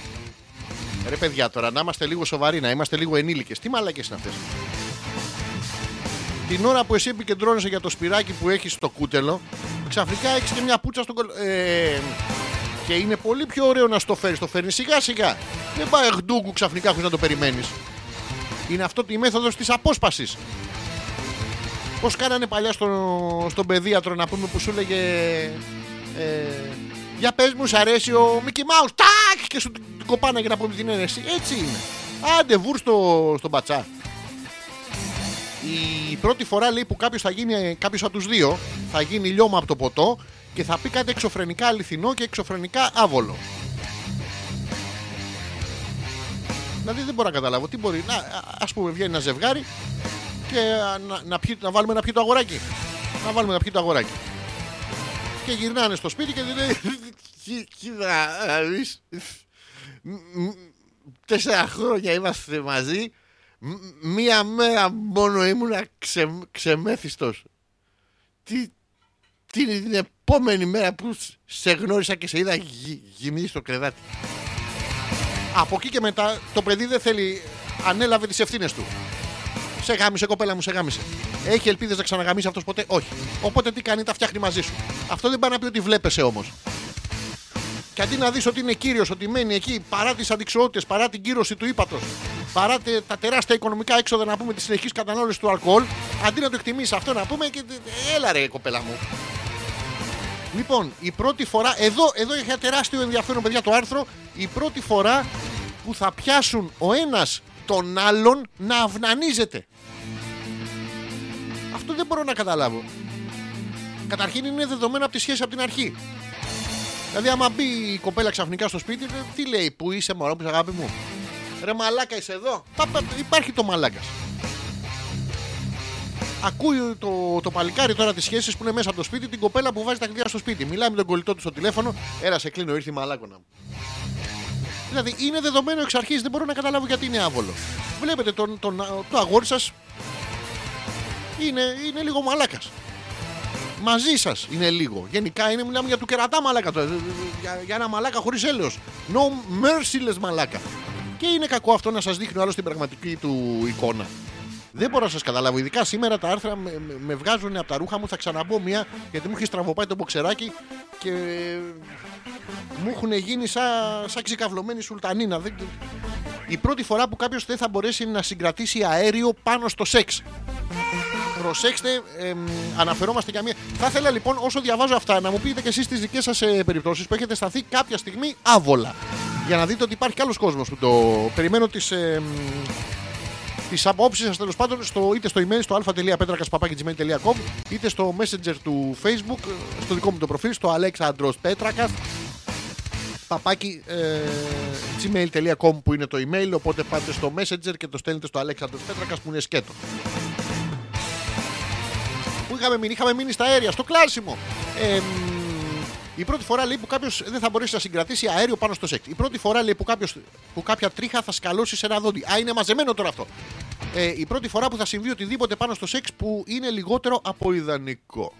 ρε παιδιά τώρα, να είμαστε λίγο σοβαροί, να είμαστε λίγο ενήλικες. Τι μαλακές είναι αυτές. Την ώρα που εσύ επικεντρώνεσαι για το σπυράκι που έχεις στο κούτελο, ξαφνικά έχεις και μια πουτσα στον κολ... Ε, και είναι πολύ πιο ωραίο να στο φέρεις. Το φέρνεις σιγά σιγά. Δεν πάει γντούγκου ξαφνικά χωρίς να το περιμένεις. Είναι αυτό η μέθοδος της απόσπασης. Πώς κάνανε παλιά στο, στον παιδίατρο να πούμε που σου έλεγε. Ε, για πες μου, σ' αρέσει ο Μικη Μάους Τάκ! Και σου την κοπάνε για να πούμε την ένεση. Έτσι είναι. Άντε, βουρ στο, στον πατσά. Η πρώτη φορά λέει που κάποιος θα γίνει, κάποιος από τους δύο θα γίνει λιώμα από το ποτό και θα πει κάτι εξωφρενικά αληθινό και εξωφρενικά άβολο. Δηλαδή δεν μπορώ να καταλάβω τι μπορεί. Να, α πούμε, βγαίνει ένα ζευγάρι και α, να, να, πιει- να βάλουμε να πιει το αγοράκι. Να βάλουμε να πιει το αγοράκι. Και γυρνάνε στο σπίτι και του λέει «Κοι- Κοίτα, να δεις, μ- μ- Τέσσερα χρόνια είμαστε μαζί. μ- Μία μέρα μόνο ήμουνα ξε, ξεμέθιστος. Τι, τι είναι την επόμενη μέρα που σε γνώρισα και σε είδα γυ, γυμνή στο κρεβάτι. Από εκεί και μετά το παιδί δεν θέλει, ανέλαβε τις ευθύνες του. Σε γάμισε, κοπέλα μου, σε γάμισε. Έχει ελπίδες να ξαναγαμίσει αυτός ποτέ; Όχι. Οπότε τι κάνει, τα φτιάχνει μαζί σου. Αυτό δεν πάει να πει ότι βλέπεσαι όμως. Και αντί να δεις ότι είναι κύριος, ότι μένει εκεί παρά τις αντικσοότητε, παρά την κύρωση του ύπατος, παρά τε- τα τεράστια οικονομικά έξοδα να πούμε της συνεχής κατανάλωσης του αλκοόλ, αντί να το εκτιμήσεις αυτό να πούμε και. Έλα ρε κοπέλα μου. Λοιπόν, η πρώτη φορά, εδώ, εδώ έχει ένα τεράστιο ενδιαφέρον, παιδιά, το άρθρο. Η πρώτη φορά που θα πιάσουν ο ένας τον άλλον να αυνανίζεται. Αυτό δεν μπορώ να καταλάβω. Καταρχήν είναι δεδομένο από τη σχέση από την αρχή. Δηλαδή, άμα μπει η κοπέλα ξαφνικά στο σπίτι, τι λέει, Πού είσαι, μωρό, που είσαι, αγάπη μου; Ρε μαλάκα, είσαι εδώ; Πα, πα, υπάρχει το μαλάκα. Ακούει το, το παλικάρι τώρα τις σχέσεις που είναι μέσα από το σπίτι, την κοπέλα που βάζει τα κλειδιά στο σπίτι. Μιλάει με τον κολλητό του στο τηλέφωνο. Έλα, σε κλείνω, ήρθε η μαλάκωνα μου. Δηλαδή είναι δεδομένο εξ αρχής, δεν μπορώ να καταλάβω γιατί είναι άβολο. Βλέπετε τον, τον, το αγόρι σας είναι, είναι λίγο μαλάκας. Μαζί σας είναι λίγο. Γενικά είναι, μιλάμε για του κερατά μαλάκα τώρα. Για, για ένα μαλάκα χωρίς έλεος. No merciless μαλάκα. Και είναι κακό αυτό να σας δείχνει ο άλλο την πραγματική του εικόνα. Δεν μπορώ να σας καταλάβω. Ειδικά σήμερα τα άρθρα με, με, με βγάζουν από τα ρούχα μου. Θα ξαναμπω μία γιατί μου έχει στραβοπάει το μποξεράκι και μου έχουν γίνει σαν σα ξεκαυλωμένη σουλτανίνα. Δεν... Η πρώτη φορά που κάποιος δεν θα μπορέσει να συγκρατήσει αέριο πάνω στο σεξ. Προσέξτε, εμ, αναφερόμαστε για μία. Θα ήθελα λοιπόν όσο διαβάζω αυτά να μου πείτε και εσείς τις δικές σας περιπτώσεις που έχετε σταθεί κάποια στιγμή άβολα. Για να δείτε ότι υπάρχει κι άλλος κόσμος που το. Περιμένω τις τις απόψεις σας τέλος πάντων στο, είτε στο email στο α.πέτρακα.gmail.com είτε στο messenger του facebook, στο δικό μου το προφίλ, στο Αλέξανδρο Πέτρακα. Παπάκι ε, gmail.com που είναι το email. Οπότε πάτε στο messenger και το στέλνετε στο Αλέξανδρο Πέτρακα που είναι σκέτο. Πού είχαμε μείνει, είχαμε μείνει στα αέρια, στο κλάσιμο. Ε, μ, η πρώτη φορά λέει που κάποιος δεν θα μπορέσει να συγκρατήσει αέριο πάνω στο σεξ. Η πρώτη φορά λέει που, κάποιος, που κάποια τρίχα θα σκαλώσει σε ένα δόντι. Α, είναι μαζεμένο τώρα αυτό. Ε, η πρώτη φορά που θα συμβεί οτιδήποτε πάνω στο σεξ που είναι λιγότερο από ιδανικό.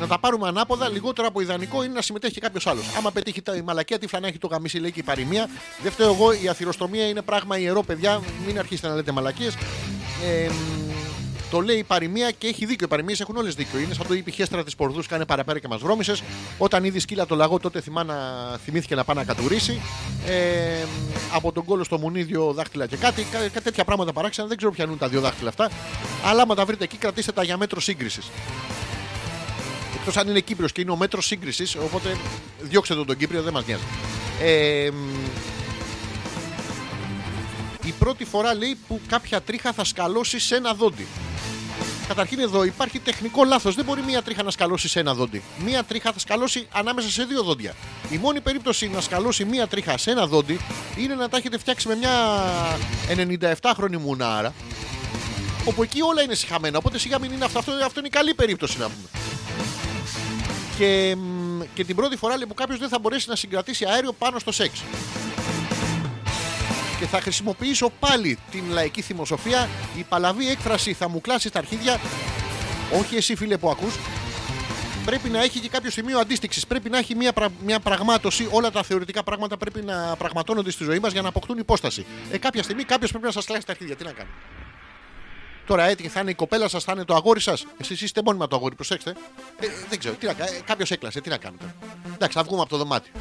Να τα πάρουμε ανάποδα, λιγότερο από ιδανικό είναι να συμμετέχει κάποιος άλλος. Άμα πετύχει τα, η μαλακία, τι φανά έχει το γαμίσι, λέει και η παροιμία. Δεν φταίω εγώ, η αθυροστομία είναι πράγμα ιερό, παιδιά. Μην αρχίσετε να λέτε μαλακίες. Ε, μ, το λέει η παροιμία και έχει δίκιο. Οι παροιμίες έχουν όλες δίκιο. Είναι σαν το είπε η χέστρα της Πορδούς, κάνε παραπέρα και μας βρώμησες. Όταν είδε σκύλα το λαγό, τότε θυμά να, θυμήθηκε να πάει να κατουρίσει. Ε, από τον κόλο στο μουνί, δύο δάχτυλα και κάτι. Κα, κα- τέτοια πράγματα παράξενα. Δεν ξέρω ποιανούν τα δύο δάχτυλα αυτά. Αλλά άμα τα βρείτε εκεί, κρατήστε τα για μέτρο σύγκρισης. Εκτός αν είναι Κύπριος και είναι ο μέτρος σύγκρισης, οπότε διώξτε τον τον Κύπριο, δεν μας νοιάζει. Ε, μ, η πρώτη φορά λέει που κάποια τρίχα θα σκαλώσει σε ένα δόντι. Καταρχήν εδώ υπάρχει τεχνικό λάθος. Δεν μπορεί μία τρίχα να σκαλώσει σε ένα δόντι. Μία τρίχα θα σκαλώσει ανάμεσα σε δύο δόντια. Η μόνη περίπτωση να σκαλώσει μία τρίχα σε ένα δόντι είναι να τα έχετε φτιάξει με μια 97χρονη μουνάρα. Όπου εκεί όλα είναι συχαμένα. Οπότε σιγά μην είναι αυτό. Αυτό, αυτό είναι η καλή περίπτωση να πούμε. Και, μ, και την πρώτη φορά λέει που κάποιος δεν θα μπορέσει να συγκρατήσει αέριο πάνω στο σεξ. Και θα χρησιμοποιήσω πάλι την λαϊκή θυμοσοφία. Η παλαβή έκφραση θα μου κλάσει τα αρχίδια. Όχι εσύ φίλε που ακούς. Πρέπει να έχει και κάποιο σημείο αντίστοιξη. Πρέπει να έχει μια, πρα- μια πραγμάτωση. Όλα τα θεωρητικά πράγματα πρέπει να πραγματώνονται στη ζωή μας για να αποκτούν υπόσταση. Ε, κάποια στιγμή κάποιος πρέπει να σας κλάσει τα αρχίδια. Τι να κάνει. Τώρα έτυχε, θα είναι η κοπέλα σας, θα είναι το αγόρι σας. Εσείς είστε μόνιμα το αγόρι, προσέξτε. Ε, ε, δεν ξέρω, τι να κάνει. Κάποιος έκλασε, τι να κάνετε. Εντάξει, θα βγούμε από το δωμάτιο.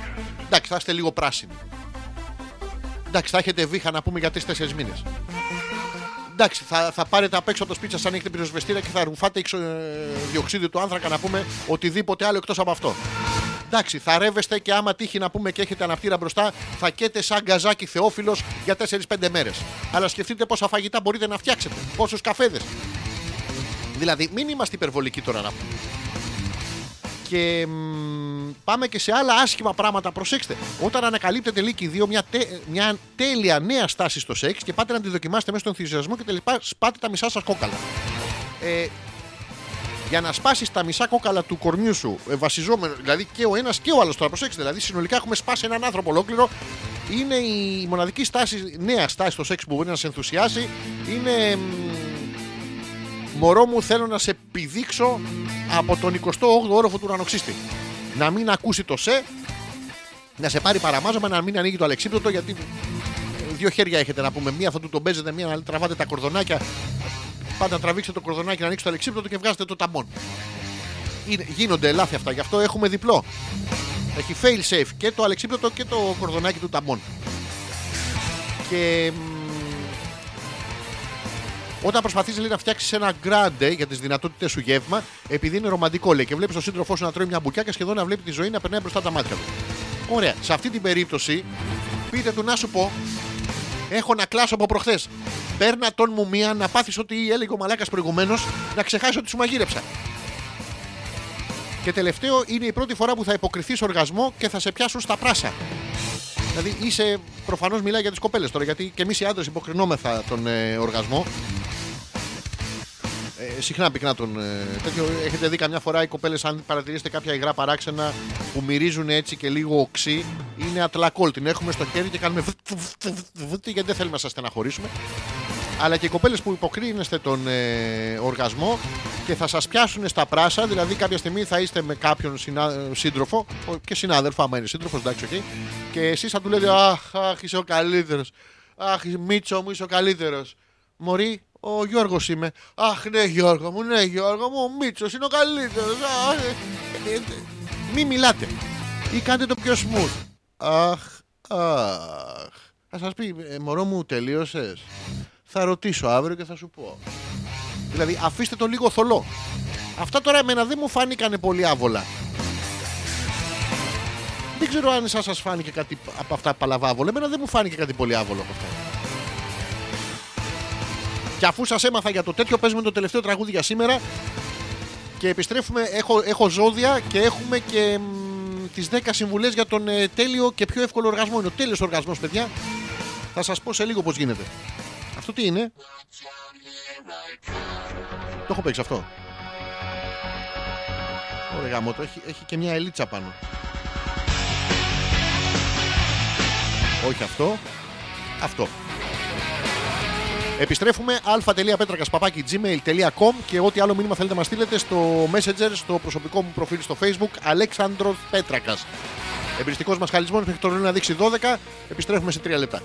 Εντάξει, θα είστε λίγο πράσινοι. Εντάξει, θα έχετε βήχα να πούμε για τρει-τέσσερι μήνες. Εντάξει, θα, θα πάρετε απ' έξω από το σπίτι σας αν έχετε πυροσβεστήρα και θα ρουφάτε εξω, ε, διοξίδιο του άνθρακα να πούμε οτιδήποτε άλλο εκτός από αυτό. Εντάξει, θα ρεύεστε και άμα τύχει να πούμε και έχετε αναπτήρα μπροστά, θα καίτε σαν γκαζάκι θεόφιλος για 4-5 μέρες. Αλλά σκεφτείτε πόσα φαγητά μπορείτε να φτιάξετε, πόσους καφέδες. Δηλαδή, μην είμαστε υπερβολικοί τώρα να πούμε. Και μ, πάμε και σε άλλα άσχημα πράγματα. Προσέξτε, όταν ανακαλύπτετε λύκη 2 μια, τε- μια τέλεια νέα στάση στο σεξ και πάτε να τη δοκιμάσετε μέσα στον ενθουσιασμό και τελικά σπάτε τα μισά σας κόκαλα. Ε, για να σπάσεις τα μισά κόκαλα του κορμιού σου, ε, βασιζόμενο, δηλαδή και ο ένας και ο άλλος τώρα, προσέξτε, δηλαδή συνολικά έχουμε σπάσει έναν άνθρωπο ολόκληρο. Είναι η μοναδική στάση, νέα στάση στο σεξ που μπορεί να σε ενθουσιάσει. Είναι μ, Μωρό μου θέλω να σε πηδήξω από τον 28ο όροφο του ουρανοξύστη. Να μην ακούσει το σε, να σε πάρει παραμάζωμα, να μην ανοίγει το αλεξίπτωτο γιατί ε, δύο χέρια έχετε να πούμε. Μία θα του τον παίζετε, μία να τραβάτε τα κορδονάκια. Πάντα να τραβήξετε το κορδονάκι, να ανοίξει το αλεξίπτωτο και βγάζετε το ταμπον. Είναι, γίνονται λάθη αυτά, γι' αυτό έχουμε διπλό. Έχει fail safe και το αλεξίπτωτο και το κορδονάκι του ταμπον. Και μ, όταν προσπαθείς να φτιάξεις ένα γκράντε για τις δυνατότητες σου γεύμα, επειδή είναι ρομαντικό λέει και βλέπεις τον σύντροφό σου να τρώει μια μπουκιά και σχεδόν να βλέπει τη ζωή να περνάει μπροστά τα μάτια του. Ωραία. Σε αυτή την περίπτωση, πείτε του να σου πω, έχω να κλάσω από προχθές. Παίρνα τον μου μία να πάθεις ότι έλεγε ο μαλάκας προηγουμένως να ξεχάσει ότι σου μαγείρεψα. Και τελευταίο είναι η πρώτη φορά που θα υποκριθείς οργασμό και θα σε πιάσουν στα πράσα. Δηλαδή είσαι, προφανώς μιλάει για τις κοπέλες τώρα, γιατί και εμείς οι άντρες υποκρινόμεθα τον ε, οργασμό. Ε, συχνά πυκνά τον ε, τέτοιο. Έχετε δει καμιά φορά οι κοπέλες, αν παρατηρήσετε κάποια υγρά παράξενα που μυρίζουν έτσι και λίγο οξύ, είναι ατλακόλ. Την έχουμε στο χέρι και κάνουμε βτ, βτ, βτ, βτ, γιατί δεν θέλουμε να σας στεναχωρήσουμε. Αλλά και οι κοπέλες που υποκρίνεστε τον ε, οργασμό και θα σας πιάσουν στα πράσα, δηλαδή κάποια στιγμή θα είστε με κάποιον συνα... σύντροφο ο- και συνάδελφο, άμα είναι σύντροφος, εντάξει, οκ. Και εσείς θα του λέτε Αχ, αχ, είσαι ο καλύτερος. Αχ, Μίτσο μου, είσαι ο καλύτερος. Μωρή, ο Γιώργος είμαι. Αχ, ναι, Γιώργο μου, ναι, Γιώργο μου, ο Μίτσος είναι ο καλύτερος. Μη μιλάτε. Ή κάντε το πιο smooth. Αχ, αχ. Θα σας πει, «Ε, μωρό μου, τελείωσες. Θα ρωτήσω αύριο και θα σου πω. Δηλαδή, αφήστε το λίγο θολό. Αυτά τώρα εμένα δεν μου φάνηκαν πολύ άβολα. Δεν ξέρω αν εσάς σας φάνηκε κάτι από αυτά παλαβάβολα. Εμένα δεν μου φάνηκε κάτι πολύ άβολο από αυτά. Και αφού σας έμαθα για το τέτοιο, παίζουμε το τελευταίο τραγούδι για σήμερα. Και επιστρέφουμε. Έχω, έχω ζώδια και έχουμε και μ, τις 10 συμβουλές για τον ε, τέλειο και πιο εύκολο οργασμό. Είναι ο τέλειος οργασμός, παιδιά. Θα σας πω σε λίγο πώς γίνεται. Αυτό τι είναι. Το έχω παίξει αυτό. Ωραία γαμώτο. Έχει, έχει και μια ελίτσα πάνω. Όχι αυτό. Αυτό. Επιστρέφουμε αλφα.πέτρακα.gmail.com και ό,τι άλλο μήνυμα θέλετε να μας στείλετε στο Messenger, στο προσωπικό μου προφίλ στο Facebook, Αλέξανδρος Πέτρακας. Εμπριστικός μας χαλισμός μέχρι το να δείξει 12. Επιστρέφουμε σε 3 λεπτά.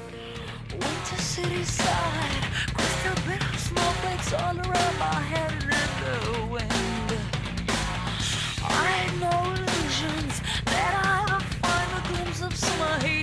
Winter city side, crystal bit of snowflakes all around my head and in the wind. I had no illusions that I would find a glimpse of summer heat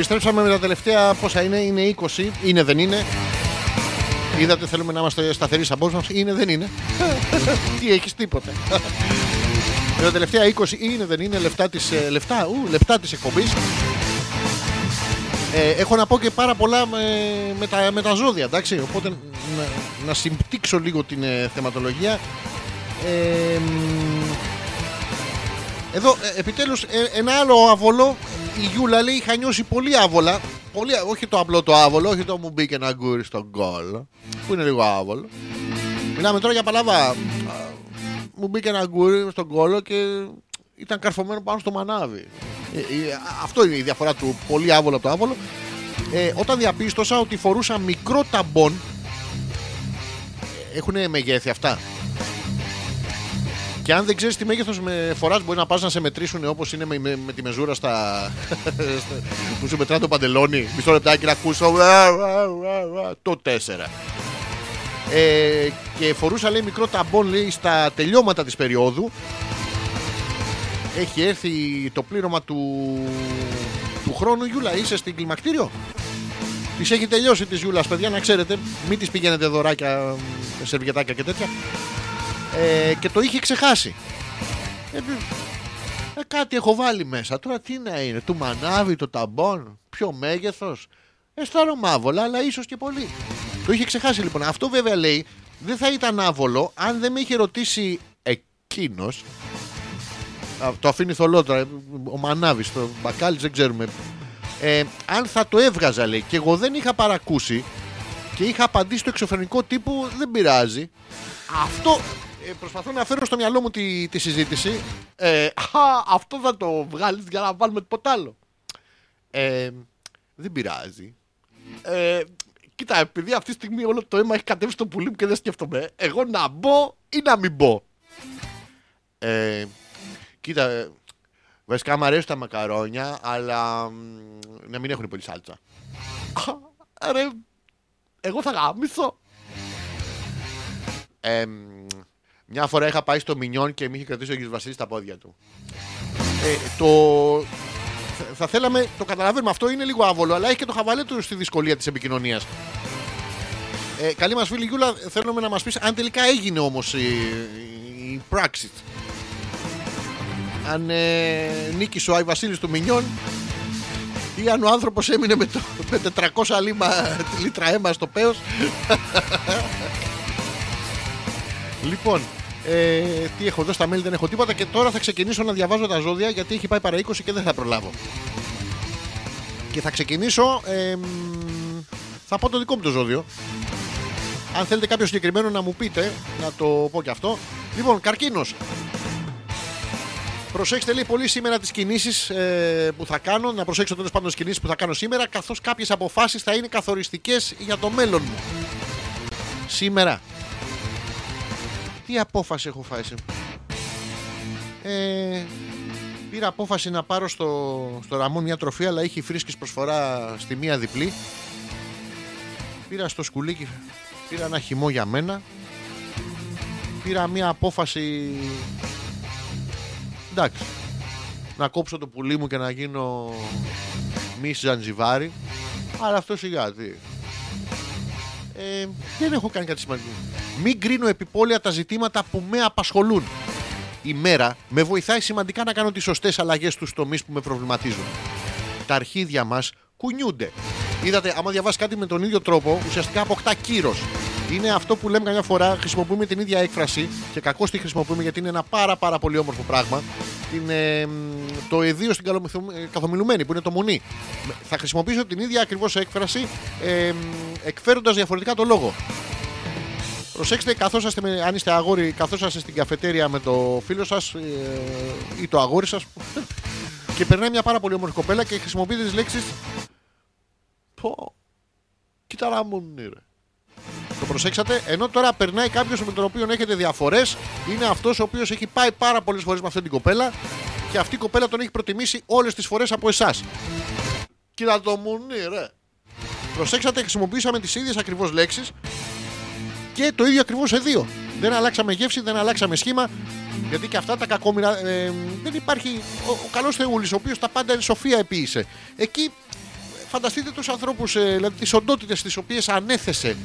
Επιστρέψαμε με τα τελευταία πόσα είναι, είναι 20, είναι δεν είναι; Είδατε θέλουμε να είμαστε σταθεροί σαν πώς μας, είναι δεν είναι; Τι έχεις τίποτα. με τα τελευταία 20 είναι δεν είναι; Λεφτά της, ε, λεφτά, ου, λεφτά της εκπομπής. Ε, έχω να πω και πάρα πολλά με, με, τα, με τα ζώδια, εντάξει. Οπότε να, να συμπτύξω λίγο την ε, θεματολογία. Ε, μ, εδώ, ε, επιτέλους, ε, ένα άλλο άβολο. Η Γιούλα λέει είχα νιώσει πολύ άβολα. Πολύ, όχι το απλό το άβολο, όχι το μου μπήκε ένα αγγούρι στον κώλο. Που είναι λίγο άβολο. Μιλάμε τώρα για παλαβά. Α, Μου μπήκε ένα αγγούρι στον κώλο και ήταν καρφωμένο πάνω στο μανάβη. Ε, ε, αυτό είναι η διαφορά του πολύ άβολο από το άβολο. Ε, όταν διαπίστωσα ότι φορούσα μικρό ταμπόν. Έχουν μεγέθη αυτά; Και αν δεν ξέρεις τι μέγεθος με φοράς, μπορεί να πας να σε μετρήσουν όπως είναι με, με, με τη μεζούρα στα. στα- που σου μετρά το παντελόνι. Μισό λεπτάκι να ακούσω. Το 4. Ε, και φορούσα λέει μικρό ταμπον λέει στα τελειώματα της περίοδου έχει έρθει το πλήρωμα του, του χρόνου Γιούλα είσαι στην κλιμακτήριο; Της έχει τελειώσει της Γιούλας, παιδιά, να ξέρετε. Μην της πηγαίνετε δωράκια, ε, σερβιετάκια και τέτοια. Ε, και το είχε ξεχάσει. Ε, ε, κάτι έχω βάλει μέσα. Τώρα τι να είναι, του μανάβι, το ταμπον, ποιο μέγεθος. Αισθάνομαι άβολα, αλλά ίσως και πολύ. Το είχε ξεχάσει λοιπόν. Αυτό βέβαια λέει δεν θα ήταν άβολο αν δεν με είχε ρωτήσει εκείνος. Το αφήνει θολό τώρα. Ο Μανάβης, το μπακάλι δεν ξέρουμε. Ε, αν θα το έβγαζα λέει και εγώ δεν είχα παρακούσει και είχα απαντήσει το εξωφρενικό τύπου δεν πειράζει. Αυτό ε, προσπαθώ να φέρω στο μυαλό μου τη, τη συζήτηση. Ε, α, αυτό θα το βγάλεις για να βάλουμε τίποτα άλλο. Ε, δεν πειράζει. Ε, κοίτα, επειδή αυτή τη στιγμή όλο το αίμα έχει κατέβει στο πουλί μου και δεν σκέφτομαι, εγώ να μπω ή να μην μπω; Ε, κοίτα, ε, βασικά μου αρέσουν τα μακαρόνια, αλλά μ, να μην έχουν πολύ σάλτσα. Α, Ρε, εγώ θα γάμισω. Ε, μ, μια φορά είχα πάει στο Μινιόν και με είχε κρατήσει ο Γιος Βασίλης στα πόδια του. Ε, το... θα- Θα θέλαμε, το καταλαβαίνουμε, αυτό είναι λίγο άβολο, αλλά έχει και το χαβαλέ του στη δυσκολία της επικοινωνίας. Ε, καλή μας φίλη Γιούλα, θέλουμε να μας πεις αν τελικά έγινε όμως η, η πράξη. Αν ε, νίκησε ο Άι Βασίλης του Μινιόν ή αν ο άνθρωπος έμεινε με, το, με 400 λίμα, λίτρα αίμα στο πέος. λοιπόν, ε, τι έχω εδώ στα mail δεν έχω τίποτα και τώρα θα ξεκινήσω να διαβάζω τα ζώδια γιατί έχει πάει παρά 20 και δεν θα προλάβω. Και θα ξεκινήσω. ε, μ, θα πω το δικό μου το ζώδιο. Αν θέλετε κάποιο συγκεκριμένο να μου πείτε, να το πω και αυτό. Λοιπόν, καρκίνος. Προσέξτε λέει πολύ σήμερα τις κινήσεις που θα κάνω. Να προσέξω τέλος πάντων τις κινήσεις που θα κάνω σήμερα, καθώς κάποιες αποφάσεις θα είναι καθοριστικές για το μέλλον μου. Σήμερα. Τι απόφαση έχω φάει σήμερα. Ε, πήρα απόφαση να πάρω στο, στο Ραμόν μια τροφή, αλλά είχε φρίσκης προσφορά στη μία διπλή. Πήρα στο σκουλίκι, πήρα ένα χυμό για μένα. Πήρα μια απόφαση. Εντάξει. Να κόψω το πουλί μου και να γίνω μη Ζανζιβάρι. Αλλά αυτό σιγά, τι. Ε, δεν έχω κάνει κάτι σημαντικό. Μην κρίνω επιπόλαια τα ζητήματα που με απασχολούν. Η μέρα με βοηθάει σημαντικά να κάνω τις σωστές αλλαγές στους τομείς που με προβληματίζουν. Τα αρχίδια μας κουνιούνται. Είδατε, άμα διαβάσεις κάτι με τον ίδιο τρόπο, ουσιαστικά αποκτά κύρος. Είναι αυτό που λέμε καμιά φορά, χρησιμοποιούμε την ίδια έκφραση και κακώς τη χρησιμοποιούμε γιατί είναι ένα πάρα, πάρα πολύ όμορφο πράγμα. Είναι μ, το εδίο στην καλομηθου- ε, καθομιλουμένη που είναι το μουνί. Θα χρησιμοποιήσω την ίδια ακριβώς έκφραση ε, εκφέροντας διαφορετικά το λόγο. Προσέξτε, καθώς είστε, με, αν είστε αγόρι, καθώς είστε στην καφετέρια με το φίλο σας ε, ή το αγόρι σας και περνάει μια πάρα πολύ όμορφη κοπέλα και χρησιμοποιείτε τις λέξεις. Πω. Κοίτα να μου ρε. Το προσέξατε. Ενώ τώρα περνάει κάποιος με τον οποίο έχετε διαφορές. Είναι αυτός ο οποίος έχει πάει πάρα πολλές φορές με αυτή την κοπέλα και αυτή η κοπέλα τον έχει προτιμήσει όλες τις φορές από εσάς. Κοίτα το μουνί, ρε. Προσέξατε, χρησιμοποιήσαμε τις ίδιες ακριβώς λέξεις και το ίδιο ακριβώς σε δύο. Δεν αλλάξαμε γεύση, δεν αλλάξαμε σχήμα. Γιατί και αυτά τα κακόμοιρα ε, δεν υπάρχει. Ο, ο καλός Θεούλης, ο οποίος τα πάντα είναι σοφία επίησε. Εκεί φανταστείτε τους ανθρώπους, ε, δηλαδή τις οντότητες τις οποίες ανέθεσε.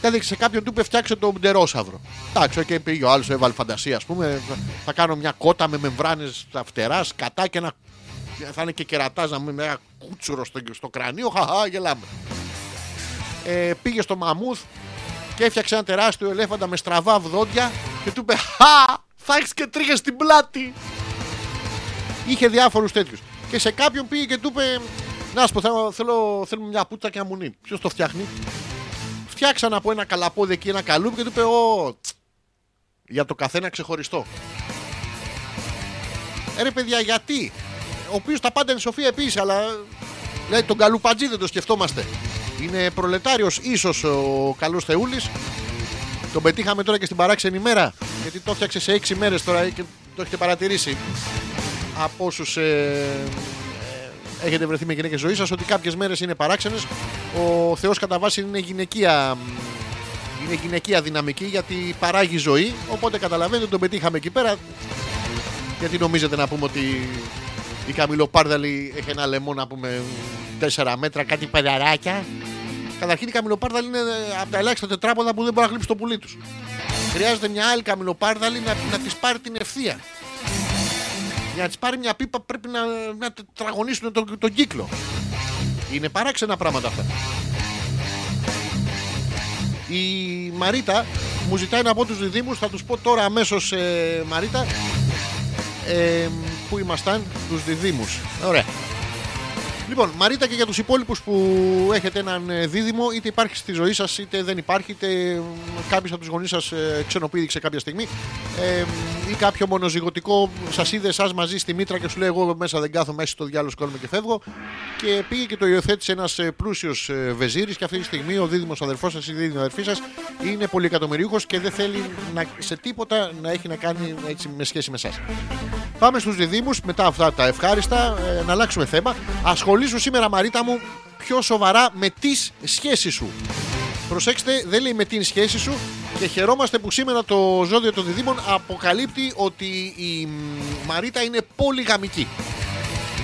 Δηλαδή σε κάποιον του είπε φτιάξε τον πτερόσαυρο. Εντάξει, και πήγε ο άλλος, έβαλε φαντασία, ας πούμε. Θα κάνω μια κότα με μεμβράνες στα φτερά, σκατά και ένα θα είναι και κερατάζ να μην με ένα κούτσουρο στο, στο κρανίο. Χαχά, γελάμε. Ε, πήγε στο μαμούθ και έφτιαξε ένα τεράστιο ελέφαντα με στραβά βδόντια και του είπε Χα! Θα έχεις και τρίχες στην πλάτη. Είχε διάφορους τέτοιους. Και σε κάποιον πήγε και του είπε Να σου πω, θέλω, θέλω, θέλουμε μια πούτσα και ένα μουνί. Ποιος το φτιάχνει; Φτιάξαν από ένα καλαπόδι εκεί ένα καλούπι και του είπε Ω, τς, για το καθένα ξεχωριστό. Ε, ρε παιδιά, γιατί; Ο οποίος τα πάντα είναι σοφία επίσης, αλλά λέει τον καλουπατζή δεν το σκεφτόμαστε. Είναι προλετάριος ίσως ο καλός Θεούλης. Τον πετύχαμε τώρα και στην παράξενη μέρα. Γιατί το έφτιαξε σε 6 μέρες τώρα και το έχετε παρατηρήσει. Από όσους ε, ε, έχετε βρεθεί με γυναίκες ζωής σας, ότι κάποιες μέρες είναι παράξενες. Ο Θεός κατά βάση είναι γυναικεία είναι γυναικεία δυναμική γιατί παράγει ζωή. Οπότε καταλαβαίνετε ότι τον πετύχαμε εκεί πέρα. Γιατί νομίζετε να πούμε ότι η Καμιλοπάρδαλη έχει ένα λαιμό να πούμε 4 μέτρα, κάτι παιδαράκια. Καταρχήν η Καμιλοπάρδαλη είναι από τα ελάχιστα τετράποδα που δεν μπορεί να γλύψει το πουλί τους. Χρειάζεται μια άλλη Καμιλοπάρδαλη να, να της πάρει την ευθεία. Για να της πάρει μια πίπα πρέπει να, να τετραγωνίσουν τον, τον κύκλο. Είναι παράξενα πράγματα αυτά. Η Μαρίτα μου ζητάει να πω τους διδήμους, θα τους πω τώρα αμέσως ε, Μαρίτα. Ε, πού ήμασταν, τους διδήμους. Ωραία. Λοιπόν, Μαρίτα και για τους υπόλοιπους που έχετε έναν ε, δίδυμο, είτε υπάρχει στη ζωή σας είτε δεν υπάρχει, είτε κάποιος από τους γονείς σας ε, ξενοπήδηξε κάποια στιγμή ε, ή κάποιο μονοζυγωτικό σας είδε εσάς μαζί στη μήτρα και σου λέει εγώ μέσα δεν κάθομαι, μέσα στο διάλογο σκόνομαι και φεύγω και πήγε και το υιοθέτησε ένας ε, πλούσιος ε, βεζίρης και αυτή τη στιγμή ο δίδυμος αδερφός σας ή η δίδυμη αδερφή σας είναι πολυεκατομμυρίουχος και δεν θέλει να, σε τίποτα να έχει να κάνει έτσι, με σχέση με εσάς. Πάμε στους διδήμους μετά αυτά τα ευχάριστα ε, να αλλάξουμε θέμα. Ασχολήσου σήμερα Μαρίτα μου πιο σοβαρά με τις σχέσεις σου. Προσέξτε, δεν λέει με την σχέση σου και χαιρόμαστε που σήμερα το ζώδιο των διδήμων αποκαλύπτει ότι η μ, Μαρίτα είναι πολυγαμική.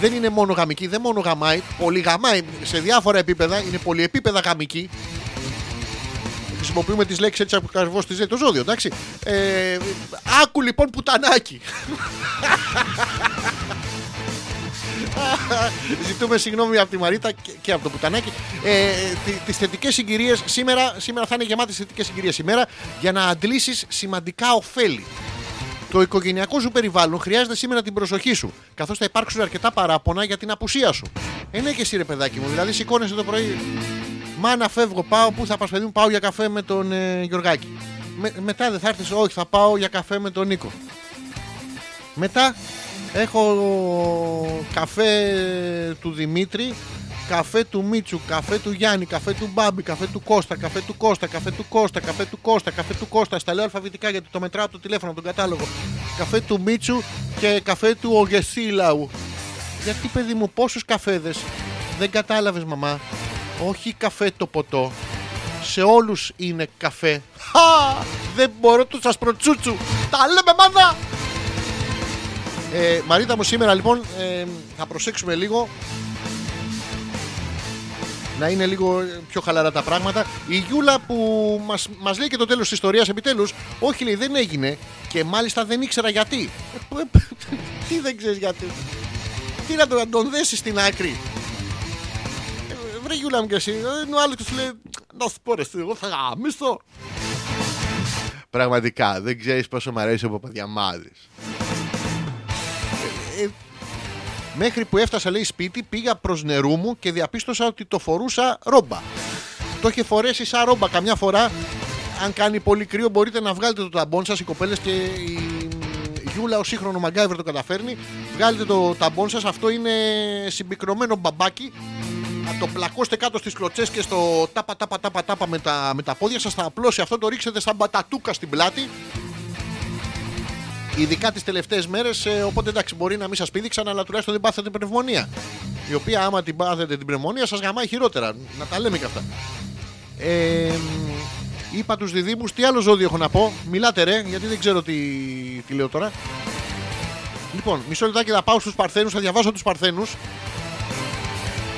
Δεν είναι μόνο γαμική, δεν μόνο γαμάει, πολυγαμάει σε διάφορα επίπεδα, είναι πολυεπίπεδα γαμική. Χρησιμοποιούμε τις λέξεις έτσι ακριβώς τη λέει το ζώδιο, εντάξει. Ε, άκου λοιπόν πουτανάκι. Ζητούμε συγγνώμη από τη Μαρίτα και, και από το πουτανάκι. Ε, τις θετικές συγκυρίες σήμερα, σήμερα θα είναι γεμάτη θετικές συγκυρίες σήμερα για να αντλήσεις σημαντικά ωφέλη. Το οικογενειακό σου περιβάλλον χρειάζεται σήμερα την προσοχή σου, καθώς θα υπάρξουν αρκετά παράπονα για την απουσία σου. Ε, ναι και εσύ ρε παιδάκι μου, δηλαδή σηκώνεσαι το πρωί. Μάνα, φεύγω, πάω. Πού θα πας, παιδί μου, πάω για καφέ με τον ε, Γιωργάκη. Με- μετά δεν θα έρθεις, όχι, θα πάω για καφέ με τον Νίκο. Μετά έχω καφέ του Δημήτρη, καφέ του Μίτσου, καφέ του Γιάννη, καφέ του Μπάμπη, καφέ του Κώστα, καφέ του Κώστα, καφέ του Κώστα, καφέ του Κώστα, καφέ του Κώστα. Στα λέω αλφαβητικά γιατί το μετράω από το τηλέφωνο, από τον κατάλογο. Καφέ του Μίτσου και καφέ του Αγησίλαου. Γιατί παιδί μου, πόσους καφέδες δεν κατάλαβες μαμά. Όχι καφέ το ποτό. Σε όλους είναι καφέ. Χα! Δεν μπορώ του σας προτσούτσου. Τα λέμε μάνα. Ε, Μαρίτα μου σήμερα λοιπόν ε, θα προσέξουμε λίγο να είναι λίγο πιο χαλαρά τα πράγματα. Η Γιούλα που μας, μας λέει και το τέλος της ιστορίας επιτέλους, όχι λέει δεν έγινε και μάλιστα δεν ήξερα γιατί. Ε, π- π- Τι δεν ξέρεις γιατί. Τι να τον, να τον δέσεις στην άκρη. Ε, Βρε Γιούλα μου και εσύ, ε, ο άλλος και σου λέει να σου πω ρε εσύ, εγώ θα γαμίσω. Πραγματικά, δεν ξέρεις πόσο μου αρέσει ο Παπαδιαμάδης. Ε, Μέχρι που έφτασα, λέει, σπίτι, πήγα προς νερού μου και διαπίστωσα ότι το φορούσα ρόμπα. Το είχε φορέσει σαν ρόμπα. Καμιά φορά, αν κάνει πολύ κρύο, μπορείτε να βγάλετε το ταμπόν σας, οι κοπέλες και η Γιούλα, ο σύγχρονο Μαγκάιβερ το καταφέρνει. Βγάλετε το ταμπόν σας. Αυτό είναι συμπικρωμένο μπαμπάκι. Να το πλακώσετε κάτω στις κλωτσές και στο τάπα τάπα τάπα τάπα με τα, με τα πόδια σας. Θα απλώσει αυτό, το ρίξετε σαν μπατατούκα στην πλάτη. Ειδικά τι τελευταίε μέρε. Οπότε εντάξει, μπορεί να μην σα πήδηξαν, αλλά τουλάχιστον δεν πάθετε πνευμονία. Η οποία, άμα την πάθετε την πνευμονία, σα γαμάει χειρότερα. Να τα λέμε και αυτά. Ε, μ, είπα του διδήμου, τι άλλο ζώδιο έχω να πω. Μιλάτε ρε, γιατί δεν ξέρω τι, τι λέω τώρα. Λοιπόν, μισό λεπτάκι θα πάω στου Παρθένου, θα διαβάσω του Παρθένου.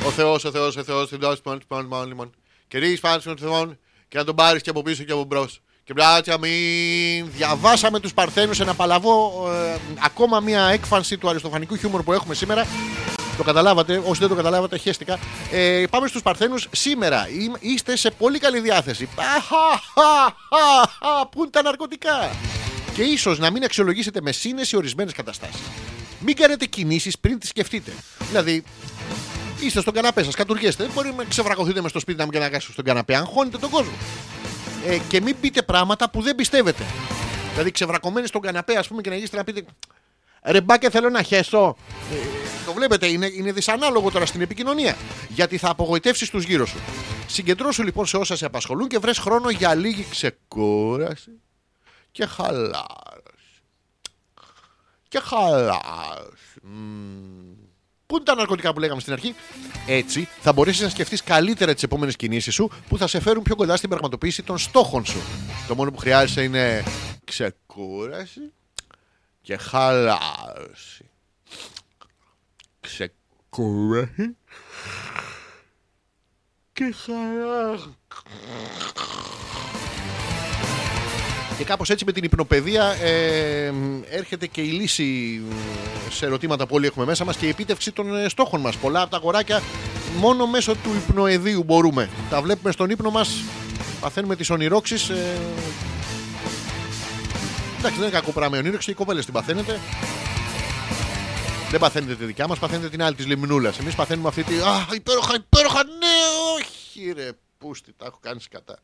Ο Θεό, ο Θεό, ο Θεό, την δόση μόνο, μόνο, μόνο, μόνο. Και ρίξει πάνω στον Θεό και να τον πάρει και από πίσω και από μπρο. Και μπράτια μην. Διαβάσαμε τους Παρθένους, ένα παλαβό. ε, ακόμα μια έκφανση του αριστοφανικού χιούμορ που έχουμε σήμερα. Το καταλάβατε. Όσοι δεν το καταλάβατε, χαίστηκα. Ε, πάμε στους Παρθένους. Σήμερα Είμαι- είστε σε πολύ καλή διάθεση. Αχαχαχαχα, Πού είναι τα ναρκωτικά; Και ίσως να μην αξιολογήσετε με σύνεση ορισμένες καταστάσεις. Μην κάνετε κινήσεις πριν τις σκεφτείτε. Δηλαδή, είστε στον καναπέ σας, κατουργέστε. Δεν μπορεί να ξεβρακωθείτε μες στο σπίτι να μην καναγκάσετε στον καναπέ. Αγχώνετε τον κόσμο. Ε, και μην πείτε πράγματα που δεν πιστεύετε. Δηλαδή, ξεβρακωμένοι στον καναπέ, ας πούμε, και να γυρίσετε να πείτε. Ρε μπάκε, θέλω να χέσω. Ε, το βλέπετε, είναι, είναι δυσανάλογο τώρα στην επικοινωνία. Γιατί θα απογοητεύσεις τους γύρω σου. Συγκεντρώσου λοιπόν σε όσα σε απασχολούν και βρες χρόνο για λίγη ξεκούραση και χαλάρωση. Και χαλάρωση. Μμμ. Πού είναι τα ναρκωτικά που λέγαμε στην αρχή; Έτσι θα μπορέσεις να σκεφτείς καλύτερα τις επόμενες κινήσεις σου που θα σε φέρουν πιο κοντά στην πραγματοποίηση των στόχων σου. Το μόνο που χρειάζεσαι είναι ξεκούραση και χαλάρωση. Ξεκούραση και χαλάρωση. Και κάπως έτσι με την υπνοπαιδεία ε, έρχεται και η λύση σε ερωτήματα που όλοι έχουμε μέσα μας και η επίτευξη των ε, στόχων μας. Πολλά από τα αγοράκια μόνο μέσω του υπνοεδίου μπορούμε. Τα βλέπουμε στον ύπνο μας, παθαίνουμε τις ονειρόξεις. Ε, εντάξει, δεν είναι κακό πράγμα η ονείροξη και οι κοπέλες την παθαίνετε. Δεν παθαίνετε τη δικιά μας, παθαίνετε την άλλη της λιμνούλας. Εμείς παθαίνουμε αυτή τη... Α, υπέροχα, υπέροχα, ναι, όχι ρε, πούστη, τα έχω κάνει σκατά.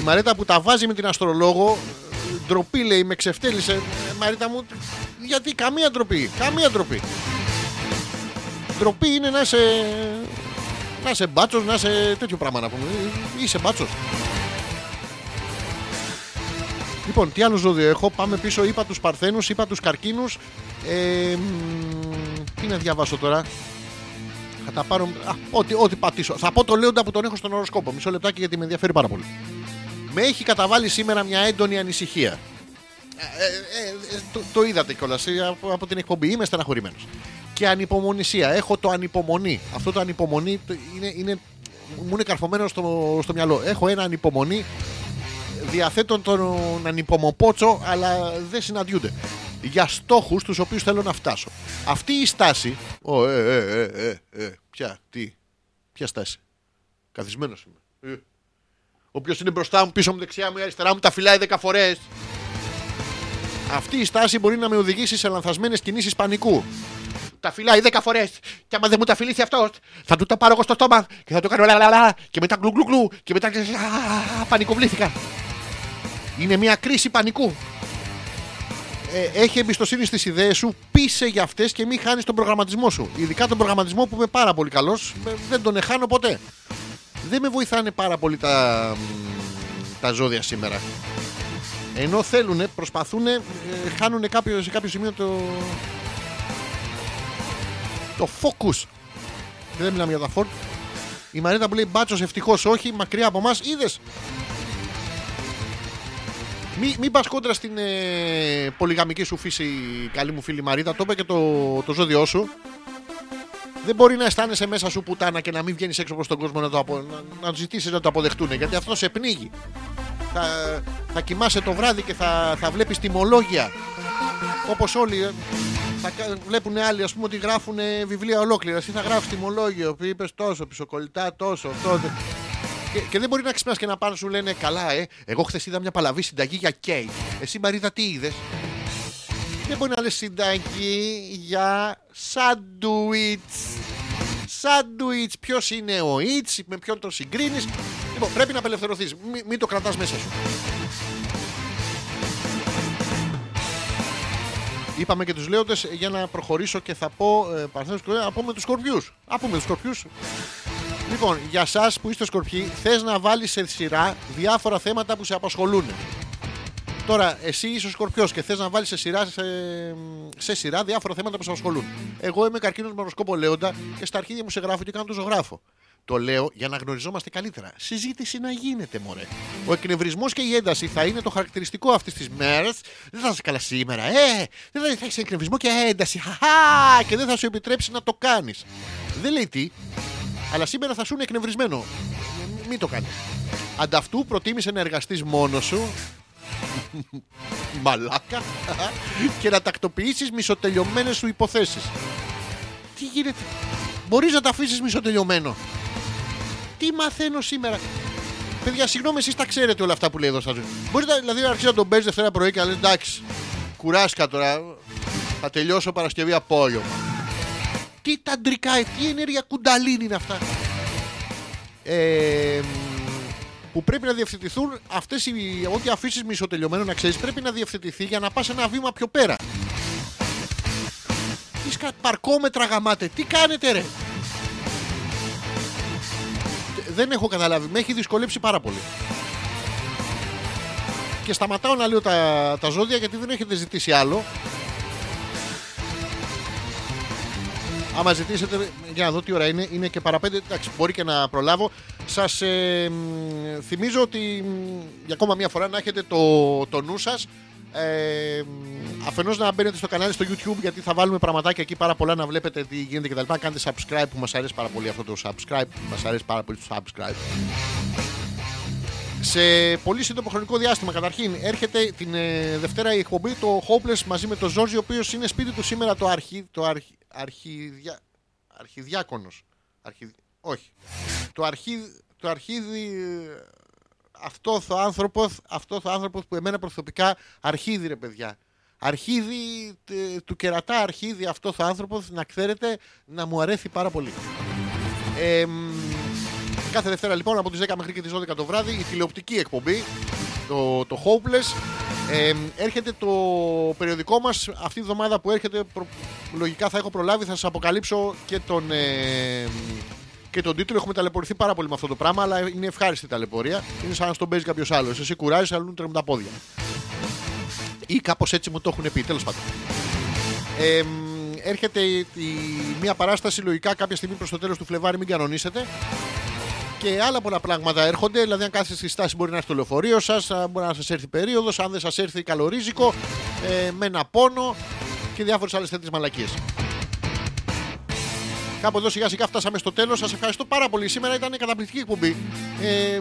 Η Μαρίτα που τα βάζει με την αστρολόγο, ε, ντροπή λέει, με ξεφτέλησε. Ε, Μαρίτα μου, γιατί καμία ντροπή, καμία ντροπή. Ντροπή είναι να είσαι, να είσαι μπάτσος, να είσαι τέτοιο πράγμα να πούμε. Ε, Είσαι μπάτσος. Λοιπόν, τι άλλο ζώδιο έχω. Πάμε πίσω. Είπα τους Παρθένους, είπα τους Καρκίνους. Ε, μ, τι να διαβάσω τώρα. Θα τα πάρω. Α, ό,τι, ό,τι πατήσω. Θα πω το λέοντα που τον έχω στον οροσκόπο. Μισό λεπτάκι γιατί με ενδιαφέρει πάρα πολύ. Με έχει καταβάλει σήμερα μια έντονη ανησυχία. Ε, ε, ε, το, το είδατε κιόλας από, από την εκπομπή. Είμαι στεναχωρημένος. Και ανυπομονησία. Έχω το ανυπομονή. Αυτό το ανυπομονή το- είναι, είναι, μου είναι καρφωμένο στο, στο μυαλό. Έχω ένα ανυπομονή διαθέτω τον ανυπομοπότσο, αλλά δεν συναντιούνται. Για στόχους τους οποίους θέλω να φτάσω. Αυτή η στάση. Ω, ε, ε, ε, ε, ε, ποια, τι, ποια στάση. Καθισμένος είμαι. Ε. Όποιος είναι μπροστά μου, πίσω μου, δεξιά μου, ή αριστερά μου, τα φυλάει 10 φορές. Αυτή η στάση μπορεί να με οδηγήσει σε λανθασμένες κινήσεις πανικού. Τα φυλάει 10 φορές. Και άμα δεν μου τα φιλήσει αυτός, θα του τα πάρω εγώ στο στόμα και θα το κάνω λαλαλα. Και μετά γκλου γκλου γκλου. Και μετά. Α, Πανικοβλήθηκα. Είναι μια κρίση πανικού. Ε, έχει εμπιστοσύνη στις ιδέες σου, πείσε για αυτές και μην χάνεις τον προγραμματισμό σου. Ειδικά τον προγραμματισμό που είμαι πάρα πολύ καλός, δεν τον εχάνω ποτέ. Δεν με βοηθάνε πάρα πολύ τα, τα ζώδια σήμερα. Ενώ θέλουν, προσπαθούν, χάνουν κάποιο, σε κάποιο σημείο το, το focus. Και δεν μιλάμε για τα φόρτ. Η Μαρίτα που λέει μπάτσος ευτυχώς όχι, μακριά από εμάς, είδες. Μην μη πας κόντρα στην ε, πολυγαμική σου φύση, καλή μου φίλη Μαρίτα. Το είπε και το, το ζώδιό σου. Δεν μπορεί να αισθάνεσαι μέσα σου πουτάνα και να μην βγαίνεις έξω προς τον κόσμο να, το απο... να, να ζητήσεις να το αποδεχτούν. Γιατί αυτό σε πνίγει. Θα, θα κοιμάσαι το βράδυ και θα, θα βλέπεις τιμολόγια. Όπως όλοι. ε, Θα κα- βλέπουν άλλοι, ας πούμε, ότι γράφουν ε, βιβλία ολόκληρα. Εσύ θα γράφεις τιμολόγιο. Είπες τόσο, πισωκολλητά τόσο, τότε. Και, και δεν μπορεί να ξυπνάς και να πάνε σου λένε Καλά, ε, εγώ χθες είδα μια παλαβή συνταγή για κέικ. Εσύ Μαρίδα τι είδες; Δεν μπορεί να λες συνταγή για σάντουιτς. Σάντουιτς. Ποιος είναι ο Ιτς, με ποιον τον συγκρίνεις. Λοιπόν, πρέπει να απελευθερωθείς. Μην, μην το κρατάς μέσα σου. Είπαμε και τους λέοντες για να προχωρήσω και θα πω. Ε, Παρθένος, να πούμε τους σκορπιούς. Α πούμε τους σκορπιούς. Λοιπόν, για εσά που είστε σκορπιοί, θες να βάλεις σε σειρά διάφορα θέματα που σε απασχολούν. Τώρα, εσύ είσαι ο σκορπιός και θες να βάλεις σε σειρά, σε, σε σειρά διάφορα θέματα που σε απασχολούν. Εγώ είμαι καρκίνος με οροσκόπο Λέοντα και στα αρχίδια μου σε γράφω και κάνω το ζωγράφο. Το λέω για να γνωριζόμαστε καλύτερα. Συζήτηση να γίνεται, μωρέ. Ο εκνευρισμός και η ένταση θα είναι το χαρακτηριστικό αυτής της μέρας. Δεν θα είσαι καλά σήμερα. Ε, δεν θα, θα έχεις εκνευρισμό και ένταση. Χαχά! Και δεν θα σου επιτρέψει να το κάνεις. Δεν λέει τι, αλλά σήμερα θα σου είναι εκνευρισμένο. Μ- Μην το κάνεις. Ανταυτού προτίμησε να εργαστείς μόνος σου Μαλάκα. και να τακτοποιήσεις μισοτελειωμένες σου υποθέσεις. Τι γίνεται; Μπορείς να τα αφήσεις μισοτελειωμένο. Τι μαθαίνω σήμερα; Παιδιά, συγγνώμη, εσείς τα ξέρετε όλα αυτά που λέει εδώ στα ζωή. Μπορείτε δηλαδή να αρχίσει να τον παίζεις Δευτέρα πρωί και να λες εντάξει, κουράσκα τώρα. Θα τελειώσω Παρασκευή απόγευμα. Τι τα αντρικά, τι ενέργεια κουνταλίνη είναι αυτά. Ε, που πρέπει να διευθετηθούν αυτές οι. Ό,τι αφήσεις μισοτελειωμένο να ξέρεις, πρέπει να διευθετηθεί για να πας ένα βήμα πιο πέρα. Τις σκα... παρκόμετρα γαμάτε, τι κάνετε ρε; Δεν έχω καταλάβει, με έχει δυσκολέψει πάρα πολύ. Και σταματάω να λέω τα, τα ζώδια γιατί δεν έχετε ζητήσει άλλο. Άμα ζητήσετε, για να δω τι ώρα είναι, είναι και παραπέντε. Εντάξει, μπορεί και να προλάβω. Σας θυμίζω ότι μ, για ακόμα μία φορά να έχετε το, το νου σας. Ε, Αφενός να μπαίνετε στο κανάλι στο YouTube γιατί θα βάλουμε πραγματάκια εκεί πάρα πολλά να βλέπετε τι γίνεται κτλ. Κάντε subscribe που μας αρέσει πάρα πολύ αυτό το subscribe. Μας αρέσει πάρα πολύ το subscribe. Σε πολύ σύντομο χρονικό διάστημα, καταρχήν, έρχεται την ε, Δευτέρα η εκπομπή το Hopeless μαζί με τον Ζόρζι, ο οποίος είναι σπίτι του σήμερα το, αρχι, το αρχι, αρχιδια, αρχιδιάκονος. Αρχι, όχι. Το, αρχι, το αρχίδι. Αυτό ο άνθρωπο αυτό ο άνθρωπος που εμένα προσωπικά αρχίδι ρε παιδιά. Αρχίδι τε- του κερατά αρχίδι αυτό ο άνθρωπος να ξέρετε να μου αρέσει πάρα πολύ. Ε, μ, κάθε Δευτέρα λοιπόν από τις 10 μέχρι και τις 12 το βράδυ η τηλεοπτική εκπομπή το, το Hopeless. Ε, έρχεται το περιοδικό μας. Αυτή τη εβδομάδα που έρχεται προ- λογικά θα έχω προλάβει θα σας αποκαλύψω και τον, ε, και τον τίτλο. Έχουμε ταλαιπωρηθεί πάρα πολύ με αυτό το πράγμα αλλά είναι ευχάριστη η ταλαιπωρία. Είναι σαν να στον παίζει κάποιος άλλος. Εσύ κουράζεις αλλού τρέμουν τα πόδια. Ή κάπως έτσι μου το έχουν πει τέλος πάντων. Ε, μ, έρχεται η, η- μια παράσταση λογικά κάποια στιγμή προς το τέλος του Φλεβάρι μην κανονίσετε και άλλα πολλά πράγματα έρχονται. Δηλαδή, αν κάθεστε στη στάση, μπορεί να έρθει το λεωφορείο σας, μπορεί να σας έρθει περίοδος, αν δεν σας έρθει καλορίζικο, ε, με ένα πόνο και διάφορες άλλες τέτοιες μαλακίες. Κάπου εδώ σιγά σιγά φτάσαμε στο τέλος. Σας ευχαριστώ πάρα πολύ. Σήμερα ήταν καταπληκτική εκπομπή. Ε,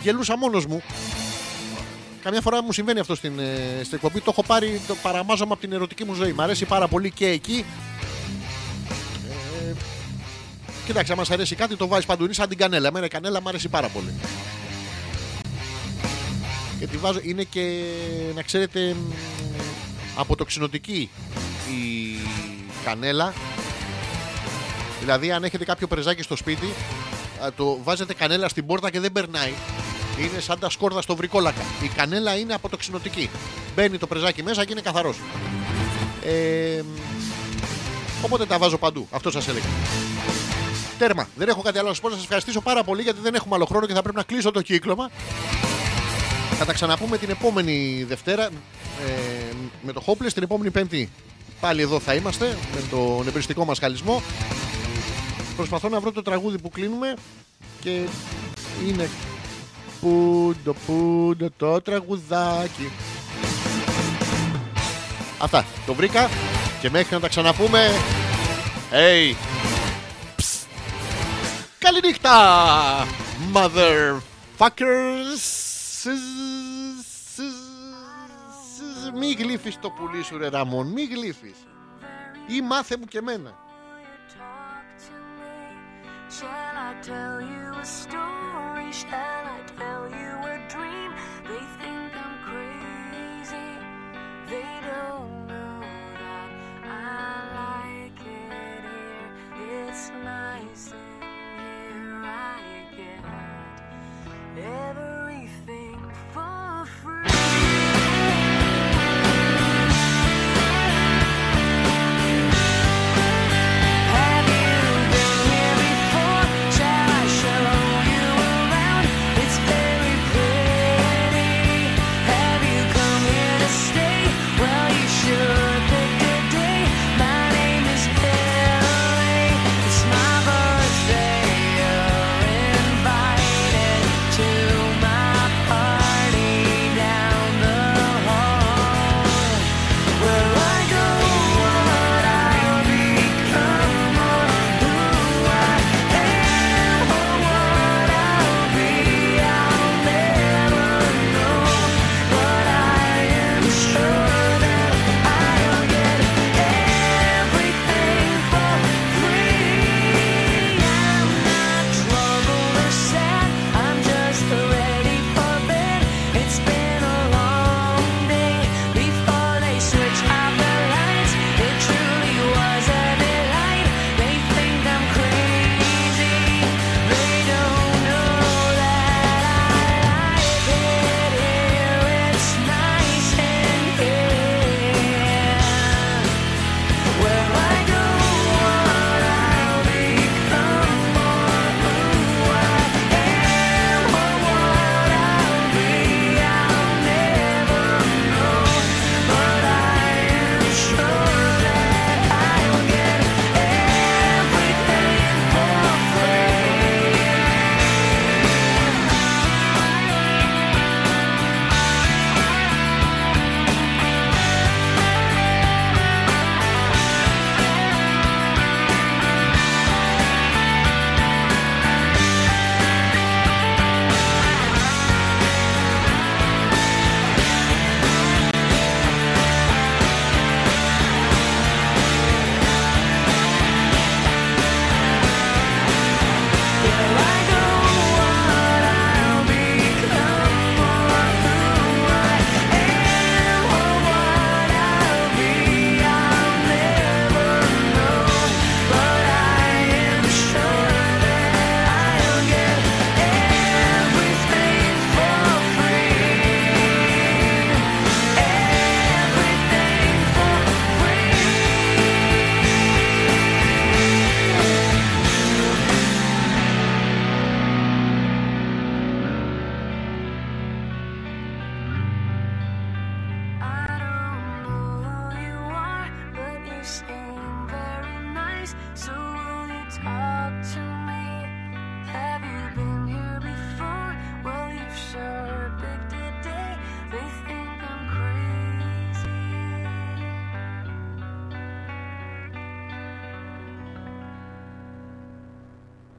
γελούσα μόνος μου. Καμιά φορά μου συμβαίνει αυτό στην, ε, στην εκπομπή. Το έχω πάρει, το παραμάζωμα από την ερωτική μου ζωή. Μ' αρέσει πάρα πολύ και εκεί. Ε, Κοίταξε, αν μα αρέσει κάτι, το βάζεις παντού. Είναι σαν την κανέλα. Εμένα η κανέλα μου αρέσει πάρα πολύ. Και τη βάζω, είναι και να ξέρετε μ, αποτοξινοτική η κανέλα. Δηλαδή, αν έχετε κάποιο πρεζάκι στο σπίτι, α, το βάζετε κανέλα στην πόρτα και δεν περνάει. Είναι σαν τα σκόρδα στο βρικόλακα. Η κανέλα είναι αποτοξινοτική. Μπαίνει το πρεζάκι μέσα και είναι καθαρός. Ε, μ, οπότε τα βάζω παντού. Αυτό σας έλεγα. Τέρμα. Δεν έχω κάτι άλλο να σας πω. Να σας ευχαριστήσω πάρα πολύ γιατί δεν έχουμε άλλο χρόνο και θα πρέπει να κλείσω το κύκλωμα. Θα τα ξαναπούμε την επόμενη Δευτέρα ε, με το Hopeless την επόμενη Πέμπτη. Πάλι εδώ θα είμαστε με τον εμπριστικό μας χαλισμό. Προσπαθώ να βρω το τραγούδι που κλείνουμε και είναι πούντο πούντο το τραγουδάκι. Αυτά. Το βρήκα και μέχρι να τα ξαναπούμε. Hey! Καληνύχτα, motherfuckers. Μη γλύφεις το πουλί σου ρε Ραμόν, μη γλύφεις. Ή μάθε μου και εμένα. talk to me? Shall I tell you a story? Shall I tell you Never